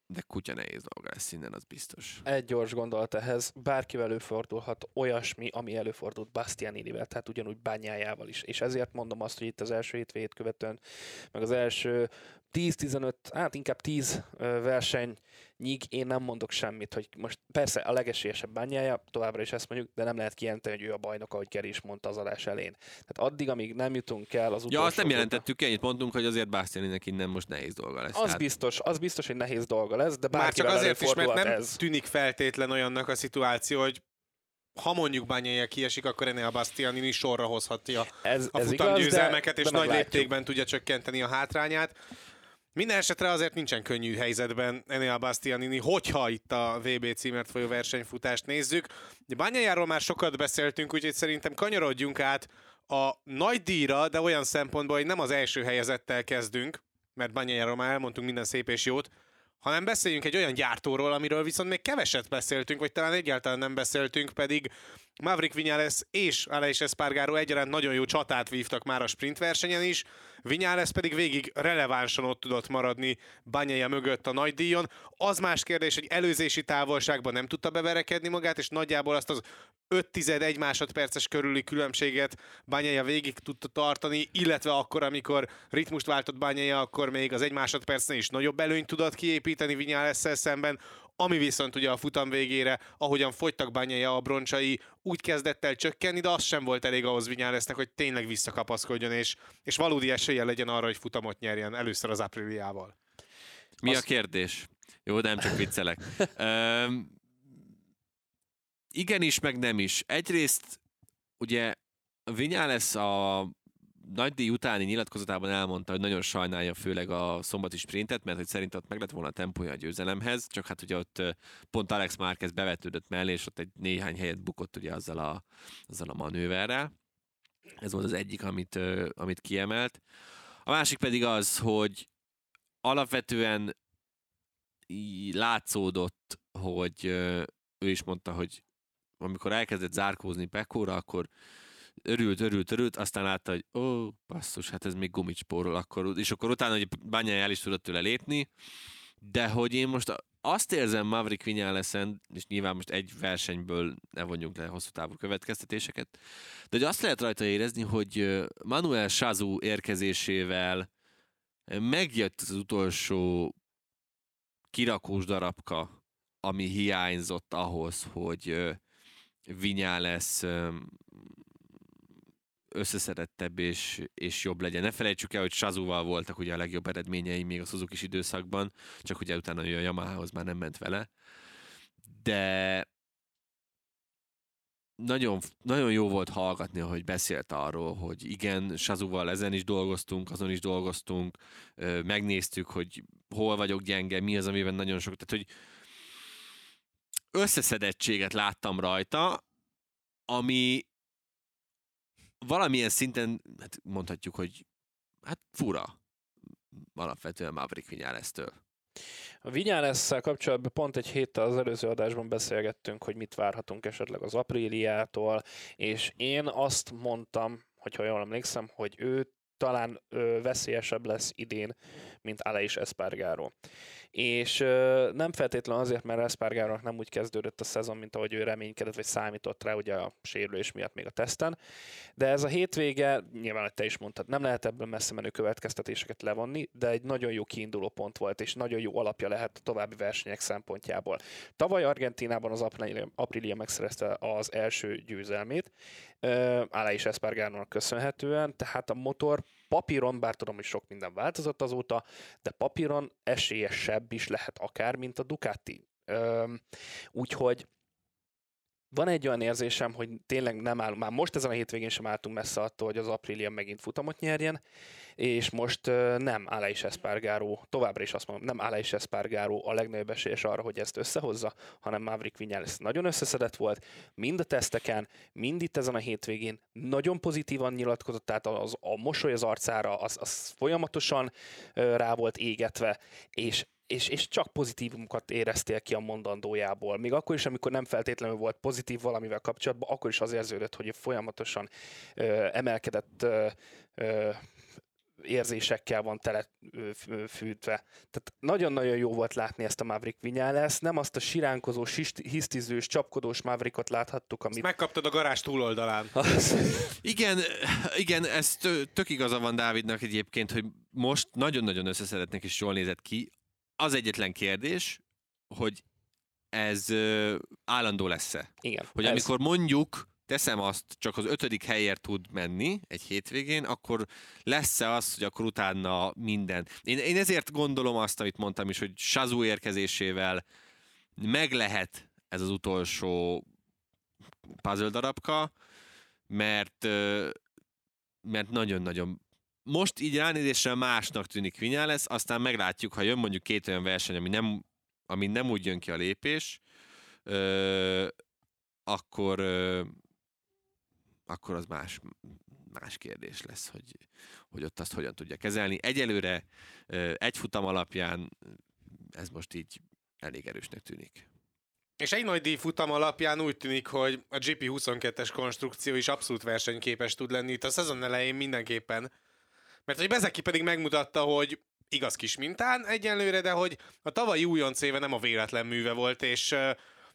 de kutya nehéz dolga lesz innen, az biztos. Egy gyors gondolat ehhez, bárkivel előfordulhat olyasmi, ami előfordult Bastianinivel, tehát ugyanúgy bányájával is. És ezért mondom azt, hogy itt az első hétvégét követően, meg az első 10-15, hát inkább 10 verseny nyíg én nem mondok semmit, hogy most persze a legesélyesebb bányája, továbbra is ezt mondjuk, de nem lehet kijelenteni, hogy ő a bajnok, ahogy Geri is mondta az adás elén. Tehát addig, amíg nem jutunk el az utolsó... Ja, azt nem jelentettük, ennyit mondtunk, hogy azért Bastianinek innen most nehéz dolga lesz. Az tehát... biztos, az biztos, hogy nehéz dolga lesz, de Már csak azért is, mert nem ez. tűnik feltétlen olyannak a szituáció, hogy ha mondjuk Bányája kiesik, akkor ennél a Bastianini sorra hozhatja ez, a futamgyőzelmeket, és nagy léptékben tudja csökkenteni a hátrányát. Minden esetre azért nincsen könnyű helyzetben Enea Bastianini, hogyha itt a VB címert folyó versenyfutást nézzük. Banyajáról már sokat beszéltünk, úgyhogy szerintem kanyarodjunk át a nagy díjra, de olyan szempontból, hogy nem az első helyezettel kezdünk, mert Banyajáról már elmondtunk minden szép és jót, hanem beszéljünk egy olyan gyártóról, amiről viszont még keveset beszéltünk, vagy talán egyáltalán nem beszéltünk, pedig Maverick Viñales és Aleix Espargaro egyaránt nagyon jó csatát vívtak már a sprint versenyen is, Vinyales pedig végig relevánsan ott tudott maradni Banyaja mögött a nagy díjon. Az más kérdés, hogy előzési távolságban nem tudta beverekedni magát, és nagyjából azt az 5-1 másodperces körüli különbséget Banyaja végig tudta tartani, illetve akkor, amikor ritmust váltott Banyaja, akkor még az egy másodpercnél is nagyobb előnyt tudott kiépíteni vinyales szemben, ami viszont ugye a futam végére, ahogyan fogytak bányája a broncsai, úgy kezdett el csökkenni, de az sem volt elég ahhoz Vinyálesznek, hogy tényleg visszakapaszkodjon, és, és valódi esélye legyen arra, hogy futamot nyerjen először az ápriliával. Mi Az- a kérdés? Jó, nem csak viccelek. Öm, igenis, meg nem is. Egyrészt ugye Vinyales a nagy díj utáni nyilatkozatában elmondta, hogy nagyon sajnálja főleg a szombati sprintet, mert hogy szerint ott meg lett volna a tempója a győzelemhez, csak hát ugye ott pont Alex Márquez bevetődött mellé, és ott egy néhány helyet bukott ugye azzal a, azzal a manőverrel. Ez volt az egyik, amit, amit kiemelt. A másik pedig az, hogy alapvetően látszódott, hogy ő is mondta, hogy amikor elkezdett zárkózni Pekóra, akkor örült, örült, örült, aztán látta, hogy ó, basszus, hát ez még gumicspórol, akkor, és akkor utána, hogy Bányai el is tudott tőle lépni, de hogy én most azt érzem Maverick Vinyáleszen, és nyilván most egy versenyből ne vonjunk le hosszú távú következtetéseket, de hogy azt lehet rajta érezni, hogy Manuel Sazu érkezésével megjött az utolsó kirakós darabka, ami hiányzott ahhoz, hogy ö, Vinyales ö, összeszedettebb és, és jobb legyen. Ne felejtsük el, hogy Sazuval voltak ugye a legjobb eredményei még a suzuki időszakban, csak ugye utána ő a Yamahához már nem ment vele. De nagyon, nagyon jó volt hallgatni, hogy beszélt arról, hogy igen, Sazuval ezen is dolgoztunk, azon is dolgoztunk, megnéztük, hogy hol vagyok gyenge, mi az, amiben nagyon sok, tehát hogy összeszedettséget láttam rajta, ami valamilyen szinten, hát mondhatjuk, hogy hát fura alapvetően Maverick Vinyálesztől. A Vinyálesszel kapcsolatban pont egy héttel az előző adásban beszélgettünk, hogy mit várhatunk esetleg az Apriliától, és én azt mondtam, hogyha jól emlékszem, hogy ő talán ö, veszélyesebb lesz idén, mint Aleix Espargaro. És ö, nem feltétlenül azért, mert Espargarónak nem úgy kezdődött a szezon, mint ahogy ő reménykedett, vagy számított rá ugye a sérülés miatt még a teszten, de ez a hétvége, nyilván, hogy te is mondtad, nem lehet ebből messze menő következtetéseket levonni, de egy nagyon jó kiinduló pont volt, és nagyon jó alapja lehet a további versenyek szempontjából. Tavaly Argentinában az Aprilia, Aprilia megszerezte az első győzelmét, uh, Aleix Espargarónak köszönhetően, tehát a motor papíron, bár tudom, hogy sok minden változott azóta, de papíron esélyesebb is lehet akár, mint a Ducati. Úgyhogy van egy olyan érzésem, hogy tényleg nem állunk, már most ezen a hétvégén sem álltunk messze attól, hogy az Aprilia megint futamot nyerjen, és most nem Aleix Espargaró, továbbra is azt mondom, nem Aleix Espargaró a legnagyobb esélyes arra, hogy ezt összehozza, hanem Maverick Viñales nagyon összeszedett volt, mind a teszteken, mind itt ezen a hétvégén nagyon pozitívan nyilatkozott, tehát az, a mosoly az arcára, az, az folyamatosan rá volt égetve, és és, és csak pozitívumokat éreztél ki a mondandójából. Még akkor is, amikor nem feltétlenül volt pozitív valamivel kapcsolatban, akkor is az érződött, hogy folyamatosan ö, emelkedett ö, ö, érzésekkel van tele fűtve. Tehát nagyon-nagyon jó volt látni ezt a Maverick Vinyales, nem azt a siránkozó, hisztizős, csapkodós Maverickot láthattuk, Ezt amit... megkaptad a garázs túloldalán. Igen, igen, ez tö- tök igaza van Dávidnak egyébként, hogy most nagyon-nagyon összeszedetnek és jól nézett ki. Az egyetlen kérdés, hogy ez ö, állandó lesz-e? Igen, Hogy ez- amikor mondjuk teszem azt, csak az ötödik helyért tud menni egy hétvégén, akkor lesz-e az, hogy akkor utána minden. Én, én ezért gondolom azt, amit mondtam is, hogy Sazu érkezésével meg lehet ez az utolsó puzzle darabka, mert mert nagyon-nagyon most így ránézésre másnak tűnik Vinyales, aztán meglátjuk, ha jön mondjuk két olyan verseny, ami nem, ami nem úgy jön ki a lépés, ö, akkor, ö, akkor az más, más kérdés lesz, hogy, hogy ott azt hogyan tudja kezelni. Egyelőre ö, egy futam alapján ez most így elég erősnek tűnik. És egy nagy díjfutam alapján úgy tűnik, hogy a GP22-es konstrukció is abszolút versenyképes tud lenni itt a szezon elején mindenképpen. Mert hogy Bezeki pedig megmutatta, hogy igaz kis mintán egyenlőre, de hogy a tavalyi újonc éve nem a véletlen műve volt, és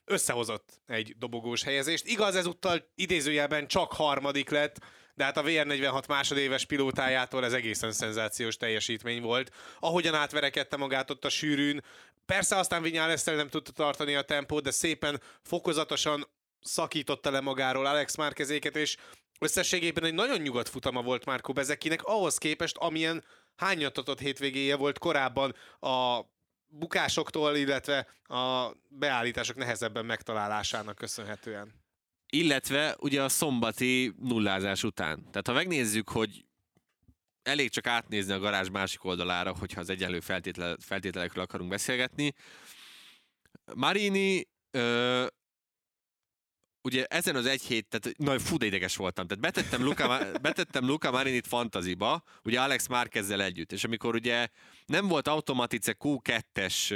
összehozott egy dobogós helyezést. Igaz, ezúttal idézőjelben csak harmadik lett, de hát a VR46 másodéves pilótájától ez egészen szenzációs teljesítmény volt. Ahogyan átverekedte magát ott a sűrűn, persze aztán Vinyales nem tudta tartani a tempót, de szépen fokozatosan szakította le magáról Alex Márkezéket, és összességében egy nagyon nyugodt futama volt Márko Bezekinek, ahhoz képest, amilyen hányatatott hétvégéje volt korábban a bukásoktól, illetve a beállítások nehezebben megtalálásának köszönhetően. Illetve ugye a szombati nullázás után. Tehát ha megnézzük, hogy elég csak átnézni a garázs másik oldalára, hogyha az egyenlő feltétele, feltételekről akarunk beszélgetni. Marini ö, ugye ezen az egy hét, tehát nagyon fú, de ideges voltam. Tehát betettem Luca, betettem Luca Marinit fantaziba, ugye Alex Márkezzel együtt, és amikor ugye nem volt automatice Q2-es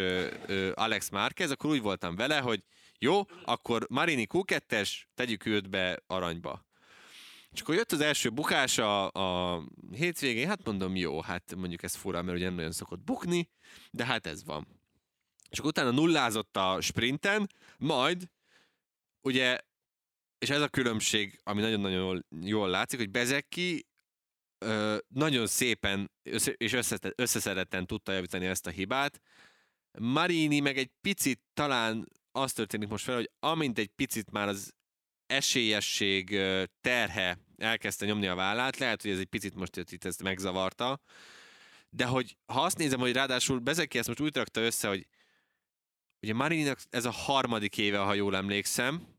Alex Márkez, akkor úgy voltam vele, hogy jó, akkor Marini Q2-es, tegyük őt be aranyba. És akkor jött az első bukás a, a hétvégén, hát mondom, jó, hát mondjuk ez fura, mert ugye nem nagyon szokott bukni, de hát ez van. És akkor utána nullázott a sprinten, majd ugye, és ez a különbség, ami nagyon-nagyon jól, jól látszik, hogy Bezeki ö, nagyon szépen és összeszedetten tudta javítani ezt a hibát. Marini meg egy picit talán az történik most fel, hogy amint egy picit már az esélyesség terhe elkezdte nyomni a vállát, lehet, hogy ez egy picit most itt ezt megzavarta, de hogy ha azt nézem, hogy ráadásul Bezeki ezt most úgy rakta össze, hogy ugye Marininak ez a harmadik éve, ha jól emlékszem,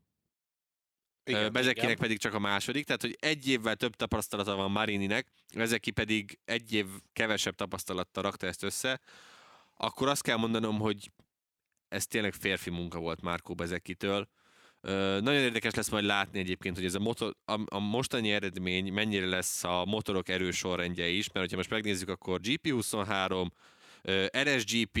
igen, Bezekinek igen. pedig csak a második, tehát hogy egy évvel több tapasztalata van Marininek, Bezeki pedig egy év kevesebb tapasztalattal rakta ezt össze, akkor azt kell mondanom, hogy ez tényleg férfi munka volt Márkó Bezekitől. Nagyon érdekes lesz majd látni egyébként, hogy ez a, motor, a, a mostani eredmény mennyire lesz a motorok erősorrendje is, mert ha most megnézzük, akkor GP23, RSGP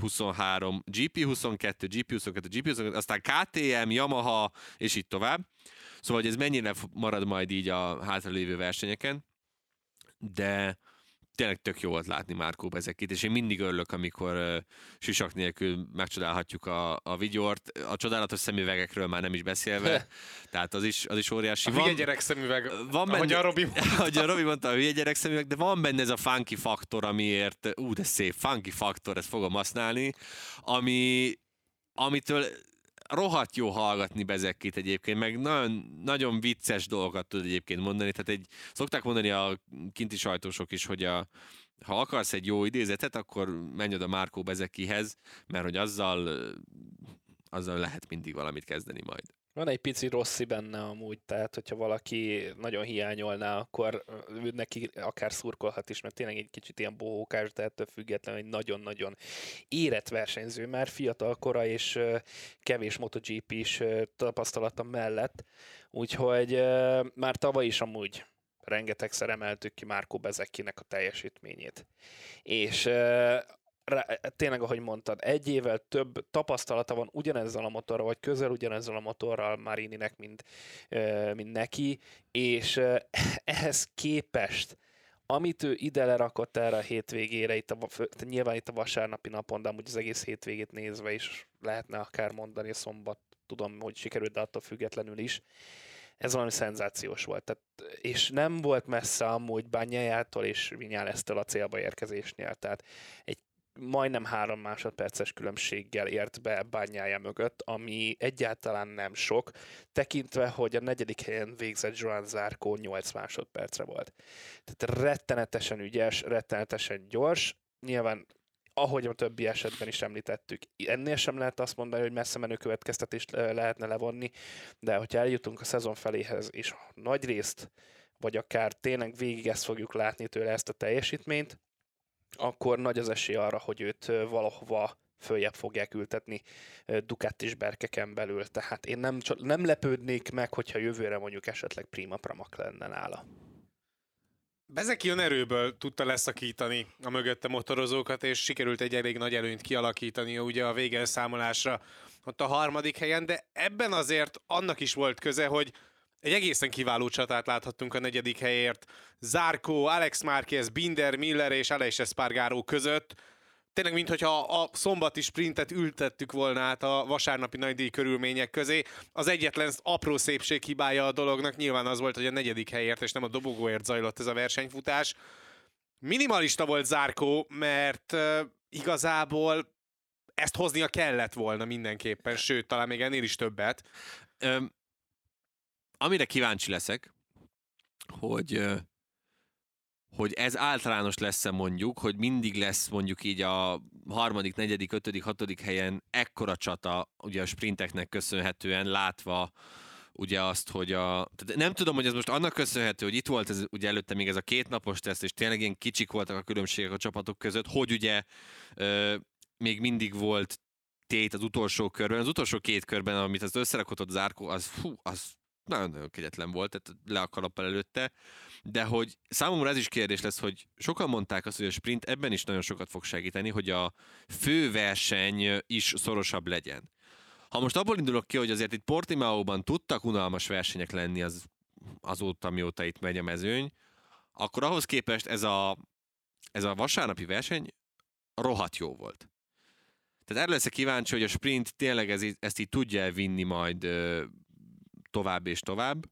23, GP22, GP22, GP22, aztán KTM, Yamaha, és így tovább. Szóval, hogy ez mennyire marad majd így a hátralévő versenyeken, de tényleg tök jó volt látni Márkó Bezekit, és én mindig örülök, amikor uh, sisak nélkül megcsodálhatjuk a, a videót, a csodálatos szemüvegekről már nem is beszélve, tehát az is, az is óriási. A hülye gyerek szemüveg, van benne, ahogy a Robi mondta. ahogy a Robi mondta, a hülye gyerek szemüveg, de van benne ez a funky faktor, amiért, ú, de szép, funky faktor, ezt fogom használni, ami, amitől rohadt jó hallgatni Bezekit egyébként, meg nagyon, nagyon vicces dolgokat tud egyébként mondani. Tehát egy, szokták mondani a kinti sajtósok is, hogy a, ha akarsz egy jó idézetet, akkor menj oda Márkó Bezekihez, mert hogy azzal, azzal lehet mindig valamit kezdeni majd. Van egy pici rosszi benne amúgy, tehát hogyha valaki nagyon hiányolná, akkor ő neki akár szurkolhat is, mert tényleg egy kicsit ilyen bohókás, de ettől függetlenül egy nagyon-nagyon érett versenyző már fiatal kora és kevés MotoGP is tapasztalata mellett, úgyhogy már tavaly is amúgy rengetegszer emeltük ki Márkó Bezekinek a teljesítményét. És tényleg, ahogy mondtad, egy évvel több tapasztalata van ugyanezzel a motorral, vagy közel ugyanezzel a motorral Marininek, mint, mint neki, és ehhez képest amit ő ide lerakott erre a hétvégére, itt a, nyilván itt a vasárnapi napon, de amúgy az egész hétvégét nézve is lehetne akár mondani, szombat tudom, hogy sikerült, de attól függetlenül is. Ez valami szenzációs volt. Tehát, és nem volt messze amúgy Bányájától és Vinyálesztől a célba érkezésnél. Tehát egy majdnem három másodperces különbséggel ért be bányája mögött, ami egyáltalán nem sok, tekintve, hogy a negyedik helyen végzett Joan Zárkó 8 másodpercre volt. Tehát rettenetesen ügyes, rettenetesen gyors, nyilván ahogy a többi esetben is említettük, ennél sem lehet azt mondani, hogy messze menő következtetést lehetne levonni, de hogyha eljutunk a szezon feléhez, és nagy részt, vagy akár tényleg végig ezt fogjuk látni tőle ezt a teljesítményt, akkor nagy az esély arra, hogy őt valahova följebb fogják ültetni Ducatis berkeken belül. Tehát én nem, nem lepődnék meg, hogyha jövőre mondjuk esetleg Prima Pramak lenne nála. Bezeki erőből tudta leszakítani a mögötte motorozókat, és sikerült egy elég nagy előnyt kialakítani ugye a végelszámolásra ott a harmadik helyen, de ebben azért annak is volt köze, hogy egy egészen kiváló csatát láthattunk a negyedik helyért. Zárkó, Alex Márquez, Binder, Miller és Aleix Espargaró között. Tényleg, mintha a szombati sprintet ültettük volna át a vasárnapi nagydíj körülmények közé. Az egyetlen apró szépség hibája a dolognak nyilván az volt, hogy a negyedik helyért és nem a dobogóért zajlott ez a versenyfutás. Minimalista volt Zárkó, mert uh, igazából ezt hoznia kellett volna mindenképpen, sőt, talán még ennél is többet amire kíváncsi leszek, hogy hogy ez általános lesz mondjuk, hogy mindig lesz mondjuk így a harmadik, negyedik, ötödik, hatodik helyen ekkora csata, ugye a sprinteknek köszönhetően látva ugye azt, hogy a... Tehát nem tudom, hogy ez most annak köszönhető, hogy itt volt ez, ugye előtte még ez a két napos teszt, és tényleg ilyen kicsik voltak a különbségek a csapatok között, hogy ugye ö, még mindig volt tét az utolsó körben. Az utolsó két körben, amit az összerakott az árkó, az, fú, az nagyon-nagyon kegyetlen volt, tehát le a kalappal előtte, de hogy számomra ez is kérdés lesz, hogy sokan mondták azt, hogy a sprint ebben is nagyon sokat fog segíteni, hogy a fő verseny is szorosabb legyen. Ha most abból indulok ki, hogy azért itt Portimaóban tudtak unalmas versenyek lenni az, azóta, mióta itt megy a mezőny, akkor ahhoz képest ez a, ez a vasárnapi verseny rohadt jó volt. Tehát erre leszek kíváncsi, hogy a sprint tényleg ez, ezt így tudja vinni majd tovább és tovább,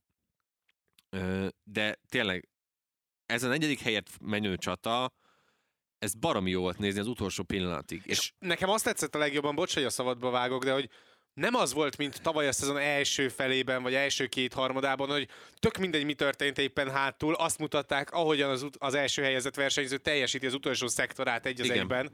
de tényleg ez a negyedik helyet menő csata, ez baromi jó volt nézni az utolsó pillanatig. És, és nekem azt tetszett a legjobban, bocs, hogy a szabadba vágok, de hogy nem az volt, mint tavaly a szezon első felében, vagy első két harmadában, hogy tök mindegy, mi történt éppen hátul, azt mutatták, ahogyan az, az első helyezett versenyző teljesíti az utolsó szektorát egy az Igen. egyben,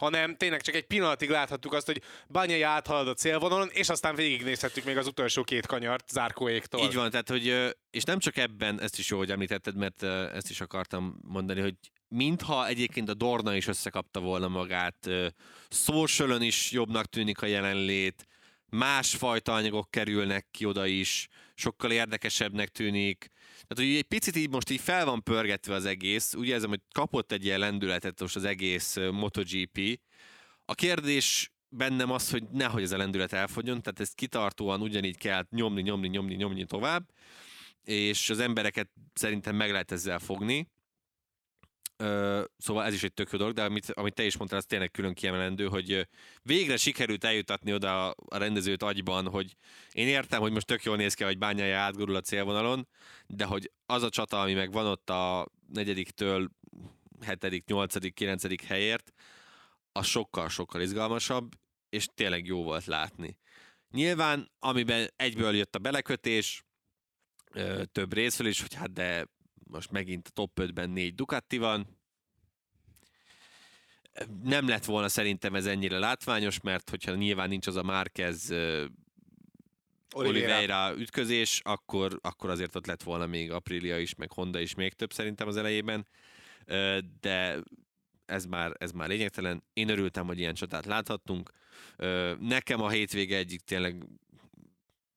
hanem tényleg csak egy pillanatig láthattuk azt, hogy Banyai áthalad a célvonalon, és aztán végignézhettük még az utolsó két kanyart zárkóéktól. Így van, tehát hogy, és nem csak ebben, ezt is jó, hogy említetted, mert ezt is akartam mondani, hogy mintha egyébként a Dorna is összekapta volna magát, social is jobbnak tűnik a jelenlét, másfajta anyagok kerülnek ki oda is, sokkal érdekesebbnek tűnik. Tehát, hogy egy picit így most így fel van pörgetve az egész, úgy érzem, hogy kapott egy ilyen lendületet most az egész MotoGP. A kérdés bennem az, hogy nehogy ez a lendület elfogjon, tehát ezt kitartóan ugyanígy kell nyomni, nyomni, nyomni, nyomni tovább, és az embereket szerintem meg lehet ezzel fogni. Szóval ez is egy tök jó dolog, de amit, amit te is mondtál, az tényleg külön kiemelendő, hogy végre sikerült eljutatni oda a rendezőt agyban, hogy én értem, hogy most tök jól néz ki, hogy bányája átgurul a célvonalon, de hogy az a csata, ami meg van ott a negyediktől hetedik, nyolcadik, kilencedik helyért, az sokkal-sokkal izgalmasabb, és tényleg jó volt látni. Nyilván, amiben egyből jött a belekötés, több részről is, hogy hát de most megint a top 5-ben négy Ducati van. Nem lett volna szerintem ez ennyire látványos, mert hogyha nyilván nincs az a Márquez Oliveira. Oliveira ütközés, akkor, akkor azért ott lett volna még Aprilia is, meg Honda is még több szerintem az elejében, de ez már, ez már lényegtelen. Én örültem, hogy ilyen csatát láthattunk. Nekem a hétvége egyik tényleg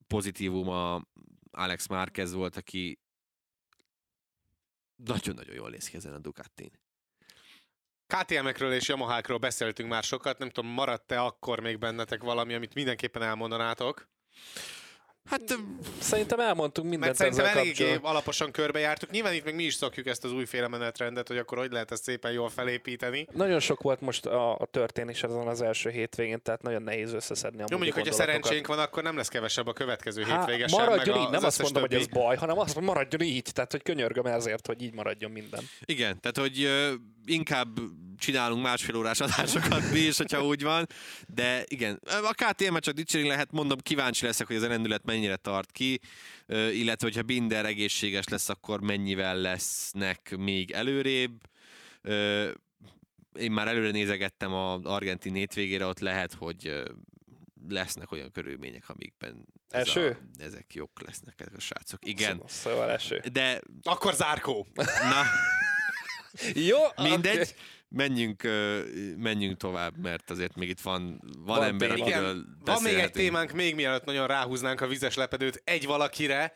pozitívum a Alex Márquez volt, aki nagyon-nagyon jól néz ki ezen a Ducatin. KTM-ekről és Yamahákról beszéltünk már sokat, nem tudom, maradt-e akkor még bennetek valami, amit mindenképpen elmondanátok? Hát szerintem elmondtunk mindent Mert szerintem eléggé alaposan körbejártuk. Nyilván itt meg mi is szokjuk ezt az újféle menetrendet, hogy akkor hogy lehet ezt szépen jól felépíteni. Nagyon sok volt most a, a történés ezen az első hétvégén, tehát nagyon nehéz összeszedni a Jó, mondjuk, hogyha szerencsénk van, akkor nem lesz kevesebb a következő Há, hétvége sem. Maradjon így, nem azt mondom, többi. hogy ez baj, hanem azt maradjon így, tehát hogy könyörgöm ezért, hogy így maradjon minden. Igen, tehát hogy inkább csinálunk másfél órás adásokat mi is, hogyha úgy van, de igen, a KTM-et csak dicsérni lehet, mondom, kíváncsi leszek, hogy ez a rendület mennyire tart ki, illetve hogyha Binder egészséges lesz, akkor mennyivel lesznek még előrébb. Én már előre nézegettem az argentin hétvégére, ott lehet, hogy lesznek olyan körülmények, amikben ez eső? A, ezek jók lesznek ezek a srácok. Igen. Szóval eső. De... Akkor zárkó. Na. Jó, Mindegy. Okay menjünk, menjünk tovább, mert azért még itt van, van, van ember, igen, Van még egy témánk, még mielőtt nagyon ráhúznánk a vizes lepedőt egy valakire,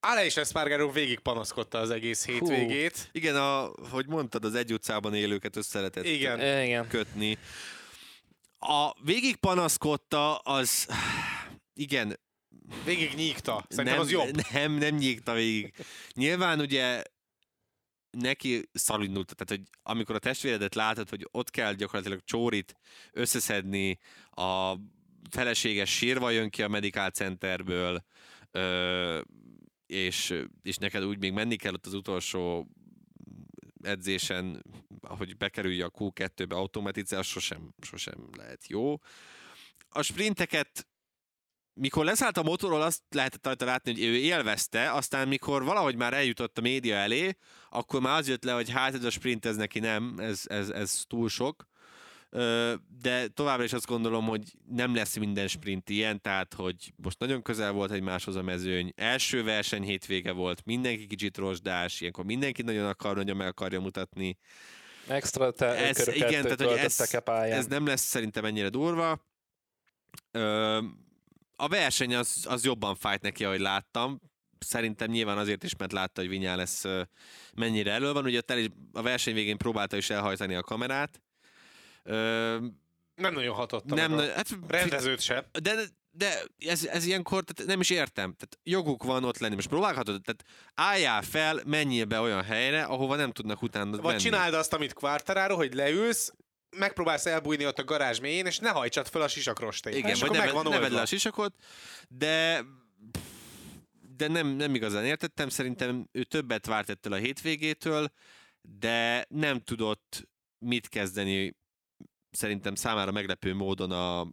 Aleix Espargaro végig panaszkodta az egész hétvégét. Hú. Igen, a, hogy mondtad, az egy utcában élőket össze lehetett igen. igen. kötni. A végig panaszkodta, az igen, Végig nyígta. Szerintem nem, az jobb. Nem, nem nyígta végig. Nyilván ugye neki szalindult, tehát hogy amikor a testvéredet látod, hogy ott kell gyakorlatilag csórit összeszedni, a feleséges sírva jön ki a Medical Centerből, és, és neked úgy még menni kell ott az utolsó edzésen, hogy bekerülj a Q2-be automatizál, sosem, sosem lehet jó. A sprinteket mikor leszállt a motorról, azt lehetett rajta látni, hogy ő élvezte, aztán mikor valahogy már eljutott a média elé, akkor már az jött le, hogy hát ez a sprint, ez neki nem, ez, ez, ez túl sok. De továbbra is azt gondolom, hogy nem lesz minden sprint ilyen, tehát hogy most nagyon közel volt egymáshoz a mezőny, első verseny hétvége volt, mindenki kicsit rozsdás, ilyenkor mindenki nagyon akar, nagyon meg akarja mutatni. Extra te, Ez, igen, tehát hogy ez, ez nem lesz szerintem ennyire durva. Ö, a verseny az, az jobban fájt neki, ahogy láttam. Szerintem nyilván azért is, mert látta, hogy Vinyá lesz mennyire elő van. Ugye el is, a verseny végén próbálta is elhajtani a kamerát. Ö, Nem nagyon hatott. nem, a hát, rendezőt se. de, de ez, ez ilyenkor tehát nem is értem. Tehát joguk van ott lenni. Most próbálhatod, tehát álljál fel, menjél be olyan helyre, ahova nem tudnak utána Vagy menni. csináld azt, amit Quartararo, hogy leülsz, megpróbálsz elbújni ott a garázs mélyén, és ne hajtsad fel a sisakrostét. Igen, vagy ne, ne vedd le a sisakot, de de nem, nem igazán értettem, szerintem ő többet várt ettől a hétvégétől, de nem tudott mit kezdeni szerintem számára meglepő módon a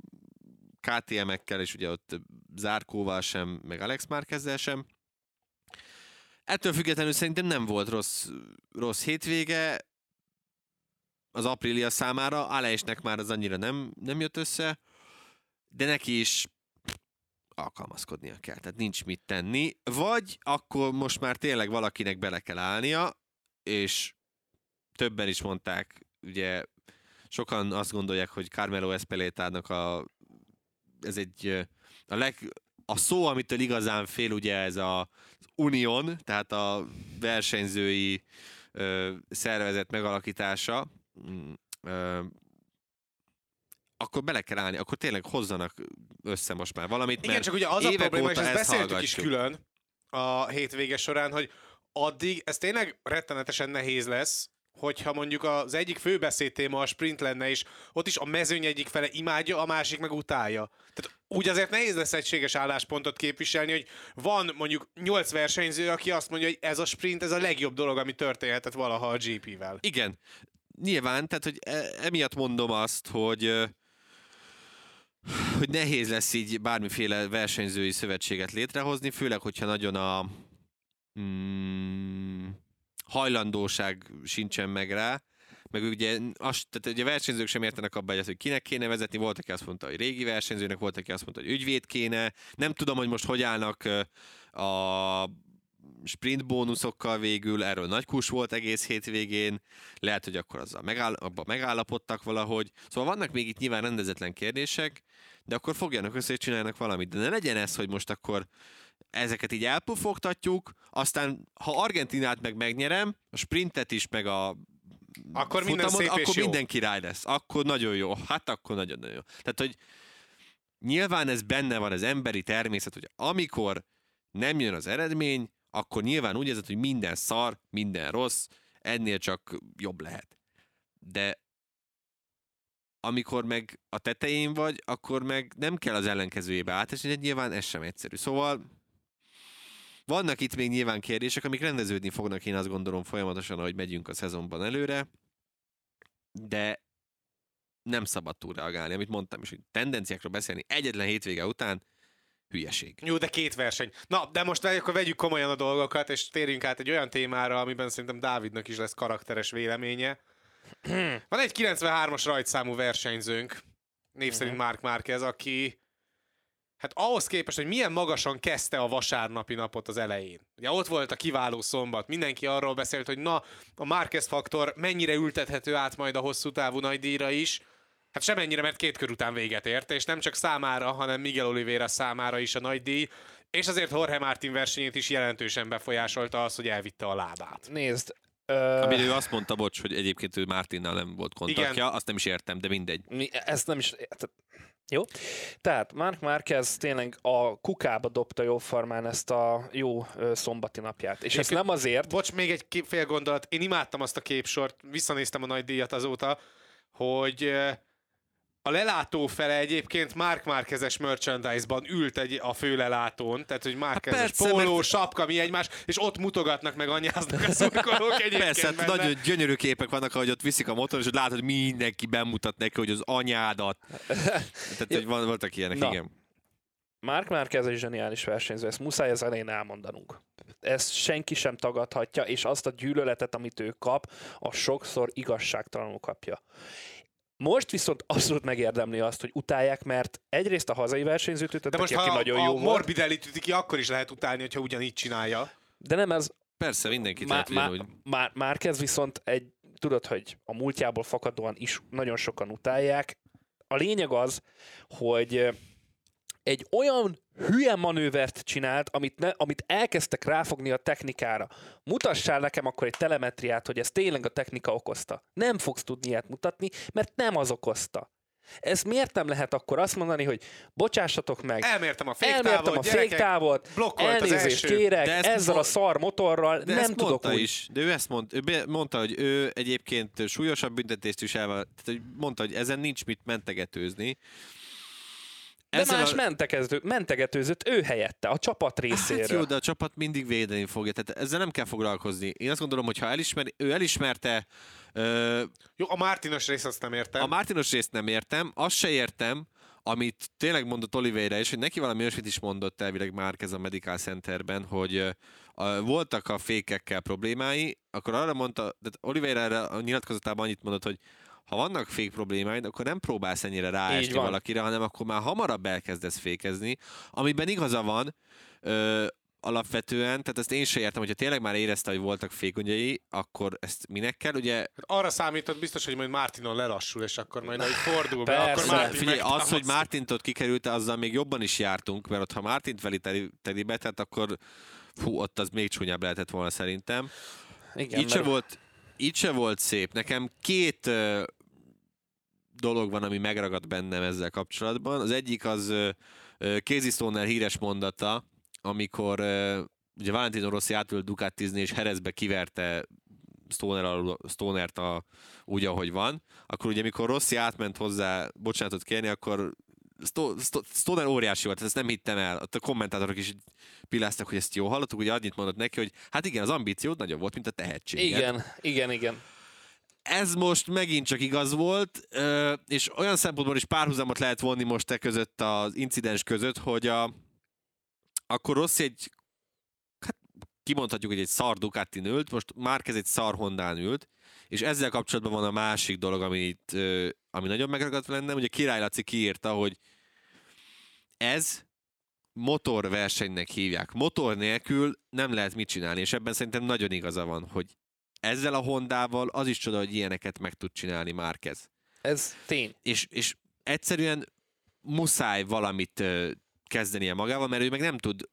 KTM-ekkel, és ugye ott Zárkóval sem, meg Alex Márkezzel sem. Ettől függetlenül szerintem nem volt rossz, rossz hétvége az Aprilia számára, Alesnek már az annyira nem, nem jött össze, de neki is alkalmazkodnia kell, tehát nincs mit tenni, vagy akkor most már tényleg valakinek bele kell állnia, és többen is mondták, ugye sokan azt gondolják, hogy Carmelo Espelétának a ez egy a, leg, a szó, amitől igazán fél, ugye ez a, az unión, tehát a versenyzői ö, szervezet megalakítása, ö, akkor bele kell állni, akkor tényleg hozzanak össze most már valamit, Igen, mert csak ugye az a probléma, és ezt ezt beszéltük is hallgatjuk. külön a hétvége során, hogy addig ez tényleg rettenetesen nehéz lesz, hogyha mondjuk az egyik fő beszédtéma a sprint lenne, és ott is a mezőny egyik fele imádja, a másik meg utálja. Tehát úgy azért nehéz lesz egységes álláspontot képviselni, hogy van mondjuk nyolc versenyző, aki azt mondja, hogy ez a sprint, ez a legjobb dolog, ami történhetett valaha a GP-vel. Igen, nyilván, tehát hogy e- emiatt mondom azt, hogy hogy nehéz lesz így bármiféle versenyzői szövetséget létrehozni, főleg, hogyha nagyon a mm, hajlandóság sincsen meg rá, meg ugye, azt, tehát ugye versenyzők sem értenek abba, hogy kinek kéne vezetni, volt, aki azt mondta, hogy régi versenyzőnek, volt, aki azt mondta, hogy ügyvéd kéne, nem tudom, hogy most hogy állnak a sprint bónuszokkal végül, erről nagy kus volt egész hétvégén, lehet, hogy akkor azzal megáll, abba megállapodtak valahogy. Szóval vannak még itt nyilván rendezetlen kérdések, de akkor fogjanak össze és csinálnak valamit. De ne legyen ez, hogy most akkor ezeket így elpufogtatjuk, aztán ha Argentinát meg megnyerem, a sprintet is, meg a Akkor minden szép és akkor jó. minden király lesz. Akkor nagyon jó. Hát akkor nagyon-nagyon jó. Tehát, hogy nyilván ez benne van, az emberi természet, hogy amikor nem jön az eredmény, akkor nyilván úgy érzed, hogy minden szar, minden rossz, ennél csak jobb lehet. De amikor meg a tetején vagy, akkor meg nem kell az ellenkezőjébe átesni, nyilván ez sem egyszerű. Szóval vannak itt még nyilván kérdések, amik rendeződni fognak, én azt gondolom folyamatosan, ahogy megyünk a szezonban előre, de nem szabad túl reagálni, amit mondtam is, hogy tendenciákról beszélni egyetlen hétvége után hülyeség. Jó, de két verseny. Na, de most akkor vegyük komolyan a dolgokat, és térjünk át egy olyan témára, amiben szerintem Dávidnak is lesz karakteres véleménye. Van egy 93-as rajtszámú versenyzőnk, név szerint Mark Márquez, aki hát ahhoz képest, hogy milyen magasan kezdte a vasárnapi napot az elején. Ugye ott volt a kiváló szombat, mindenki arról beszélt, hogy na, a Márquez faktor mennyire ültethető át majd a hosszú távú nagydíjra is. Hát semennyire, mert két kör után véget ért, és nem csak számára, hanem Miguel Oliveira számára is a nagydíj, és azért Jorge Martin versenyét is jelentősen befolyásolta az, hogy elvitte a lábát. Nézd, ö, Amire ő azt mondta, bocs, hogy egyébként ő Martinnal nem volt kontaktja, Igen. azt nem is értem, de mindegy. mi, ezt nem is... tehát- Jó. Tehát Mark Marquez tényleg a kukába dobta jóformán ezt a jó szombati napját. És ezt Egyébként- nem azért, Bocs, még egy kép, fél gondolat. Én imádtam azt a képsort, visszanéztem a nagy díjat azóta, hogy a lelátó fele egyébként Mark Márkezes merchandise-ban ült egy, a főlelátón, tehát hogy Márkezes Hát persze, póló, mert- sapka, mi egymás, és ott mutogatnak meg anyáznak a szurkolók egyébként Persze, hát benne. nagyon gyönyörű képek vannak, ahogy ott viszik a motor, és ott látod, hogy mindenki bemutat neki, hogy az anyádat. Tehát, hogy van, voltak ilyenek, Na. igen. Mark Márquez egy zseniális versenyző, ezt muszáj az elején elmondanunk. Ezt senki sem tagadhatja, és azt a gyűlöletet, amit ő kap, a sokszor igazságtalanul kapja. Most viszont abszolút megérdemli azt, hogy utálják, mert egyrészt a hazai versenyzőt ütöttek, De most aki ha nagyon a jó volt, Morbidelli üti ki, akkor is lehet utálni, hogyha ugyanígy csinálja. de nem ez, Persze, mindenkit Má- má- ugyanúgy. már, már kezd viszont egy, tudod, hogy a múltjából fakadóan is nagyon sokan utálják. A lényeg az, hogy egy olyan hülye manővert csinált, amit, ne, amit elkezdtek ráfogni a technikára. Mutassál nekem akkor egy telemetriát, hogy ez tényleg a technika okozta. Nem fogsz tudni ilyet mutatni, mert nem az okozta. Ez miért nem lehet akkor azt mondani, hogy bocsássatok meg, Elmértem a elmértem féktávot, a gyerekek, féktávot, elnézést első. kérek, De ezt ezzel a mo- szar motorral De nem ezt tudok mondta úgy. is, de ő ezt mondta, ő mondta, hogy ő egyébként súlyosabb büntetést is elvállalt, mondta, hogy ezen nincs mit mentegetőzni. De Ezzel más a- mentegető, mentegetőzött ő helyette, a csapat Hát részéről. jó, de a csapat mindig védeni fogja, tehát ezzel nem kell foglalkozni. Én azt gondolom, hogy ha elismeri, ő elismerte, ö, Jó, a Martinos rész azt nem értem. a Mártinos részt nem értem, azt se értem, amit tényleg mondott Oliveira is, hogy neki valami olyasmit is mondott elvileg már ez a Medical Centerben, hogy a, voltak a fékekkel problémái, akkor arra mondta, tehát Oliveira erre a nyilatkozatában annyit mondott, hogy ha vannak fék problémáid, akkor nem próbálsz ennyire ráesni valakire, hanem akkor már hamarabb elkezdesz fékezni, amiben igaza van, ö, alapvetően, tehát ezt én se értem, hogyha tényleg már érezte, hogy voltak fékonyai, akkor ezt minek kell, ugye Hát Arra számított biztos, hogy majd Martinon lelassul, és akkor majd ahogy fordul be, Persze. akkor Martin Figyelj, az, hogy ott kikerült, azzal még jobban is jártunk, mert ott, ha Martint veli teli, teli be, tehát akkor fú, ott az még csúnyább lehetett volna szerintem. Igen, Így se, mert volt, így se volt szép. Nekem két dolog van, ami megragad bennem ezzel kapcsolatban. Az egyik az Casey Stoner híres mondata, amikor ugye Valentino Rossi átült Ducatizni, és Herezbe kiverte Stoner alul, Stonert a, úgy, ahogy van, akkor ugye amikor Rossi átment hozzá bocsánatot kérni, akkor Sto- Sto- Stoner óriási volt, ezt nem hittem el. A kommentátorok is így pilláztak, hogy ezt jó hallottuk, ugye annyit mondott neki, hogy hát igen, az ambíciód nagyobb volt, mint a tehetség. igen, igen, igen. Ez most megint csak igaz volt, és olyan szempontból is párhuzamot lehet vonni most e között az incidens között, hogy a, akkor rossz egy, hát kimondhatjuk, hogy egy szar Ducatin ült, most Márquez egy szar Hondán ült, és ezzel kapcsolatban van a másik dolog, amit, ami nagyon megragadt lennem, ugye Király Laci kiírta, hogy ez motorversenynek hívják. Motor nélkül nem lehet mit csinálni, és ebben szerintem nagyon igaza van, hogy ezzel a Hondával az is csoda, hogy ilyeneket meg tud csinálni Márquez. Ez tény. És, és egyszerűen muszáj valamit kezdenie magával, mert ő meg nem tud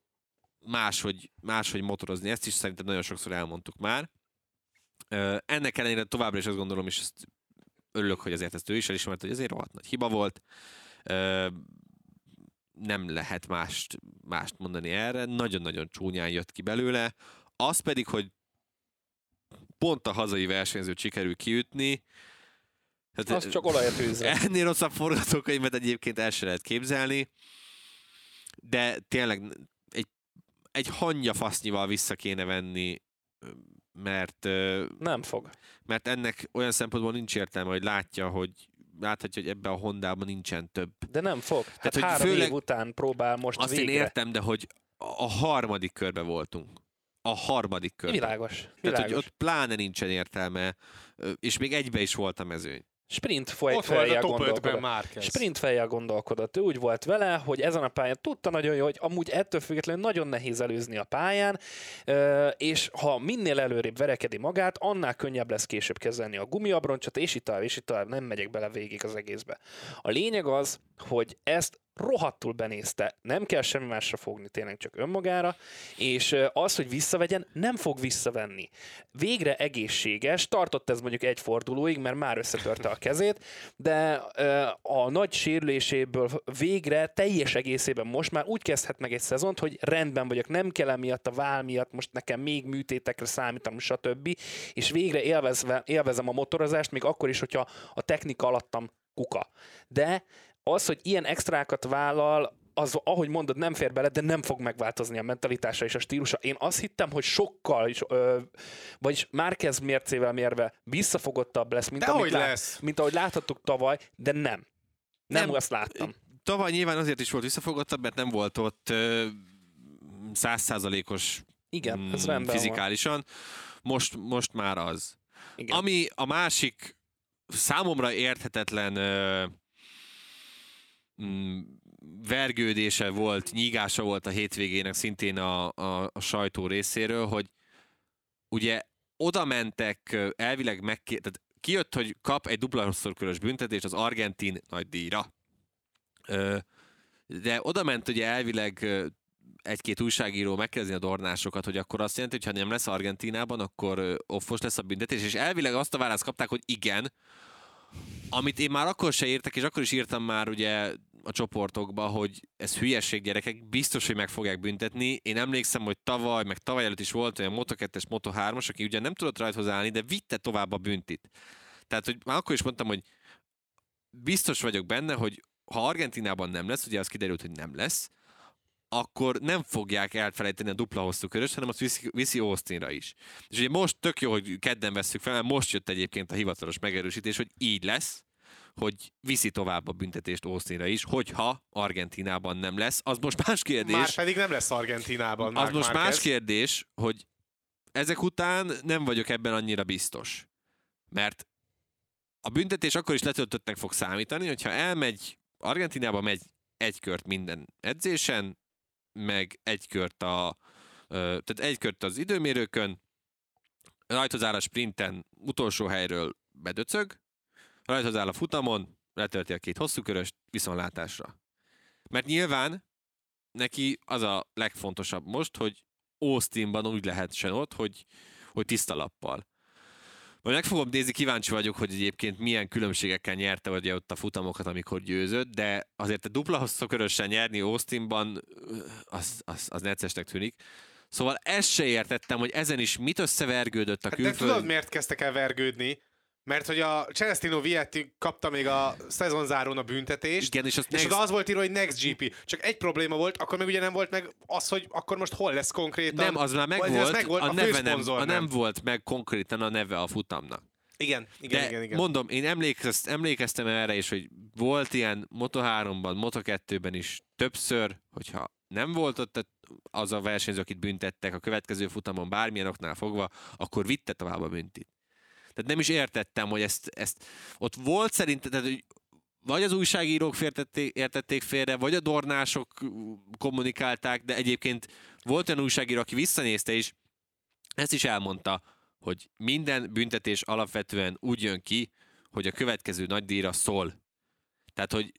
máshogy, máshogy motorozni. Ezt is szerintem nagyon sokszor elmondtuk már. Ennek ellenére továbbra is azt gondolom, és ezt örülök, hogy azért ezt ő is elismert, hogy ezért rohadt nagy hiba volt. Nem lehet mást, mást mondani erre. Nagyon-nagyon csúnyán jött ki belőle. Az pedig, hogy pont a hazai versenyzőt sikerül kiütni, hát, Az csak olaj a tűzre. Ennél rosszabb forgatókönyvet egyébként el se lehet képzelni, de tényleg egy, egy hangya fasznyival vissza kéne venni, mert, Nem fog. mert ennek olyan szempontból nincs értelme, hogy látja, hogy láthatja, hogy ebben a Hondában nincsen több. De nem fog. Hát Tehát, hogy három főleg- év után próbál most Azt végre. én értem, de hogy a harmadik körbe voltunk. A harmadik körbe. Világos. Tehát, Világos. hogy ott pláne nincsen értelme, és még egybe is volt a mezőny. Sprint foly, Ott volt a fejjel top 5-ben gondolkodott. Márquez. Sprint fejjel gondolkodott. Ő úgy volt vele, hogy ezen a pályán tudta nagyon jó, hogy amúgy ettől függetlenül nagyon nehéz előzni a pályán, és ha minél előrébb verekedi magát, annál könnyebb lesz később kezelni a gumiabroncsot, és itt tovább, és itt tovább, nem megyek bele végig az egészbe. A lényeg az, hogy ezt rohadtul benézte, nem kell semmi másra fogni, tényleg csak önmagára, és az, hogy visszavegyen, nem fog visszavenni. Végre egészséges, tartott ez mondjuk egy fordulóig, mert már összetörte a kezét, de a nagy sérüléséből végre teljes egészében most már úgy kezdhet meg egy szezont, hogy rendben vagyok, nem kell emiatt a vál miatt most nekem még műtétekre számítanom, stb. És végre élvezve, élvezem a motorozást, még akkor is, hogyha a technika alattam kuka. De az, hogy ilyen extrákat vállal, az, ahogy mondod, nem fér bele, de nem fog megváltozni a mentalitása és a stílusa. Én azt hittem, hogy sokkal is, ö, vagyis Márquez mércével mérve visszafogottabb lesz, mint, De amit lát, lesz? mint ahogy láthattuk tavaly, de nem. Nem, Nem. azt láttam. tavaly nyilván azért is volt visszafogottabb, mert nem volt ott százszázalékos Igen, ez mm, van. fizikálisan. Most, most már az. Igen. Ami a másik számomra érthetetlen ö, vergődése volt, nyígása volt a hétvégének szintén a, a, a sajtó részéről, hogy ugye oda mentek elvileg meg, tehát kijött, hogy kap egy dupla hosszorkörös büntetést az argentin nagy díjra. De oda ment ugye elvileg egy-két újságíró megkezdeni a dornásokat, hogy akkor azt jelenti, hogy ha nem lesz Argentinában, akkor offos lesz a büntetés, és elvileg azt a választ kapták, hogy igen, amit én már akkor se értek, és akkor is írtam már ugye a csoportokba, hogy ez hülyeség gyerekek, biztos, hogy meg fogják büntetni. Én emlékszem, hogy tavaly, meg tavaly előtt is volt olyan Moto2-es, Moto3-as, aki ugye nem tudott rajthoz állni, de vitte tovább a büntit. Tehát, hogy már akkor is mondtam, hogy biztos vagyok benne, hogy ha Argentinában nem lesz, ugye az kiderült, hogy nem lesz, akkor nem fogják elfelejteni a dupla hosszú körös, hanem azt viszi, viszi Austinra is. És ugye most tök jó, hogy kedden vesszük fel, mert most jött egyébként a hivatalos megerősítés, hogy így lesz, hogy viszi tovább a büntetést Austinra is, hogyha Argentinában nem lesz. Az most más kérdés. Már pedig nem lesz Argentinában. az most Márquez. más kérdés, hogy ezek után nem vagyok ebben annyira biztos. Mert a büntetés akkor is letöltöttnek fog számítani, hogyha elmegy, Argentinába megy egy kört minden edzésen, meg egy kört a, tehát egy kört az időmérőkön, a sprinten, utolsó helyről bedöcög, rajthoz áll a futamon, letölti a két hosszú köröst, viszontlátásra. Mert nyilván neki az a legfontosabb most, hogy Austinban úgy lehessen ott, hogy, hogy tiszta lappal. Majd meg fogom nézni, kíváncsi vagyok, hogy egyébként milyen különbségekkel nyerte ugye ott a futamokat, amikor győzött, de azért a dupla hosszokörösen nyerni Austinban, az, az, az neccesnek tűnik. Szóval ezt se értettem, hogy ezen is mit összevergődött a Hát De külföld. tudod, miért kezdtek el vergődni? Mert hogy a Celestino Vietti kapta még a szezonzárón a büntetést, Igen, és azt és next- az volt írva, hogy Next GP. Csak egy probléma volt, akkor meg ugye nem volt meg az, hogy akkor most hol lesz konkrétan. Nem, az már megvolt, ez megvolt, a, a neve nem, a nem volt meg konkrétan a neve a futamnak. Igen, igen, De igen, igen. mondom, én emlékez, emlékeztem erre is, hogy volt ilyen Moto3-ban, Moto2-ben is többször, hogyha nem volt ott az a versenyző, akit büntettek a következő futamon bármilyen oknál fogva, akkor vitte tovább a büntit. Tehát nem is értettem, hogy ezt, ezt ott volt szerintem, tehát, hogy vagy az újságírók fértették, értették félre, vagy a dornások kommunikálták, de egyébként volt olyan újságíró, aki visszanézte, és ezt is elmondta, hogy minden büntetés alapvetően úgy jön ki, hogy a következő nagydíjra szól. Tehát, hogy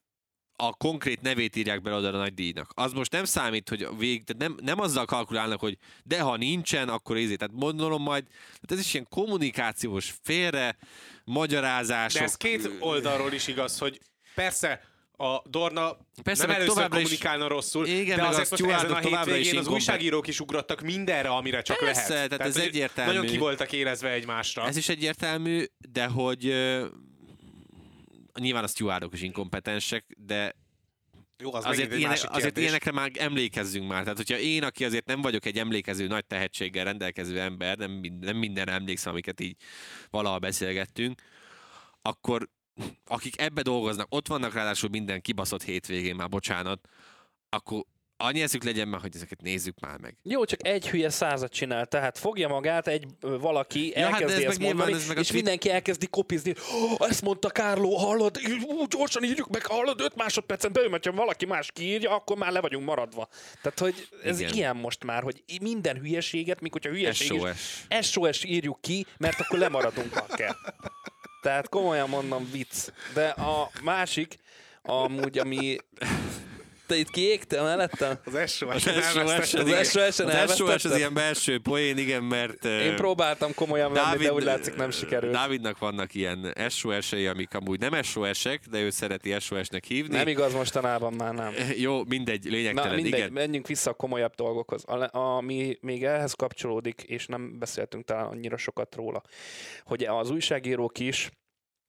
a konkrét nevét írják bele oda a nagy díjnak. Az most nem számít, hogy vég, tehát nem, nem azzal kalkulálnak, hogy de ha nincsen, akkor ezért. Tehát mondom majd, tehát ez is ilyen kommunikációs félre, magyarázások. De ez két oldalról is igaz, hogy persze a Dorna Persze, nem először továbbra is- kommunikálna rosszul, Igen, de azért most ezen a hétvégén az újságírók is ugrottak mindenre, amire csak Persze, lehet. tehát ez hogy egyértelmű. Nagyon ki voltak érezve egymásra. Ez is egyértelmű, de hogy nyilván a stewardok is inkompetensek, de Jó, az azért, megint egy ilyen, másik azért ilyenekre már emlékezzünk már. Tehát, hogyha én, aki azért nem vagyok egy emlékező, nagy tehetséggel rendelkező ember, nem, mind- nem mindenre emlékszem, amiket így valaha beszélgettünk, akkor akik ebbe dolgoznak, ott vannak ráadásul minden kibaszott hétvégén már, bocsánat, akkor annyi eszük legyen már, hogy ezeket nézzük már meg. Jó, csak egy hülye százat csinál, tehát fogja magát egy valaki, Ja, hát elkezdi ez ezt mondani, ez meg a és Twitter- mindenki elkezdi kopizni. Oh, ezt mondta Kárló, hallod? Ú, gyorsan írjuk meg, hallod? 5 másodpercen belül, mert ha valaki más kiírja, akkor már le vagyunk maradva. Tehát, hogy ez Igen. ilyen most már, hogy minden hülyeséget, mikor hogyha hülyeség is, SOS. SOS írjuk ki, mert akkor lemaradunk akár. Tehát komolyan mondom, vicc. De a másik, amúgy, ami... Te itt kiégtél mellettem? Az SOS-en Az elvesztetted. SOS-en, Az. SOS-en Az SOS az ilyen belső poén, igen, mert... Én próbáltam komolyan venni, de úgy látszik nem sikerült. Dávidnak vannak ilyen SOS-ei, amik amúgy nem SOS-ek, de ő szereti SOS-nek hívni. Nem igaz mostanában már nem. Jó, mindegy, Na lényegtelen, mindegy, igen. menjünk vissza a komolyabb dolgokhoz. A, ami még ehhez kapcsolódik, és nem beszéltünk talán annyira sokat róla, hogy az újságírók is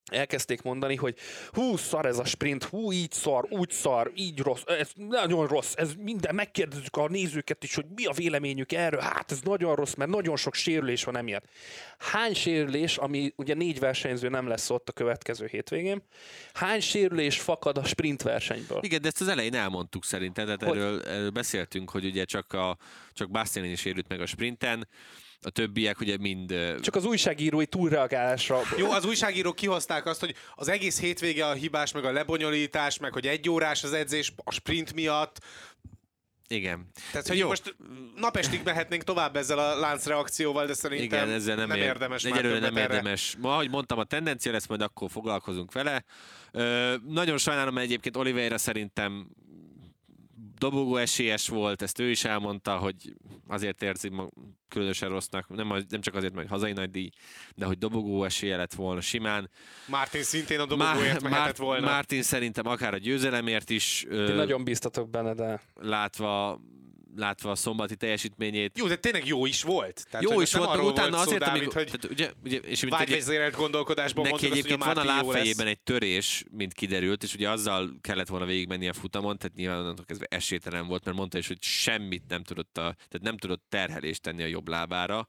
elkezdték mondani, hogy hú, szar ez a sprint, hú, így szar, úgy szar, így rossz, ez nagyon rossz, ez minden, megkérdezzük a nézőket is, hogy mi a véleményük erről, hát ez nagyon rossz, mert nagyon sok sérülés van emiatt. Hány sérülés, ami ugye négy versenyző nem lesz ott a következő hétvégén, hány sérülés fakad a sprint versenyből? Igen, de ezt az elején elmondtuk szerintem, tehát erről, erről beszéltünk, hogy ugye csak, a, csak Bastianini sérült meg a sprinten, a többiek ugye mind... Csak az újságírói túlreagálásra. Jó, az újságírók kihozták azt, hogy az egész hétvége a hibás, meg a lebonyolítás, meg hogy egy órás az edzés a sprint miatt. Igen. Tehát, hogy Jó. most napestig mehetnénk tovább ezzel a láncreakcióval, de szerintem Igen, ezzel nem, nem ér- érdemes Egyelőre nem erre. érdemes. Ma, ahogy mondtam, a tendencia lesz, majd akkor foglalkozunk vele. Ö, nagyon sajnálom, mert egyébként Oliveira szerintem dobogó esélyes volt, ezt ő is elmondta, hogy azért érzi különösen rossznak, nem, nem csak azért, mert hazai nagy díj, de hogy dobogó esélye lett volna simán. Martin szintén a dobogóért mehetett volna. Martin szerintem akár a győzelemért is Ti ö, nagyon bíztatok benne, de látva, látva a szombati teljesítményét. Jó, de tényleg jó is volt. Tehát, Jó is volt, arról utána volt szó, azért, Dávid, amikor, hogy tehát ugye, ugye, és mint egy, vágyvezérelt gondolkodásban neki a egyébként van a lábfejében egy törés, mint kiderült, és ugye azzal kellett volna végigmenni a futamon, tehát nyilván onnantól kezdve esélytelen volt, mert mondta is, hogy semmit nem tudott, a, tehát nem tudott terhelést tenni a jobb lábára.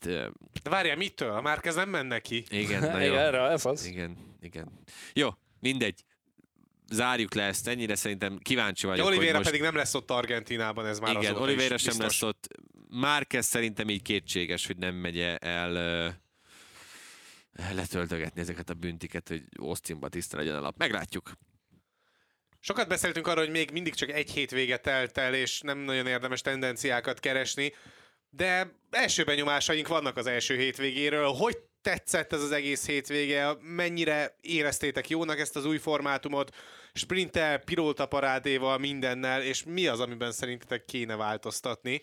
Hát, De várjál, mitől? A Márquez nem ment neki. igen, na jó. Igen, erre ez az. Igen, igen. Jó, mindegy. Zárjuk le ezt ennyire, szerintem kíváncsi De vagyok, Oliveira hogy most... pedig nem lesz ott Argentinában, ez már igen, Oliveira sem biztos. lesz ott. Márquez szerintem így kétséges, hogy nem megy el letöltögetni ezeket a büntiket, hogy Austinba tiszta legyen a lap. Meglátjuk. Sokat beszéltünk arról, hogy még mindig csak egy hétvége telt el, és nem nagyon érdemes tendenciákat keresni, de első benyomásaink vannak az első hétvégéről. Hogy tetszett ez az egész hétvége? Mennyire éreztétek jónak ezt az új formátumot? Sprinttel, pilóta parádéval, mindennel, és mi az, amiben szerintetek kéne változtatni?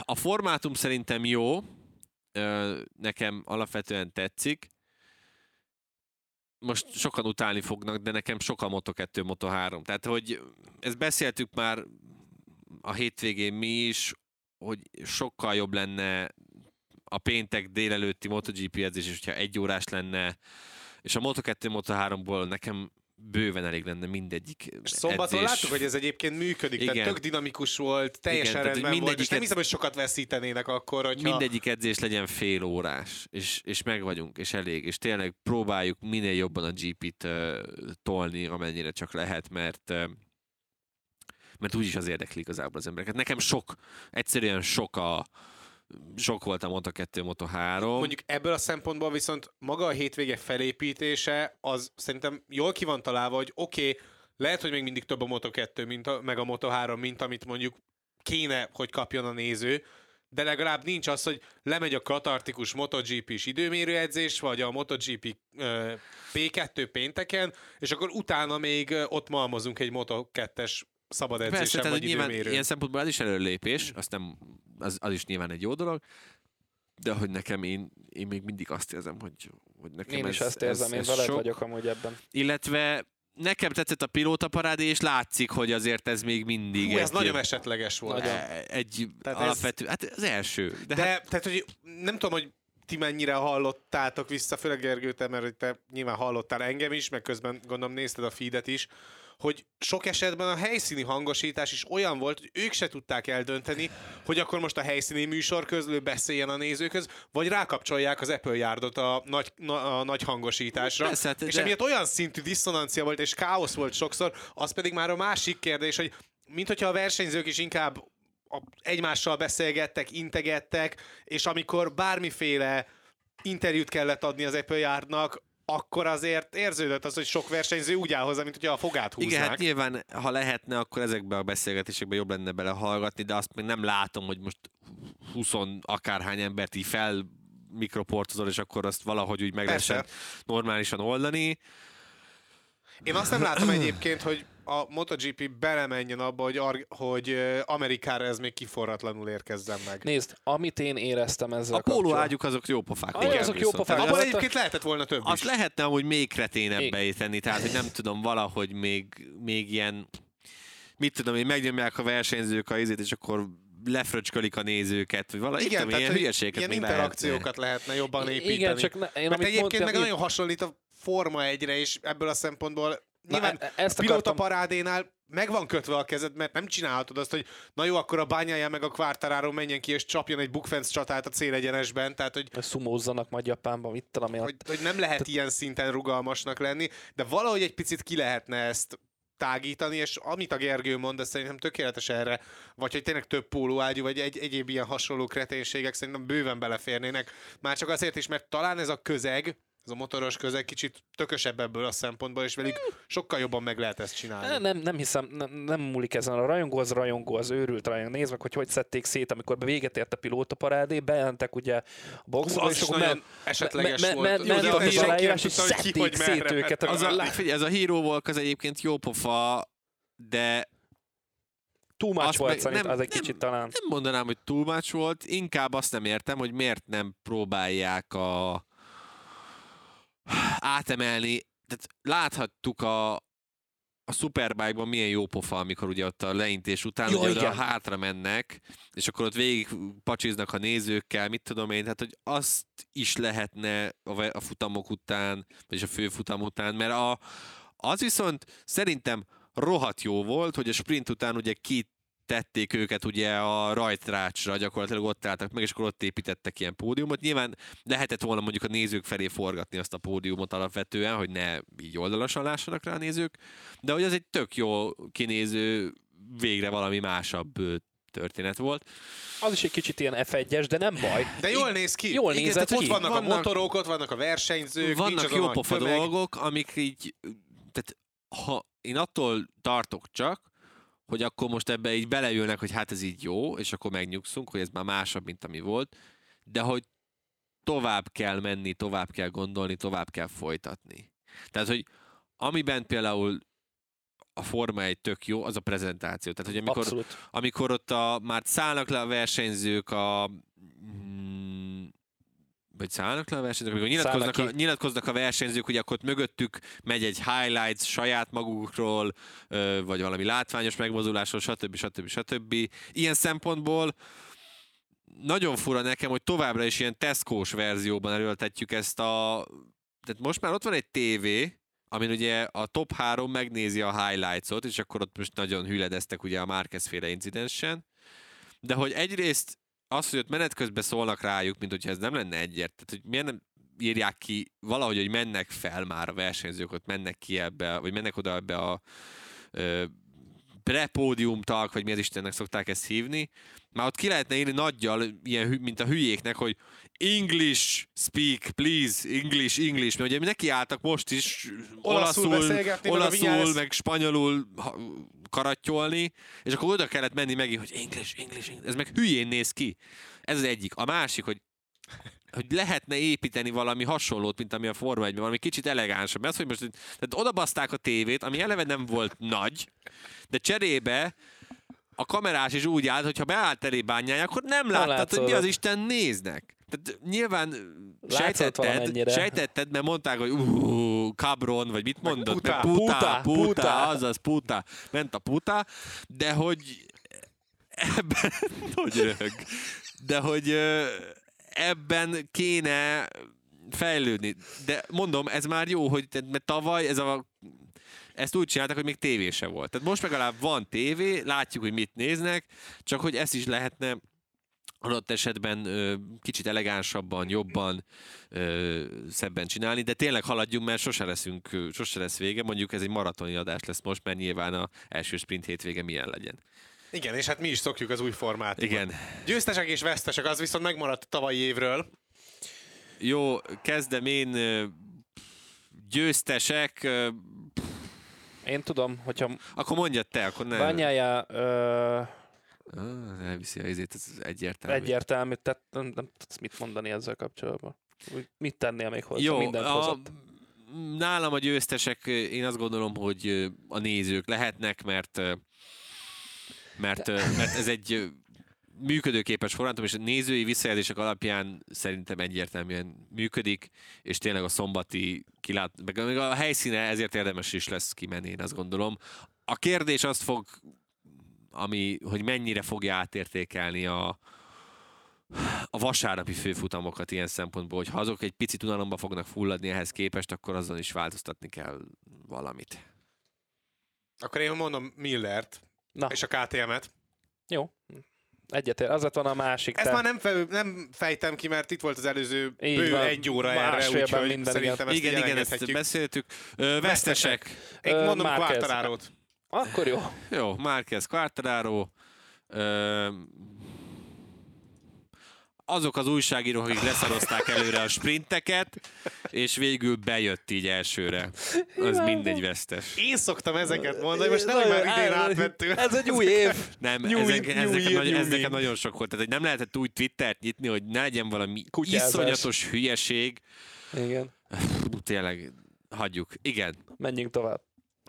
A formátum szerintem jó, nekem alapvetően tetszik. Most sokan utálni fognak, de nekem sok a Moto2, Moto3. Tehát, hogy ezt beszéltük már a hétvégén mi is, hogy sokkal jobb lenne a péntek délelőtti MotoGP edzés, és hogyha egy órás lenne, és a Moto2, Moto3-ból nekem bőven elég lenne mindegyik És szombaton edzés. láttuk, hogy ez egyébként működik, Igen. tehát tök dinamikus volt, teljesen Igen, rendben volt, és nem hiszem, hogy sokat veszítenének akkor, hogyha... mindegyik edzés legyen fél órás, és, és meg vagyunk, és elég, és tényleg próbáljuk minél jobban a GP-t uh, tolni, amennyire csak lehet, mert uh, mert úgyis az érdekli igazából az embereket. Nekem sok, egyszerűen sok a sok volt a Moto2, Moto3. Mondjuk ebből a szempontból viszont maga a hétvége felépítése, az szerintem jól ki van találva, hogy oké, okay, lehet, hogy még mindig több a Moto2, mint a, meg a Moto3, mint amit mondjuk kéne, hogy kapjon a néző, de legalább nincs az, hogy lemegy a katartikus MotoGP-s időmérőedzés, vagy a MotoGP ö, P2 pénteken, és akkor utána még ott malmozunk egy Moto2-es szabad Persze, edzésen, tehát vagy nyilván időmérőn. ilyen szempontból ez is előlépés, azt nem, az, az is nyilván egy jó dolog, de hogy nekem én, én még mindig azt érzem, hogy, hogy nekem Én ez, is ezt érzem, ez, én ez veled sok. vagyok amúgy ebben. Illetve nekem tetszett a pilótaparádé, és látszik, hogy azért ez még mindig Hú, ez egy, nagyon esetleges volt. Nagyon. egy Tehát ez- alapvető, hát az első. De, De, hát, tehát, hogy nem tudom, hogy ti mennyire hallottátok vissza, főleg Gergő, te, mert te nyilván hallottál engem is, meg közben gondolom nézted a feedet is, hogy sok esetben a helyszíni hangosítás is olyan volt, hogy ők se tudták eldönteni, hogy akkor most a helyszíni műsor közül beszéljen a nézőköz, vagy rákapcsolják az Apple Yardot a nagy, na, a nagy hangosításra. Persze, hát és de- emiatt olyan szintű diszonancia volt, és káosz volt sokszor, az pedig már a másik kérdés, hogy mint hogyha a versenyzők is inkább a, egymással beszélgettek, integettek, és amikor bármiféle interjút kellett adni az Apple Yardnak, akkor azért érződött az, hogy sok versenyző úgy áll hozzá, mint hogyha a fogát húznák. igen, hát nyilván, ha lehetne, akkor ezekbe a beszélgetésekbe jobb lenne belehallgatni, de azt még nem látom, hogy most 20 akárhány embert így fel mikroportozol, és akkor azt valahogy úgy meg normálisan oldani. Én azt nem látom egyébként, hogy a MotoGP belemenjen abba, hogy, Ar- hogy Amerikára ez még kiforratlanul érkezzen meg. Nézd, amit én éreztem ezzel A póló ágyuk azok jó pofák. Ah, voltak azok jó pofák. Abban egyébként lehetett volna több Azt is. lehetne amúgy még kreténebbé tenni, tehát hogy nem tudom, valahogy még, még ilyen mit tudom én, megnyomják a versenyzők a izét, és akkor lefröcskölik a nézőket, vagy valami, Igen, tudom, tehát ilyen hogy hülyeséget ilyen még interakciókat lehetne jobban építeni. Igen, csak ne, én Mert egyébként mondtam, meg én- nagyon hasonlít a Forma egyre, és ebből a szempontból nyilván e- ezt a pilóta parádénál meg van kötve a kezed, mert nem csinálhatod azt, hogy na jó, akkor a bányája meg a Quartararo menjen ki, és csapjon egy bukfenc csatát a célegyenesben, tehát hogy szumózzanak majd Japánban, mit tudom én. hogy, hogy nem lehet ilyen szinten rugalmasnak lenni, de valahogy egy picit ki lehetne ezt tágítani, és amit a Gergő mond, ez szerintem tökéletes erre, vagy hogy tényleg több pólóágyú, vagy egy, egyéb ilyen hasonló kreténségek szerintem bőven beleférnének. Már csak azért is, mert talán ez a közeg, ez a motoros közeg kicsit tökösebb ebből a szempontból, és velük sokkal jobban meg lehet ezt csinálni. Nem, nem hiszem, nem, nem múlik ezen. A rajongó az rajongó, az őrült rajongó. Nézd meg, hogy hogy szedték szét, amikor véget ért a pilóta parádé, bejelentek ugye a boxba, Az és akkor men- esetleges me- me- volt. me- Jó, ment a aláírás, és szedték szét őket. ment. Az a, figyelj, ez a Hero Walk az egyébként jó pofa, de Too much Azt volt meg- szerint, nem- az egy nem- kicsit talán. nem mondanám, hogy túl much volt, inkább azt nem értem, hogy miért nem próbálják a átemelni, tehát láthattuk a, a Superbike-ban milyen jó pofa, amikor ugye ott a leintés után Jó, ugye oda hátra mennek, és akkor ott végig pacsiznak a nézőkkel, mit tudom én, tehát hogy azt is lehetne a, futamok után, vagyis a főfutam után, mert a, az viszont szerintem rohadt jó volt, hogy a sprint után ugye ki tették őket ugye a rajtrácsra, gyakorlatilag ott álltak meg, és akkor ott építettek ilyen pódiumot. Nyilván lehetett volna mondjuk a nézők felé forgatni azt a pódiumot alapvetően, hogy ne így oldalasan lássanak rá a nézők, de hogy az egy tök jó kinéző, végre valami másabb történet volt. Az is egy kicsit ilyen F1-es, de nem baj. De jól néz ki. Jól Igen, nézett tehát ki. Ott vannak, Vannak- a motorok, ott vannak a versenyzők, Vannak jó pofa dolgok, amik így, tehát ha én attól tartok csak, hogy akkor most ebbe így beleülnek, hogy hát ez így jó, és akkor megnyugszunk, hogy ez már másabb, mint ami volt, de hogy tovább kell menni, tovább kell gondolni, tovább kell folytatni. Tehát, hogy amiben például a Forma egy tök jó, az a prezentáció. Tehát, hogy amikor, Abszolút. amikor ott a, már szállnak le a versenyzők a mm, vagy szállnak le a versenyzők, amikor nyilatkoznak Szállnak a, nyilatkoznak a versenyzők, ugye akkor ott mögöttük megy egy highlights saját magukról, vagy valami látványos megmozdulásról, stb. stb. stb. Ilyen szempontból nagyon fura nekem, hogy továbbra is ilyen Tesco-s verzióban erőltetjük ezt a... Tehát most már ott van egy tévé, amin ugye a top 3 megnézi a highlights-ot, és akkor ott most nagyon hüledeztek ugye a Márquez féle incidensen, de hogy egyrészt az, hogy ott menet közben szólnak rájuk, mint hogyha ez nem lenne egyért, tehát hogy miért nem írják ki valahogy, hogy mennek fel már a versenyzők, ott mennek ki ebbe, vagy mennek oda ebbe a ö, prepódium tag, vagy mi az Istennek szokták ezt hívni, már ott ki lehetne írni nagyjal, ilyen, mint a hülyéknek, hogy English speak, please, English, English, mert ugye neki álltak most is Olaszul olaszul, beszélgetni, meg olaszul, Vinyales- meg spanyolul ha- karattyolni, és akkor oda kellett menni megint, hogy English, English, English. Ez meg hülyén néz ki. Ez az egyik. A másik, hogy hogy lehetne építeni valami hasonlót, mint ami a Forma 1 valami kicsit elegánsabb. Ez, hogy most tehát odabaszták a tévét, ami eleve nem volt nagy, de cserébe a kamerás is úgy állt, hogy ha beállt elé bányája, akkor nem láttad, hogy mi az. Isten néznek. Tehát nyilván sejtetted, sejtetted, mert mondták, hogy uh, cabron, vagy mit mondott, puta. puta, Puta, puta, azaz puta, ment a puta, de hogy ebben, hogy röhög, de hogy ebben kéne fejlődni. De mondom, ez már jó, hogy mert tavaly ez a ezt úgy csinálták, hogy még tévé se volt. Tehát most legalább van tévé, látjuk, hogy mit néznek, csak hogy ezt is lehetne adott esetben ö, kicsit elegánsabban, jobban, ö, szebben csinálni, de tényleg haladjunk, mert sose leszünk, sose lesz vége, mondjuk ez egy maratoni adás lesz most, mert nyilván a első sprint hétvége milyen legyen. Igen, és hát mi is szokjuk az új formátumot. Igen. Győztesek és vesztesek, az viszont megmaradt a tavalyi évről. Jó, kezdem én győztesek, Én tudom, hogyha akkor mondjad te, akkor nem. bányája ö, Ah, elviszi a izét, ez egyértelmű. egyértelmű, tehát nem, nem tudsz mit mondani ezzel kapcsolatban. Mit tennél még hozzá? Jó, Mindent a, hozott. nálam a győztesek, én azt gondolom, hogy a nézők lehetnek, mert mert, mert ez egy működőképes formátum, és a nézői visszajelzések alapján szerintem egyértelműen működik, és tényleg a szombati kilát, meg a helyszíne ezért érdemes is lesz kimenni, én azt gondolom. A kérdés azt fog ami, hogy mennyire fogja átértékelni a, a vasárnapi főfutamokat ilyen szempontból, hogy ha azok egy picit unalomba fognak fulladni ehhez képest, akkor azon is változtatni kell valamit. Akkor én mondom Millert Na, és a KTM-et. jó. Egyetér. Az lett van a másik. Ezt te. már nem, fe, nem fejtem ki, mert itt volt az előző Így bő van. egy óra erre, Másfélben úgyhogy minden, szerintem ezt igen, igen, ezt beszéltük. Ö, vesztesek. Én Ö, mondom Márquez. Quartararo-t. Akkor jó. Jó, Márquez, Quartararo. Ö, azok az újságírók, akik leszarozták előre a sprinteket, és végül bejött így elsőre. Az mindegy vesztes. Én szoktam ezeket mondani, most nehogy már idén átvettünk. Ez egy új év. Nem, New ezek, year, nagyon, ez new nekem me. nagyon sok volt. Tehát, hogy nem lehetett úgy Twittert nyitni, hogy ne legyen valami Kutyázás. iszonyatos hülyeség. Igen. Tényleg, hagyjuk. Igen. Menjünk tovább.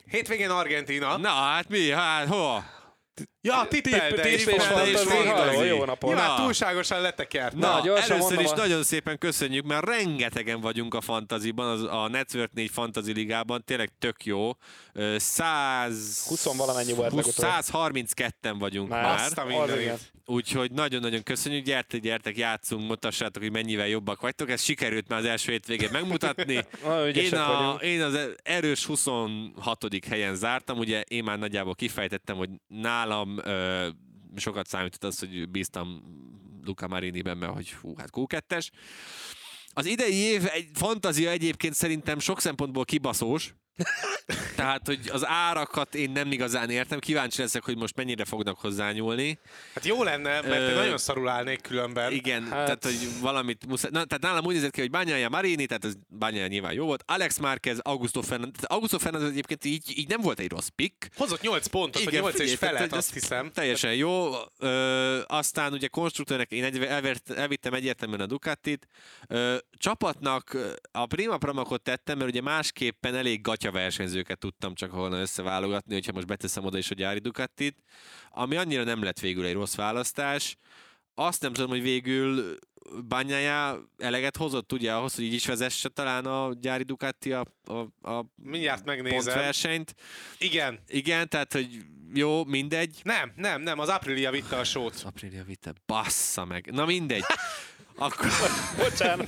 Hétvégén Argentina. Na, hát mi? Hát, hova? Ja, tippelde Tipp is. és. Halló, jó napot. Nyilván Na. túlságosan letekert. Na, Na, először is a- nagyon szépen köszönjük, mert rengetegen vagyunk a fantaziban, az, a Network 4 Fantasy Ligában, tényleg tök jó. Ö, 100... 20 valamennyi volt 20 legutóbb. 132-en vagyunk Már. már. Azt a Az mindenit. Úgyhogy nagyon-nagyon köszönjük, gyertek, gyertek, játszunk, mutassátok, hogy mennyivel jobbak vagytok. Ez sikerült már az első hétvégén megmutatni. Én, a, én az erős 26. helyen zártam, ugye én már nagyjából kifejtettem, hogy nálam ö, sokat számított az, hogy bíztam Luca Mariniben, mert hogy hú, hát Q2-es. Az idei év egy fantázia egyébként szerintem sok szempontból kibaszós, tehát, hogy az árakat én nem igazán értem. Kíváncsi leszek, hogy most mennyire fognak hozzányúlni. Hát jó lenne, mert én Ö, nagyon szarul állnék különben. Igen, Hát- hát... tehát, hogy valamit muszáj... Na, tehát nálam úgy nézett ki, hogy Bányája Marini, tehát az Bányája nyilván jó volt. Alex Márquez, Augusto Fernández. Augusto Fernández egyébként így, így nem volt egy rossz pick. Hozott 8 pontot, vagy 8 és figyelj, tehát, azt ez hiszem. Teljesen jó. Ö, aztán ugye konstruktőrnek én egy, elvert, elvittem egyértelműen a Ducatit. Ö, csapatnak a Prima Pramakot tettem, mert ugye másképpen elég gatya versenyzőket tudtam csak volna összeválogatni, hogyha most beteszem oda is a gyári Ducatit, ami annyira nem lett végül egy rossz választás. Azt nem tudom, hogy végül Bányája eleget hozott ugye ahhoz, hogy így is vezesse talán a gyári Ducati a, a, a Mindjárt megnézem. pontversenyt. Igen. Igen, tehát, hogy jó, mindegy. Nem, nem, nem, az Aprilia vitte a sót. Aprilia vitte, bassza meg. Na mindegy. Akkor, Bocsánat.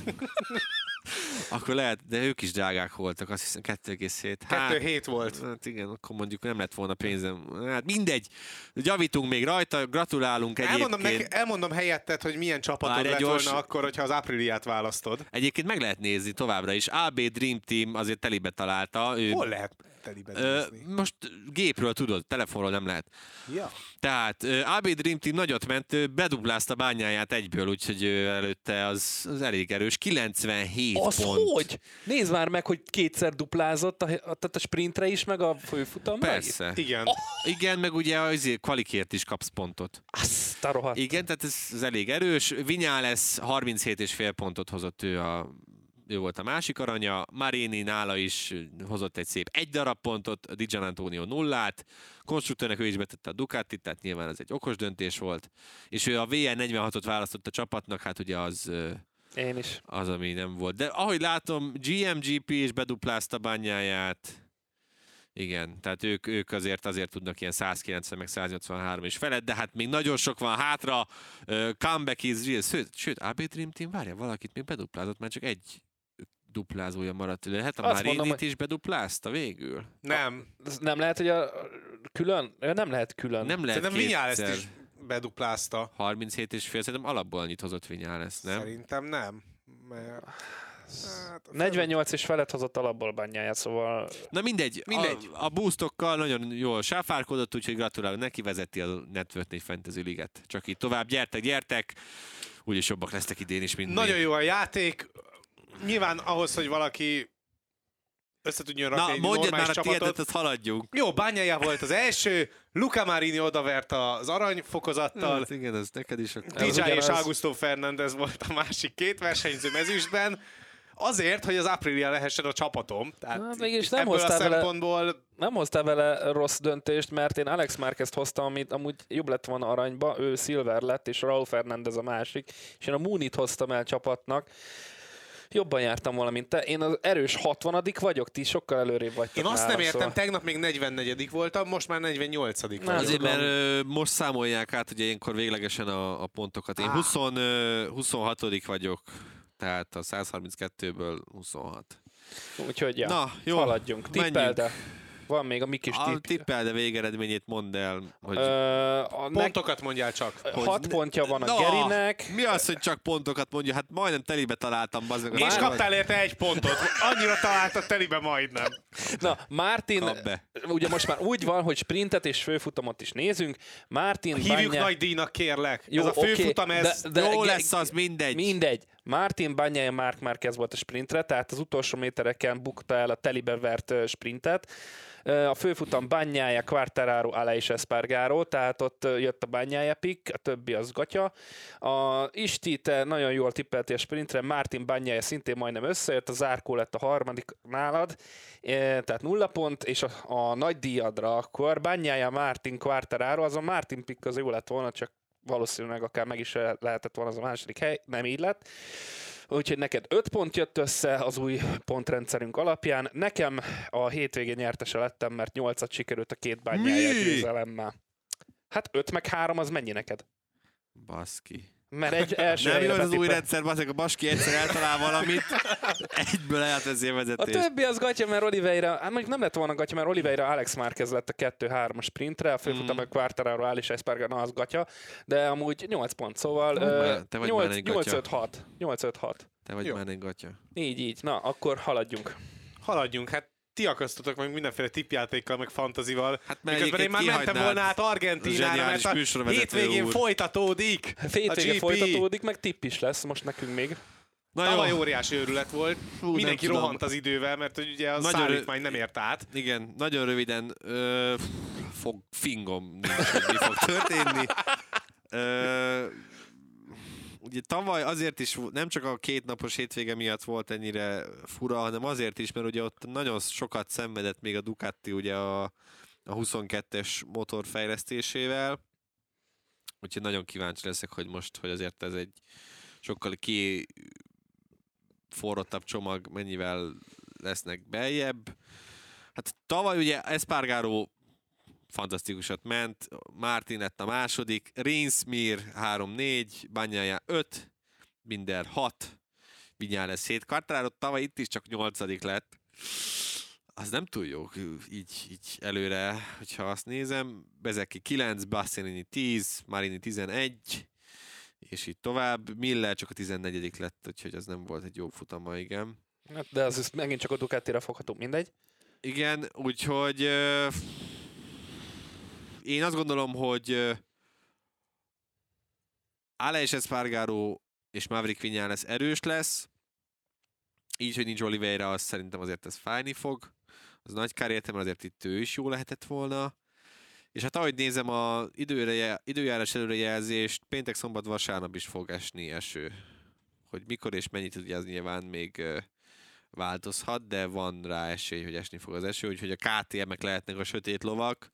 Akkor lehet, de ők is drágák voltak, azt hiszem 2,7. Hát, 2-7 volt. Hát igen, akkor mondjuk nem lett volna pénzem. Hát mindegy, gyavítunk még rajta, gratulálunk egyébként. Elmondom, neki, elmondom helyetted, hogy milyen csapatod Várj, lett gyors- volna akkor, hogyha az Apriliát választod. Egyébként meg lehet nézni továbbra is. AB Dream Team azért telibe találta. Ő, Hol lehet telibe ö, nézni? most gépről tudod, telefonról nem lehet. Ja. Tehát AB Dream Team nagyot ment, ő beduplázta bányáját egyből, úgyhogy előtte az, az elég erős. 97 Az pont. hogy? Nézd már meg, hogy kétszer duplázott, a, a, tehát a sprintre is, meg a főfutamra Persze. Igen. Igen, meg ugye az kvalikért is kapsz pontot. Azt a rohadt. Igen, tehát ez, ez elég erős. Vinyales 37,5 pontot hozott ő a ő volt a másik aranya, Marini nála is hozott egy szép egy darab pontot, a Di Antonio nullát, konstruktőrnek ő is betette a Ducati, tehát nyilván ez egy okos döntés volt, és ő a VN46-ot választott a csapatnak, hát ugye az, Én is. az, ami nem volt. De ahogy látom, GMGP is beduplázta bányáját, igen, tehát ők, ők azért azért tudnak ilyen 190 meg 183 és felett, de hát még nagyon sok van hátra. Uh, comeback is real. Sőt, sőt, AB Dream Team, várja, valakit még beduplázott, már csak egy duplázója maradt. Lehet a Azt mondom, hogy- is beduplázta végül? Nem. Nem lehet, hogy a külön? Nem lehet külön. Nem lehet Szerintem Vinyales kétszer. is beduplázta. 37 és fél, szerintem alapból annyit hozott Vinyales, nem? Szerintem nem. Mert... Hát, 48 és felett hozott alapból bányáját, szóval Na mindegy, mindegy. A, a boostokkal nagyon jól sáfárkodott, úgyhogy gratulálok neki, vezeti a Network 4 Fantasy Liget. Csak így tovább, gyertek, gyertek! Úgyis jobbak lesztek idén is, mint Nagyon jó a játék. Nyilván ahhoz, hogy valaki össze tudjon rakni Na, egy mondjad már a csapatot. tiédet, azt haladjunk. Jó, Bányája volt az első, Luca Marini odavert az aranyfokozattal, Hát igen, ez neked is. DJ és. Augusto Fernández volt a másik két versenyző mezősben. Azért, hogy az Aprilia lehessen a csapatom. Tehát Hát mégis nem ebből a hoztál vele- szempontból nem hoztál vele rossz döntést, mert én Alex Márquez-t hoztam, amit amúgy jobb lett volna aranyba, ő Silver lett, és Raúl Fernández a másik, és én a Moonit hoztam el csapatnak, Jobban jártam volna, mint te. Én az erős 60 vagyok, ti sokkal előrébb vagytok Én azt nem nálam, értem, szóval- tegnap még 44 voltam, most már 48 vagyok. Nem Azért, mert ö, most számolják át ugye ilyenkor véglegesen a, a pontokat. Én Á. 20, ö, 26 vagyok, tehát a 132-ből 26. Úgyhogy ja, Na, jó, haladjunk. menjünk. Tippel, de van még a mi kis A tipp. tippel, de végeredményét mondd el, hogy... Ö, a Pontokat mondjál csak. hogy hat ne- pontja van a Na, Gerinek. Mi az, hogy csak pontokat mondja? Hát majdnem telibe találtam, bazd meg. a És kaptál érte egy pontot. Annyira találtad telibe majdnem. Na, Martin, ugye most már úgy van, hogy sprintet és főfutamot is nézünk. Martin Hívjuk Bagnaia- nagy díjnak, kérlek. Jó, ez a főfutam, ez... de- de- Jó lesz az, mindegy. Mindegy. Martin Bagnaia Mark Marquez volt a sprintre, tehát az utolsó métereken bukta el a telibe vert sprintet. A főfutam Bagnaia, Quartararo, Ale és Espargaro, tehát ott jött a Bagnaia pick, a többi az gatya. A Isti, te nagyon jól tippeltél a sprintre, Martin Bagnaia szintén majdnem összejött, a Zárkó lett a harmadik nálad, tehát nulla pont, és a, a nagy díjadra akkor Bagnaia, Martin, Quartararo, az a Martin pick az jó lett volna, csak valószínűleg akár meg is lehetett volna az a második hely, nem így lett. Úgyhogy neked 5 pont jött össze az új pontrendszerünk alapján. Nekem a hétvégén nyertese lettem, mert 8-at sikerült a két bányája győzelemmel. Hát 5 meg 3 az mennyi neked? Baszki. Mert egy első Nem jó az, új rendszer, bazeg, a Baski egyszer eltalál valamit, egyből elveszi a A többi az gatya, mert Oliveira, hát mondjuk nem lett volna gatya, mert Oliveira Alex Márquez lett a 2-3 sprintre, a főfutam Mm. meg Quartararo, Alice Espargaro, na az gatya, de amúgy 8 pont, szóval Te vagy ö, már- te vagy már egy gatya. 8-5-6. 8-5-6. Te vagy Jó. már egy gatya. Így, így. Na, akkor haladjunk. Haladjunk, hát ti akasztotok meg mindenféle tippjátékkal, meg fantazival. Hát mert Miközben én már mentem volna át Argentinára, mert a hétvégén úr. folytatódik. Hétvége GP. folytatódik, meg tipp is lesz most nekünk még. Na Tavaly jó, óriási őrület volt. Nem Mindenki tudom. rohant az idővel, mert hogy ugye a Nagyon szállítmány nem ért át. igen, nagyon röviden ö, fog, fingom nincs, hogy mi fog történni. Ö, ugye tavaly azért is, nem csak a két napos hétvége miatt volt ennyire fura, hanem azért is, mert ugye ott nagyon sokat szenvedett még a Ducati ugye a, a 22-es motor fejlesztésével. Úgyhogy nagyon kíváncsi leszek, hogy most, hogy azért ez egy sokkal ki forrottabb csomag mennyivel lesznek beljebb. Hát tavaly ugye Espargaro fantasztikusat ment, Martin lett a második, Rins Mir 3-4, Banyája 5, Binder 6, Vinyales 7, Quartararo tavaly itt is csak 8 lett. Az nem túl jó így, így előre, hogyha azt nézem. Bezeki 9, Bastianini 10, Marini 11, és így tovább. Miller csak a 14 lett, úgyhogy az nem volt egy jó futama, igen. Hát, De az megint csak a Ducatira fogható, mindegy. Igen, úgyhogy én azt gondolom, hogy Ale és Espargaro és Maverick Viñales erős lesz, így, hogy nincs Oliveira, az szerintem azért ez fájni fog. Az nagy kár értem, azért itt ő is jó lehetett volna. És hát ahogy nézem a időre, időjárás előrejelzést, péntek, szombat, vasárnap is fog esni eső. Hogy mikor és mennyit, ugye az nyilván még változhat, de van rá esély, hogy esni fog az eső, úgyhogy a KTM-ek lehetnek a sötét lovak.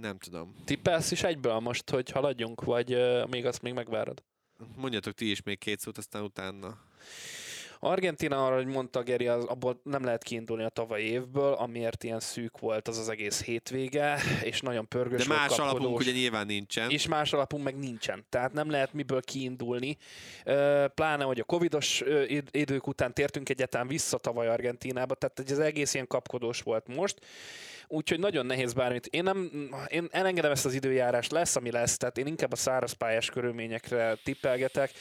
Nem tudom. Tippelsz is egyből most, hogy haladjunk, vagy uh, még azt még megvárod? Mondjatok ti is még két szót, aztán utána. Argentina arra, hogy mondta Geri, az, abból nem lehet kiindulni a tavalyi évből, amiért ilyen szűk volt az az egész hétvége, és nagyon pörgős De más alapunk ugye nyilván nincsen. és más alapunk meg nincsen. Tehát nem lehet miből kiindulni. Pláne, hogy a covidos idők után tértünk egyáltalán vissza tavaly Argentinába, tehát hogy az egész ilyen kapkodós volt most. Úgyhogy nagyon nehéz bármit. Én nem, én elengedem ezt az időjárás, lesz, ami lesz, tehát én inkább a szárazpályás körülményekre tippelgetek.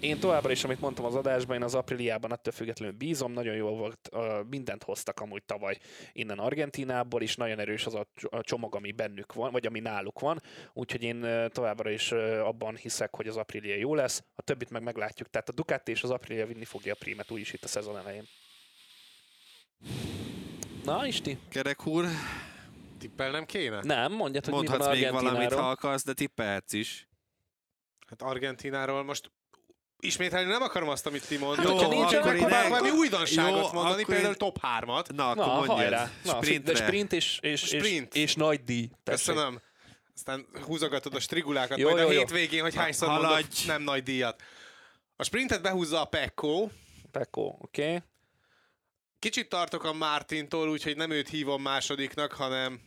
Én továbbra is, amit mondtam az adásban, én az apríliában attól függetlenül bízom, nagyon jó volt, mindent hoztak amúgy tavaly innen Argentinából, és nagyon erős az a cs- a csomag, ami bennük van, vagy ami náluk van, úgyhogy én továbbra is abban hiszek, hogy az Aprilia jó lesz, a többit meg meglátjuk. Tehát a Ducati és az Aprilia vinni fogja a prímet úgyis itt a szezon elején. Na, Isti? Kerek úr, Tippelnem kéne? Nem, mondjad, hogy mi van mondhatsz még valamit, ha akarsz, de tippelhetsz is. Hát Argentináról most ismételni nem akarom azt, amit ti mondtok. Hát, hogyha nincsen, akkor, akkor akkor én- valami újdonságot Jó, mondani, akkor például én- top 3-at. Na, akkor Na, mondjad. hajrá. Na, Sprintre. de sprint és, és, Sprint. és, és nagy díj. Tessék. Köszönöm. aztán húzogatod a strigulákat Jó, majd jó, a jó. hétvégén, hogy hányszor Haladj! mondok nem nagy díjat. A sprintet behúzza a Pekko. Pekó, oké. Okay. Kicsit tartok a Mártintól, úgyhogy nem őt hívom másodiknak, hanem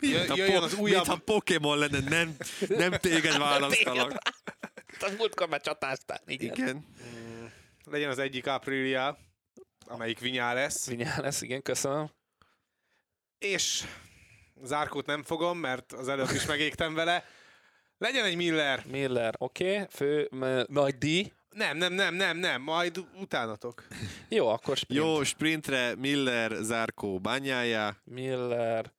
jö, jöjjön az újabb... Mintha Pokémon lenne, nem, nem téged választalak. A múltkor becsatáztál, igen. igen. Igen. Legyen az egyik Aprilia, amelyik Vinyá lesz. Vinyá lesz, igen, köszönöm. És Zárkót nem fogom, mert az előtt is megégtem vele. Legyen egy Miller. Miller, oké. Okay. Fő, m- nagy díj. Nem, nem, nem, nem, nem, majd utánatok. Jó, akkor sprint. Jó, sprintre Miller, Zárkó, Bányája. Miller,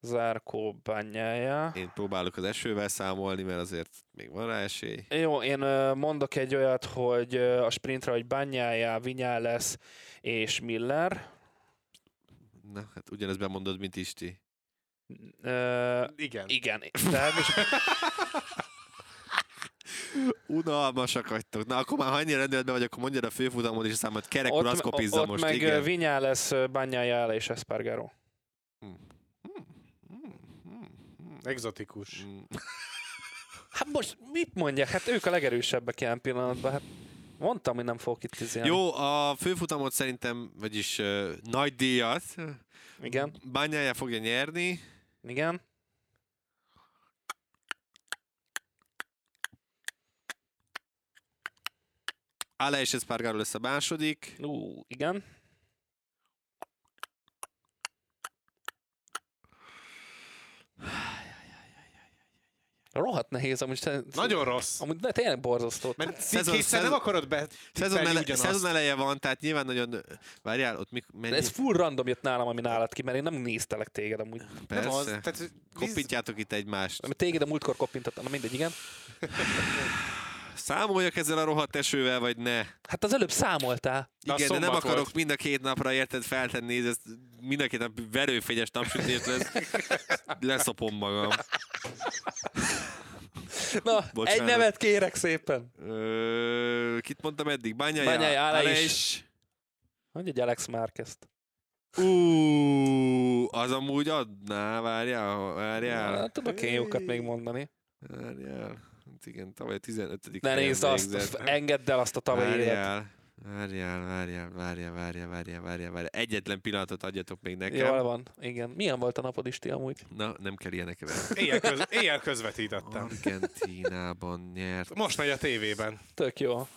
Zárkó, bányája. Én próbálok az esővel számolni, mert azért még van rá esély. Jó, én mondok egy olyat, hogy a sprintre, hogy bányája, Vinyá lesz, és Miller. Na, hát ugyanezt bemondod, mint Isti. Ö, Igen. igen, tehát most Unalmasak vagytok. Na, akkor már ha ennyire rendületben vagy, akkor mondjad a főfutamot, és aztán majd kerek úr, azt kopizza ott most. meg igen. Vinyá lesz, bányája és Espargaro. Exotikus. Mm. Hát most mit mondják? Hát ők a legerősebbek ilyen pillanatban. Hát mondtam, hogy nem fogok itt izélni. Jó, a főfutamot szerintem, vagyis uh, nagy díjat Igen, Bányája fogja nyerni. igen. Ale és Espargaro lesz a második. Ú, igen. Rohadt nehéz, amúgy te, Nagyon rossz. Amúgy de tényleg borzasztó. Mert Szezon- kétszer nem szezon- akarod be Szezon, ele, szezon eleje van, tehát nyilván nagyon... Várjál, ott mik, De mennyi? ez full random jött nálam, ami nálad ki, mert én nem néztelek téged amúgy. Nem az. Persze. Tehát, Koppintjátok itt egymást. Téged a múltkor koppintottam, na mindegy, igen. Számoljak ezzel a rohadt esővel, vagy ne? Hát az előbb számoltál. Igen, de nem akarok volt. mind a két napra érted feltenni, ez mind a két nap verőfényes napsütés lesz. Leszopom magam. Na, Bocsánat. egy nevet kérek szépen. Ö, kit mondtam eddig? Bányai, Bányai, Ale Ale is. is. Mondj egy Alex Márquezt. Ú, az amúgy adná, várjál, várjál. Hát, tudok én jókat még mondani. Várjál. Igen, tavaly 15. Ne nézd azt, végzett. engedd el azt a tavalyi évet. Várjál, várjál, várjál, várjál, várjál, várjál, várjál. Egyetlen pillanatot adjatok még nekem. Jól van, igen. Milyen volt a napod Isti amúgy? Na, nem kell ilyenekre. Éjjel, köz, éjjel közvetítettem. Argentinában nyert. Most megy a tévében. Tök jó.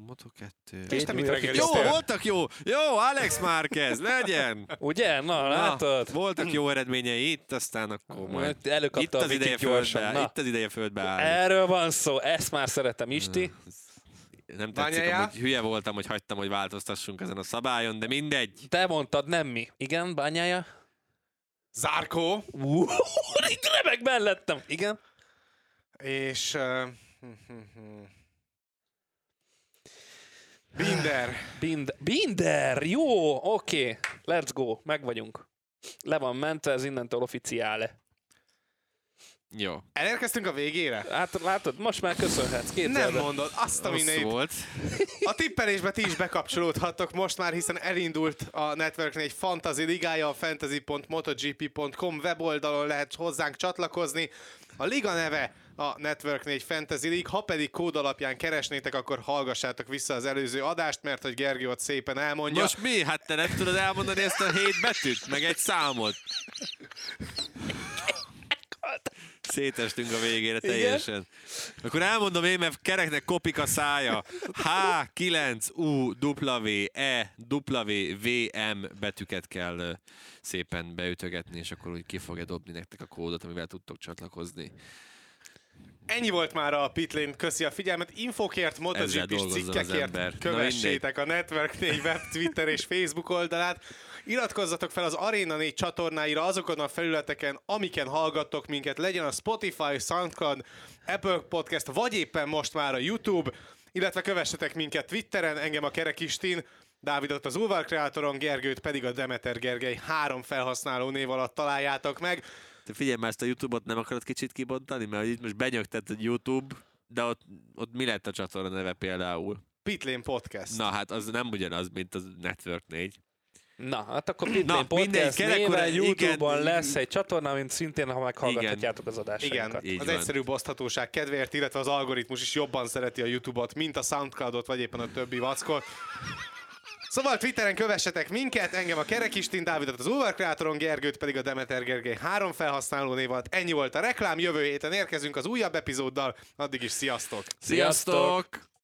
Moto2. És te mit Jó, voltak jó! Jó, Alex Márquez, legyen! Ugye? Na, látod? voltak jó eredményei itt, aztán akkor majd. Itt Előkapta az ideje földbe, itt az ideje földbe állni. erről van szó. Ezt már szeretem, Isti. Nem tetszik, Bányájá? hogy hülye voltam, hogy hagytam, hogy változtassunk ezen a szabályon, de mindegy. Te mondtad, nem mi. Igen, bányája? Zárkó. Itt remeg mellettem. Igen. És... Uh, Binder. Binder. Binder, jó, oké. Okay. Let's go, meg vagyunk. Le van mentve, ez innentől oficiále. Jó. Elérkeztünk a végére? Hát látod, most már köszönhetsz. Két Nem mondod, azt a mindenit. volt. A tippelésbe ti is bekapcsolódhattok most már, hiszen elindult a Networknél egy fantasy ligája, a fantasy.motogp.com weboldalon lehet hozzánk csatlakozni. A liga neve a Network 4 Fantasy League, ha pedig kód alapján keresnétek, akkor hallgassátok vissza az előző adást, mert hogy Gergő ott szépen elmondja. Most mi? Hát te nem tudod elmondani ezt a hét betűt, meg egy számot. Szétestünk a végére teljesen. Akkor elmondom én, mert kereknek kopik a szája. H, 9, U, W, E, W, V, M betűket kell szépen beütögetni, és akkor úgy ki fogja dobni nektek a kódot, amivel tudtok csatlakozni. Ennyi volt már a Pitlane, köszi a figyelmet. Infokért, az ember. cikkekért kövessétek a Network 4 web, Twitter és Facebook oldalát. Iratkozzatok fel az Arena 4 csatornáira azokon a felületeken, amiken hallgattok minket, legyen a Spotify, Soundcloud, Apple Podcast, vagy éppen most már a YouTube, illetve kövessetek minket Twitteren, engem a Kerek Istin, Dávidot az Ulvar Kreatoron, Gergőt pedig a Demeter Gergely három felhasználó név alatt találjátok meg. Te figyelj már, ezt a Youtube-ot nem akarod kicsit kibontani? Mert itt most benyögtett egy YouTube, de ott, ott mi lett a csatorna neve például? Pitlane Podcast. Na hát az nem ugyanaz, mint az Network 4. Na, hát akkor Pitlane Na, mindegy, Podcast kerekora- néven YouTube-on igen. lesz egy csatorna, mint szintén, ha meghallgathatjátok az Igen, adásainkat. Így az van. egyszerű oszthatóság kedvéért, illetve az algoritmus is jobban szereti a YouTube-ot, mint a Soundcloud-ot, vagy éppen a többi vackot. Szóval Twitteren kövessetek minket, engem a Kerekistin, Dávidot az Ulverkreatoron, Gergőt pedig a Demeter Gergely három felhasználó név. Ennyi volt a reklám, jövő héten érkezünk az újabb epizóddal, addig is sziasztok! Sziasztok!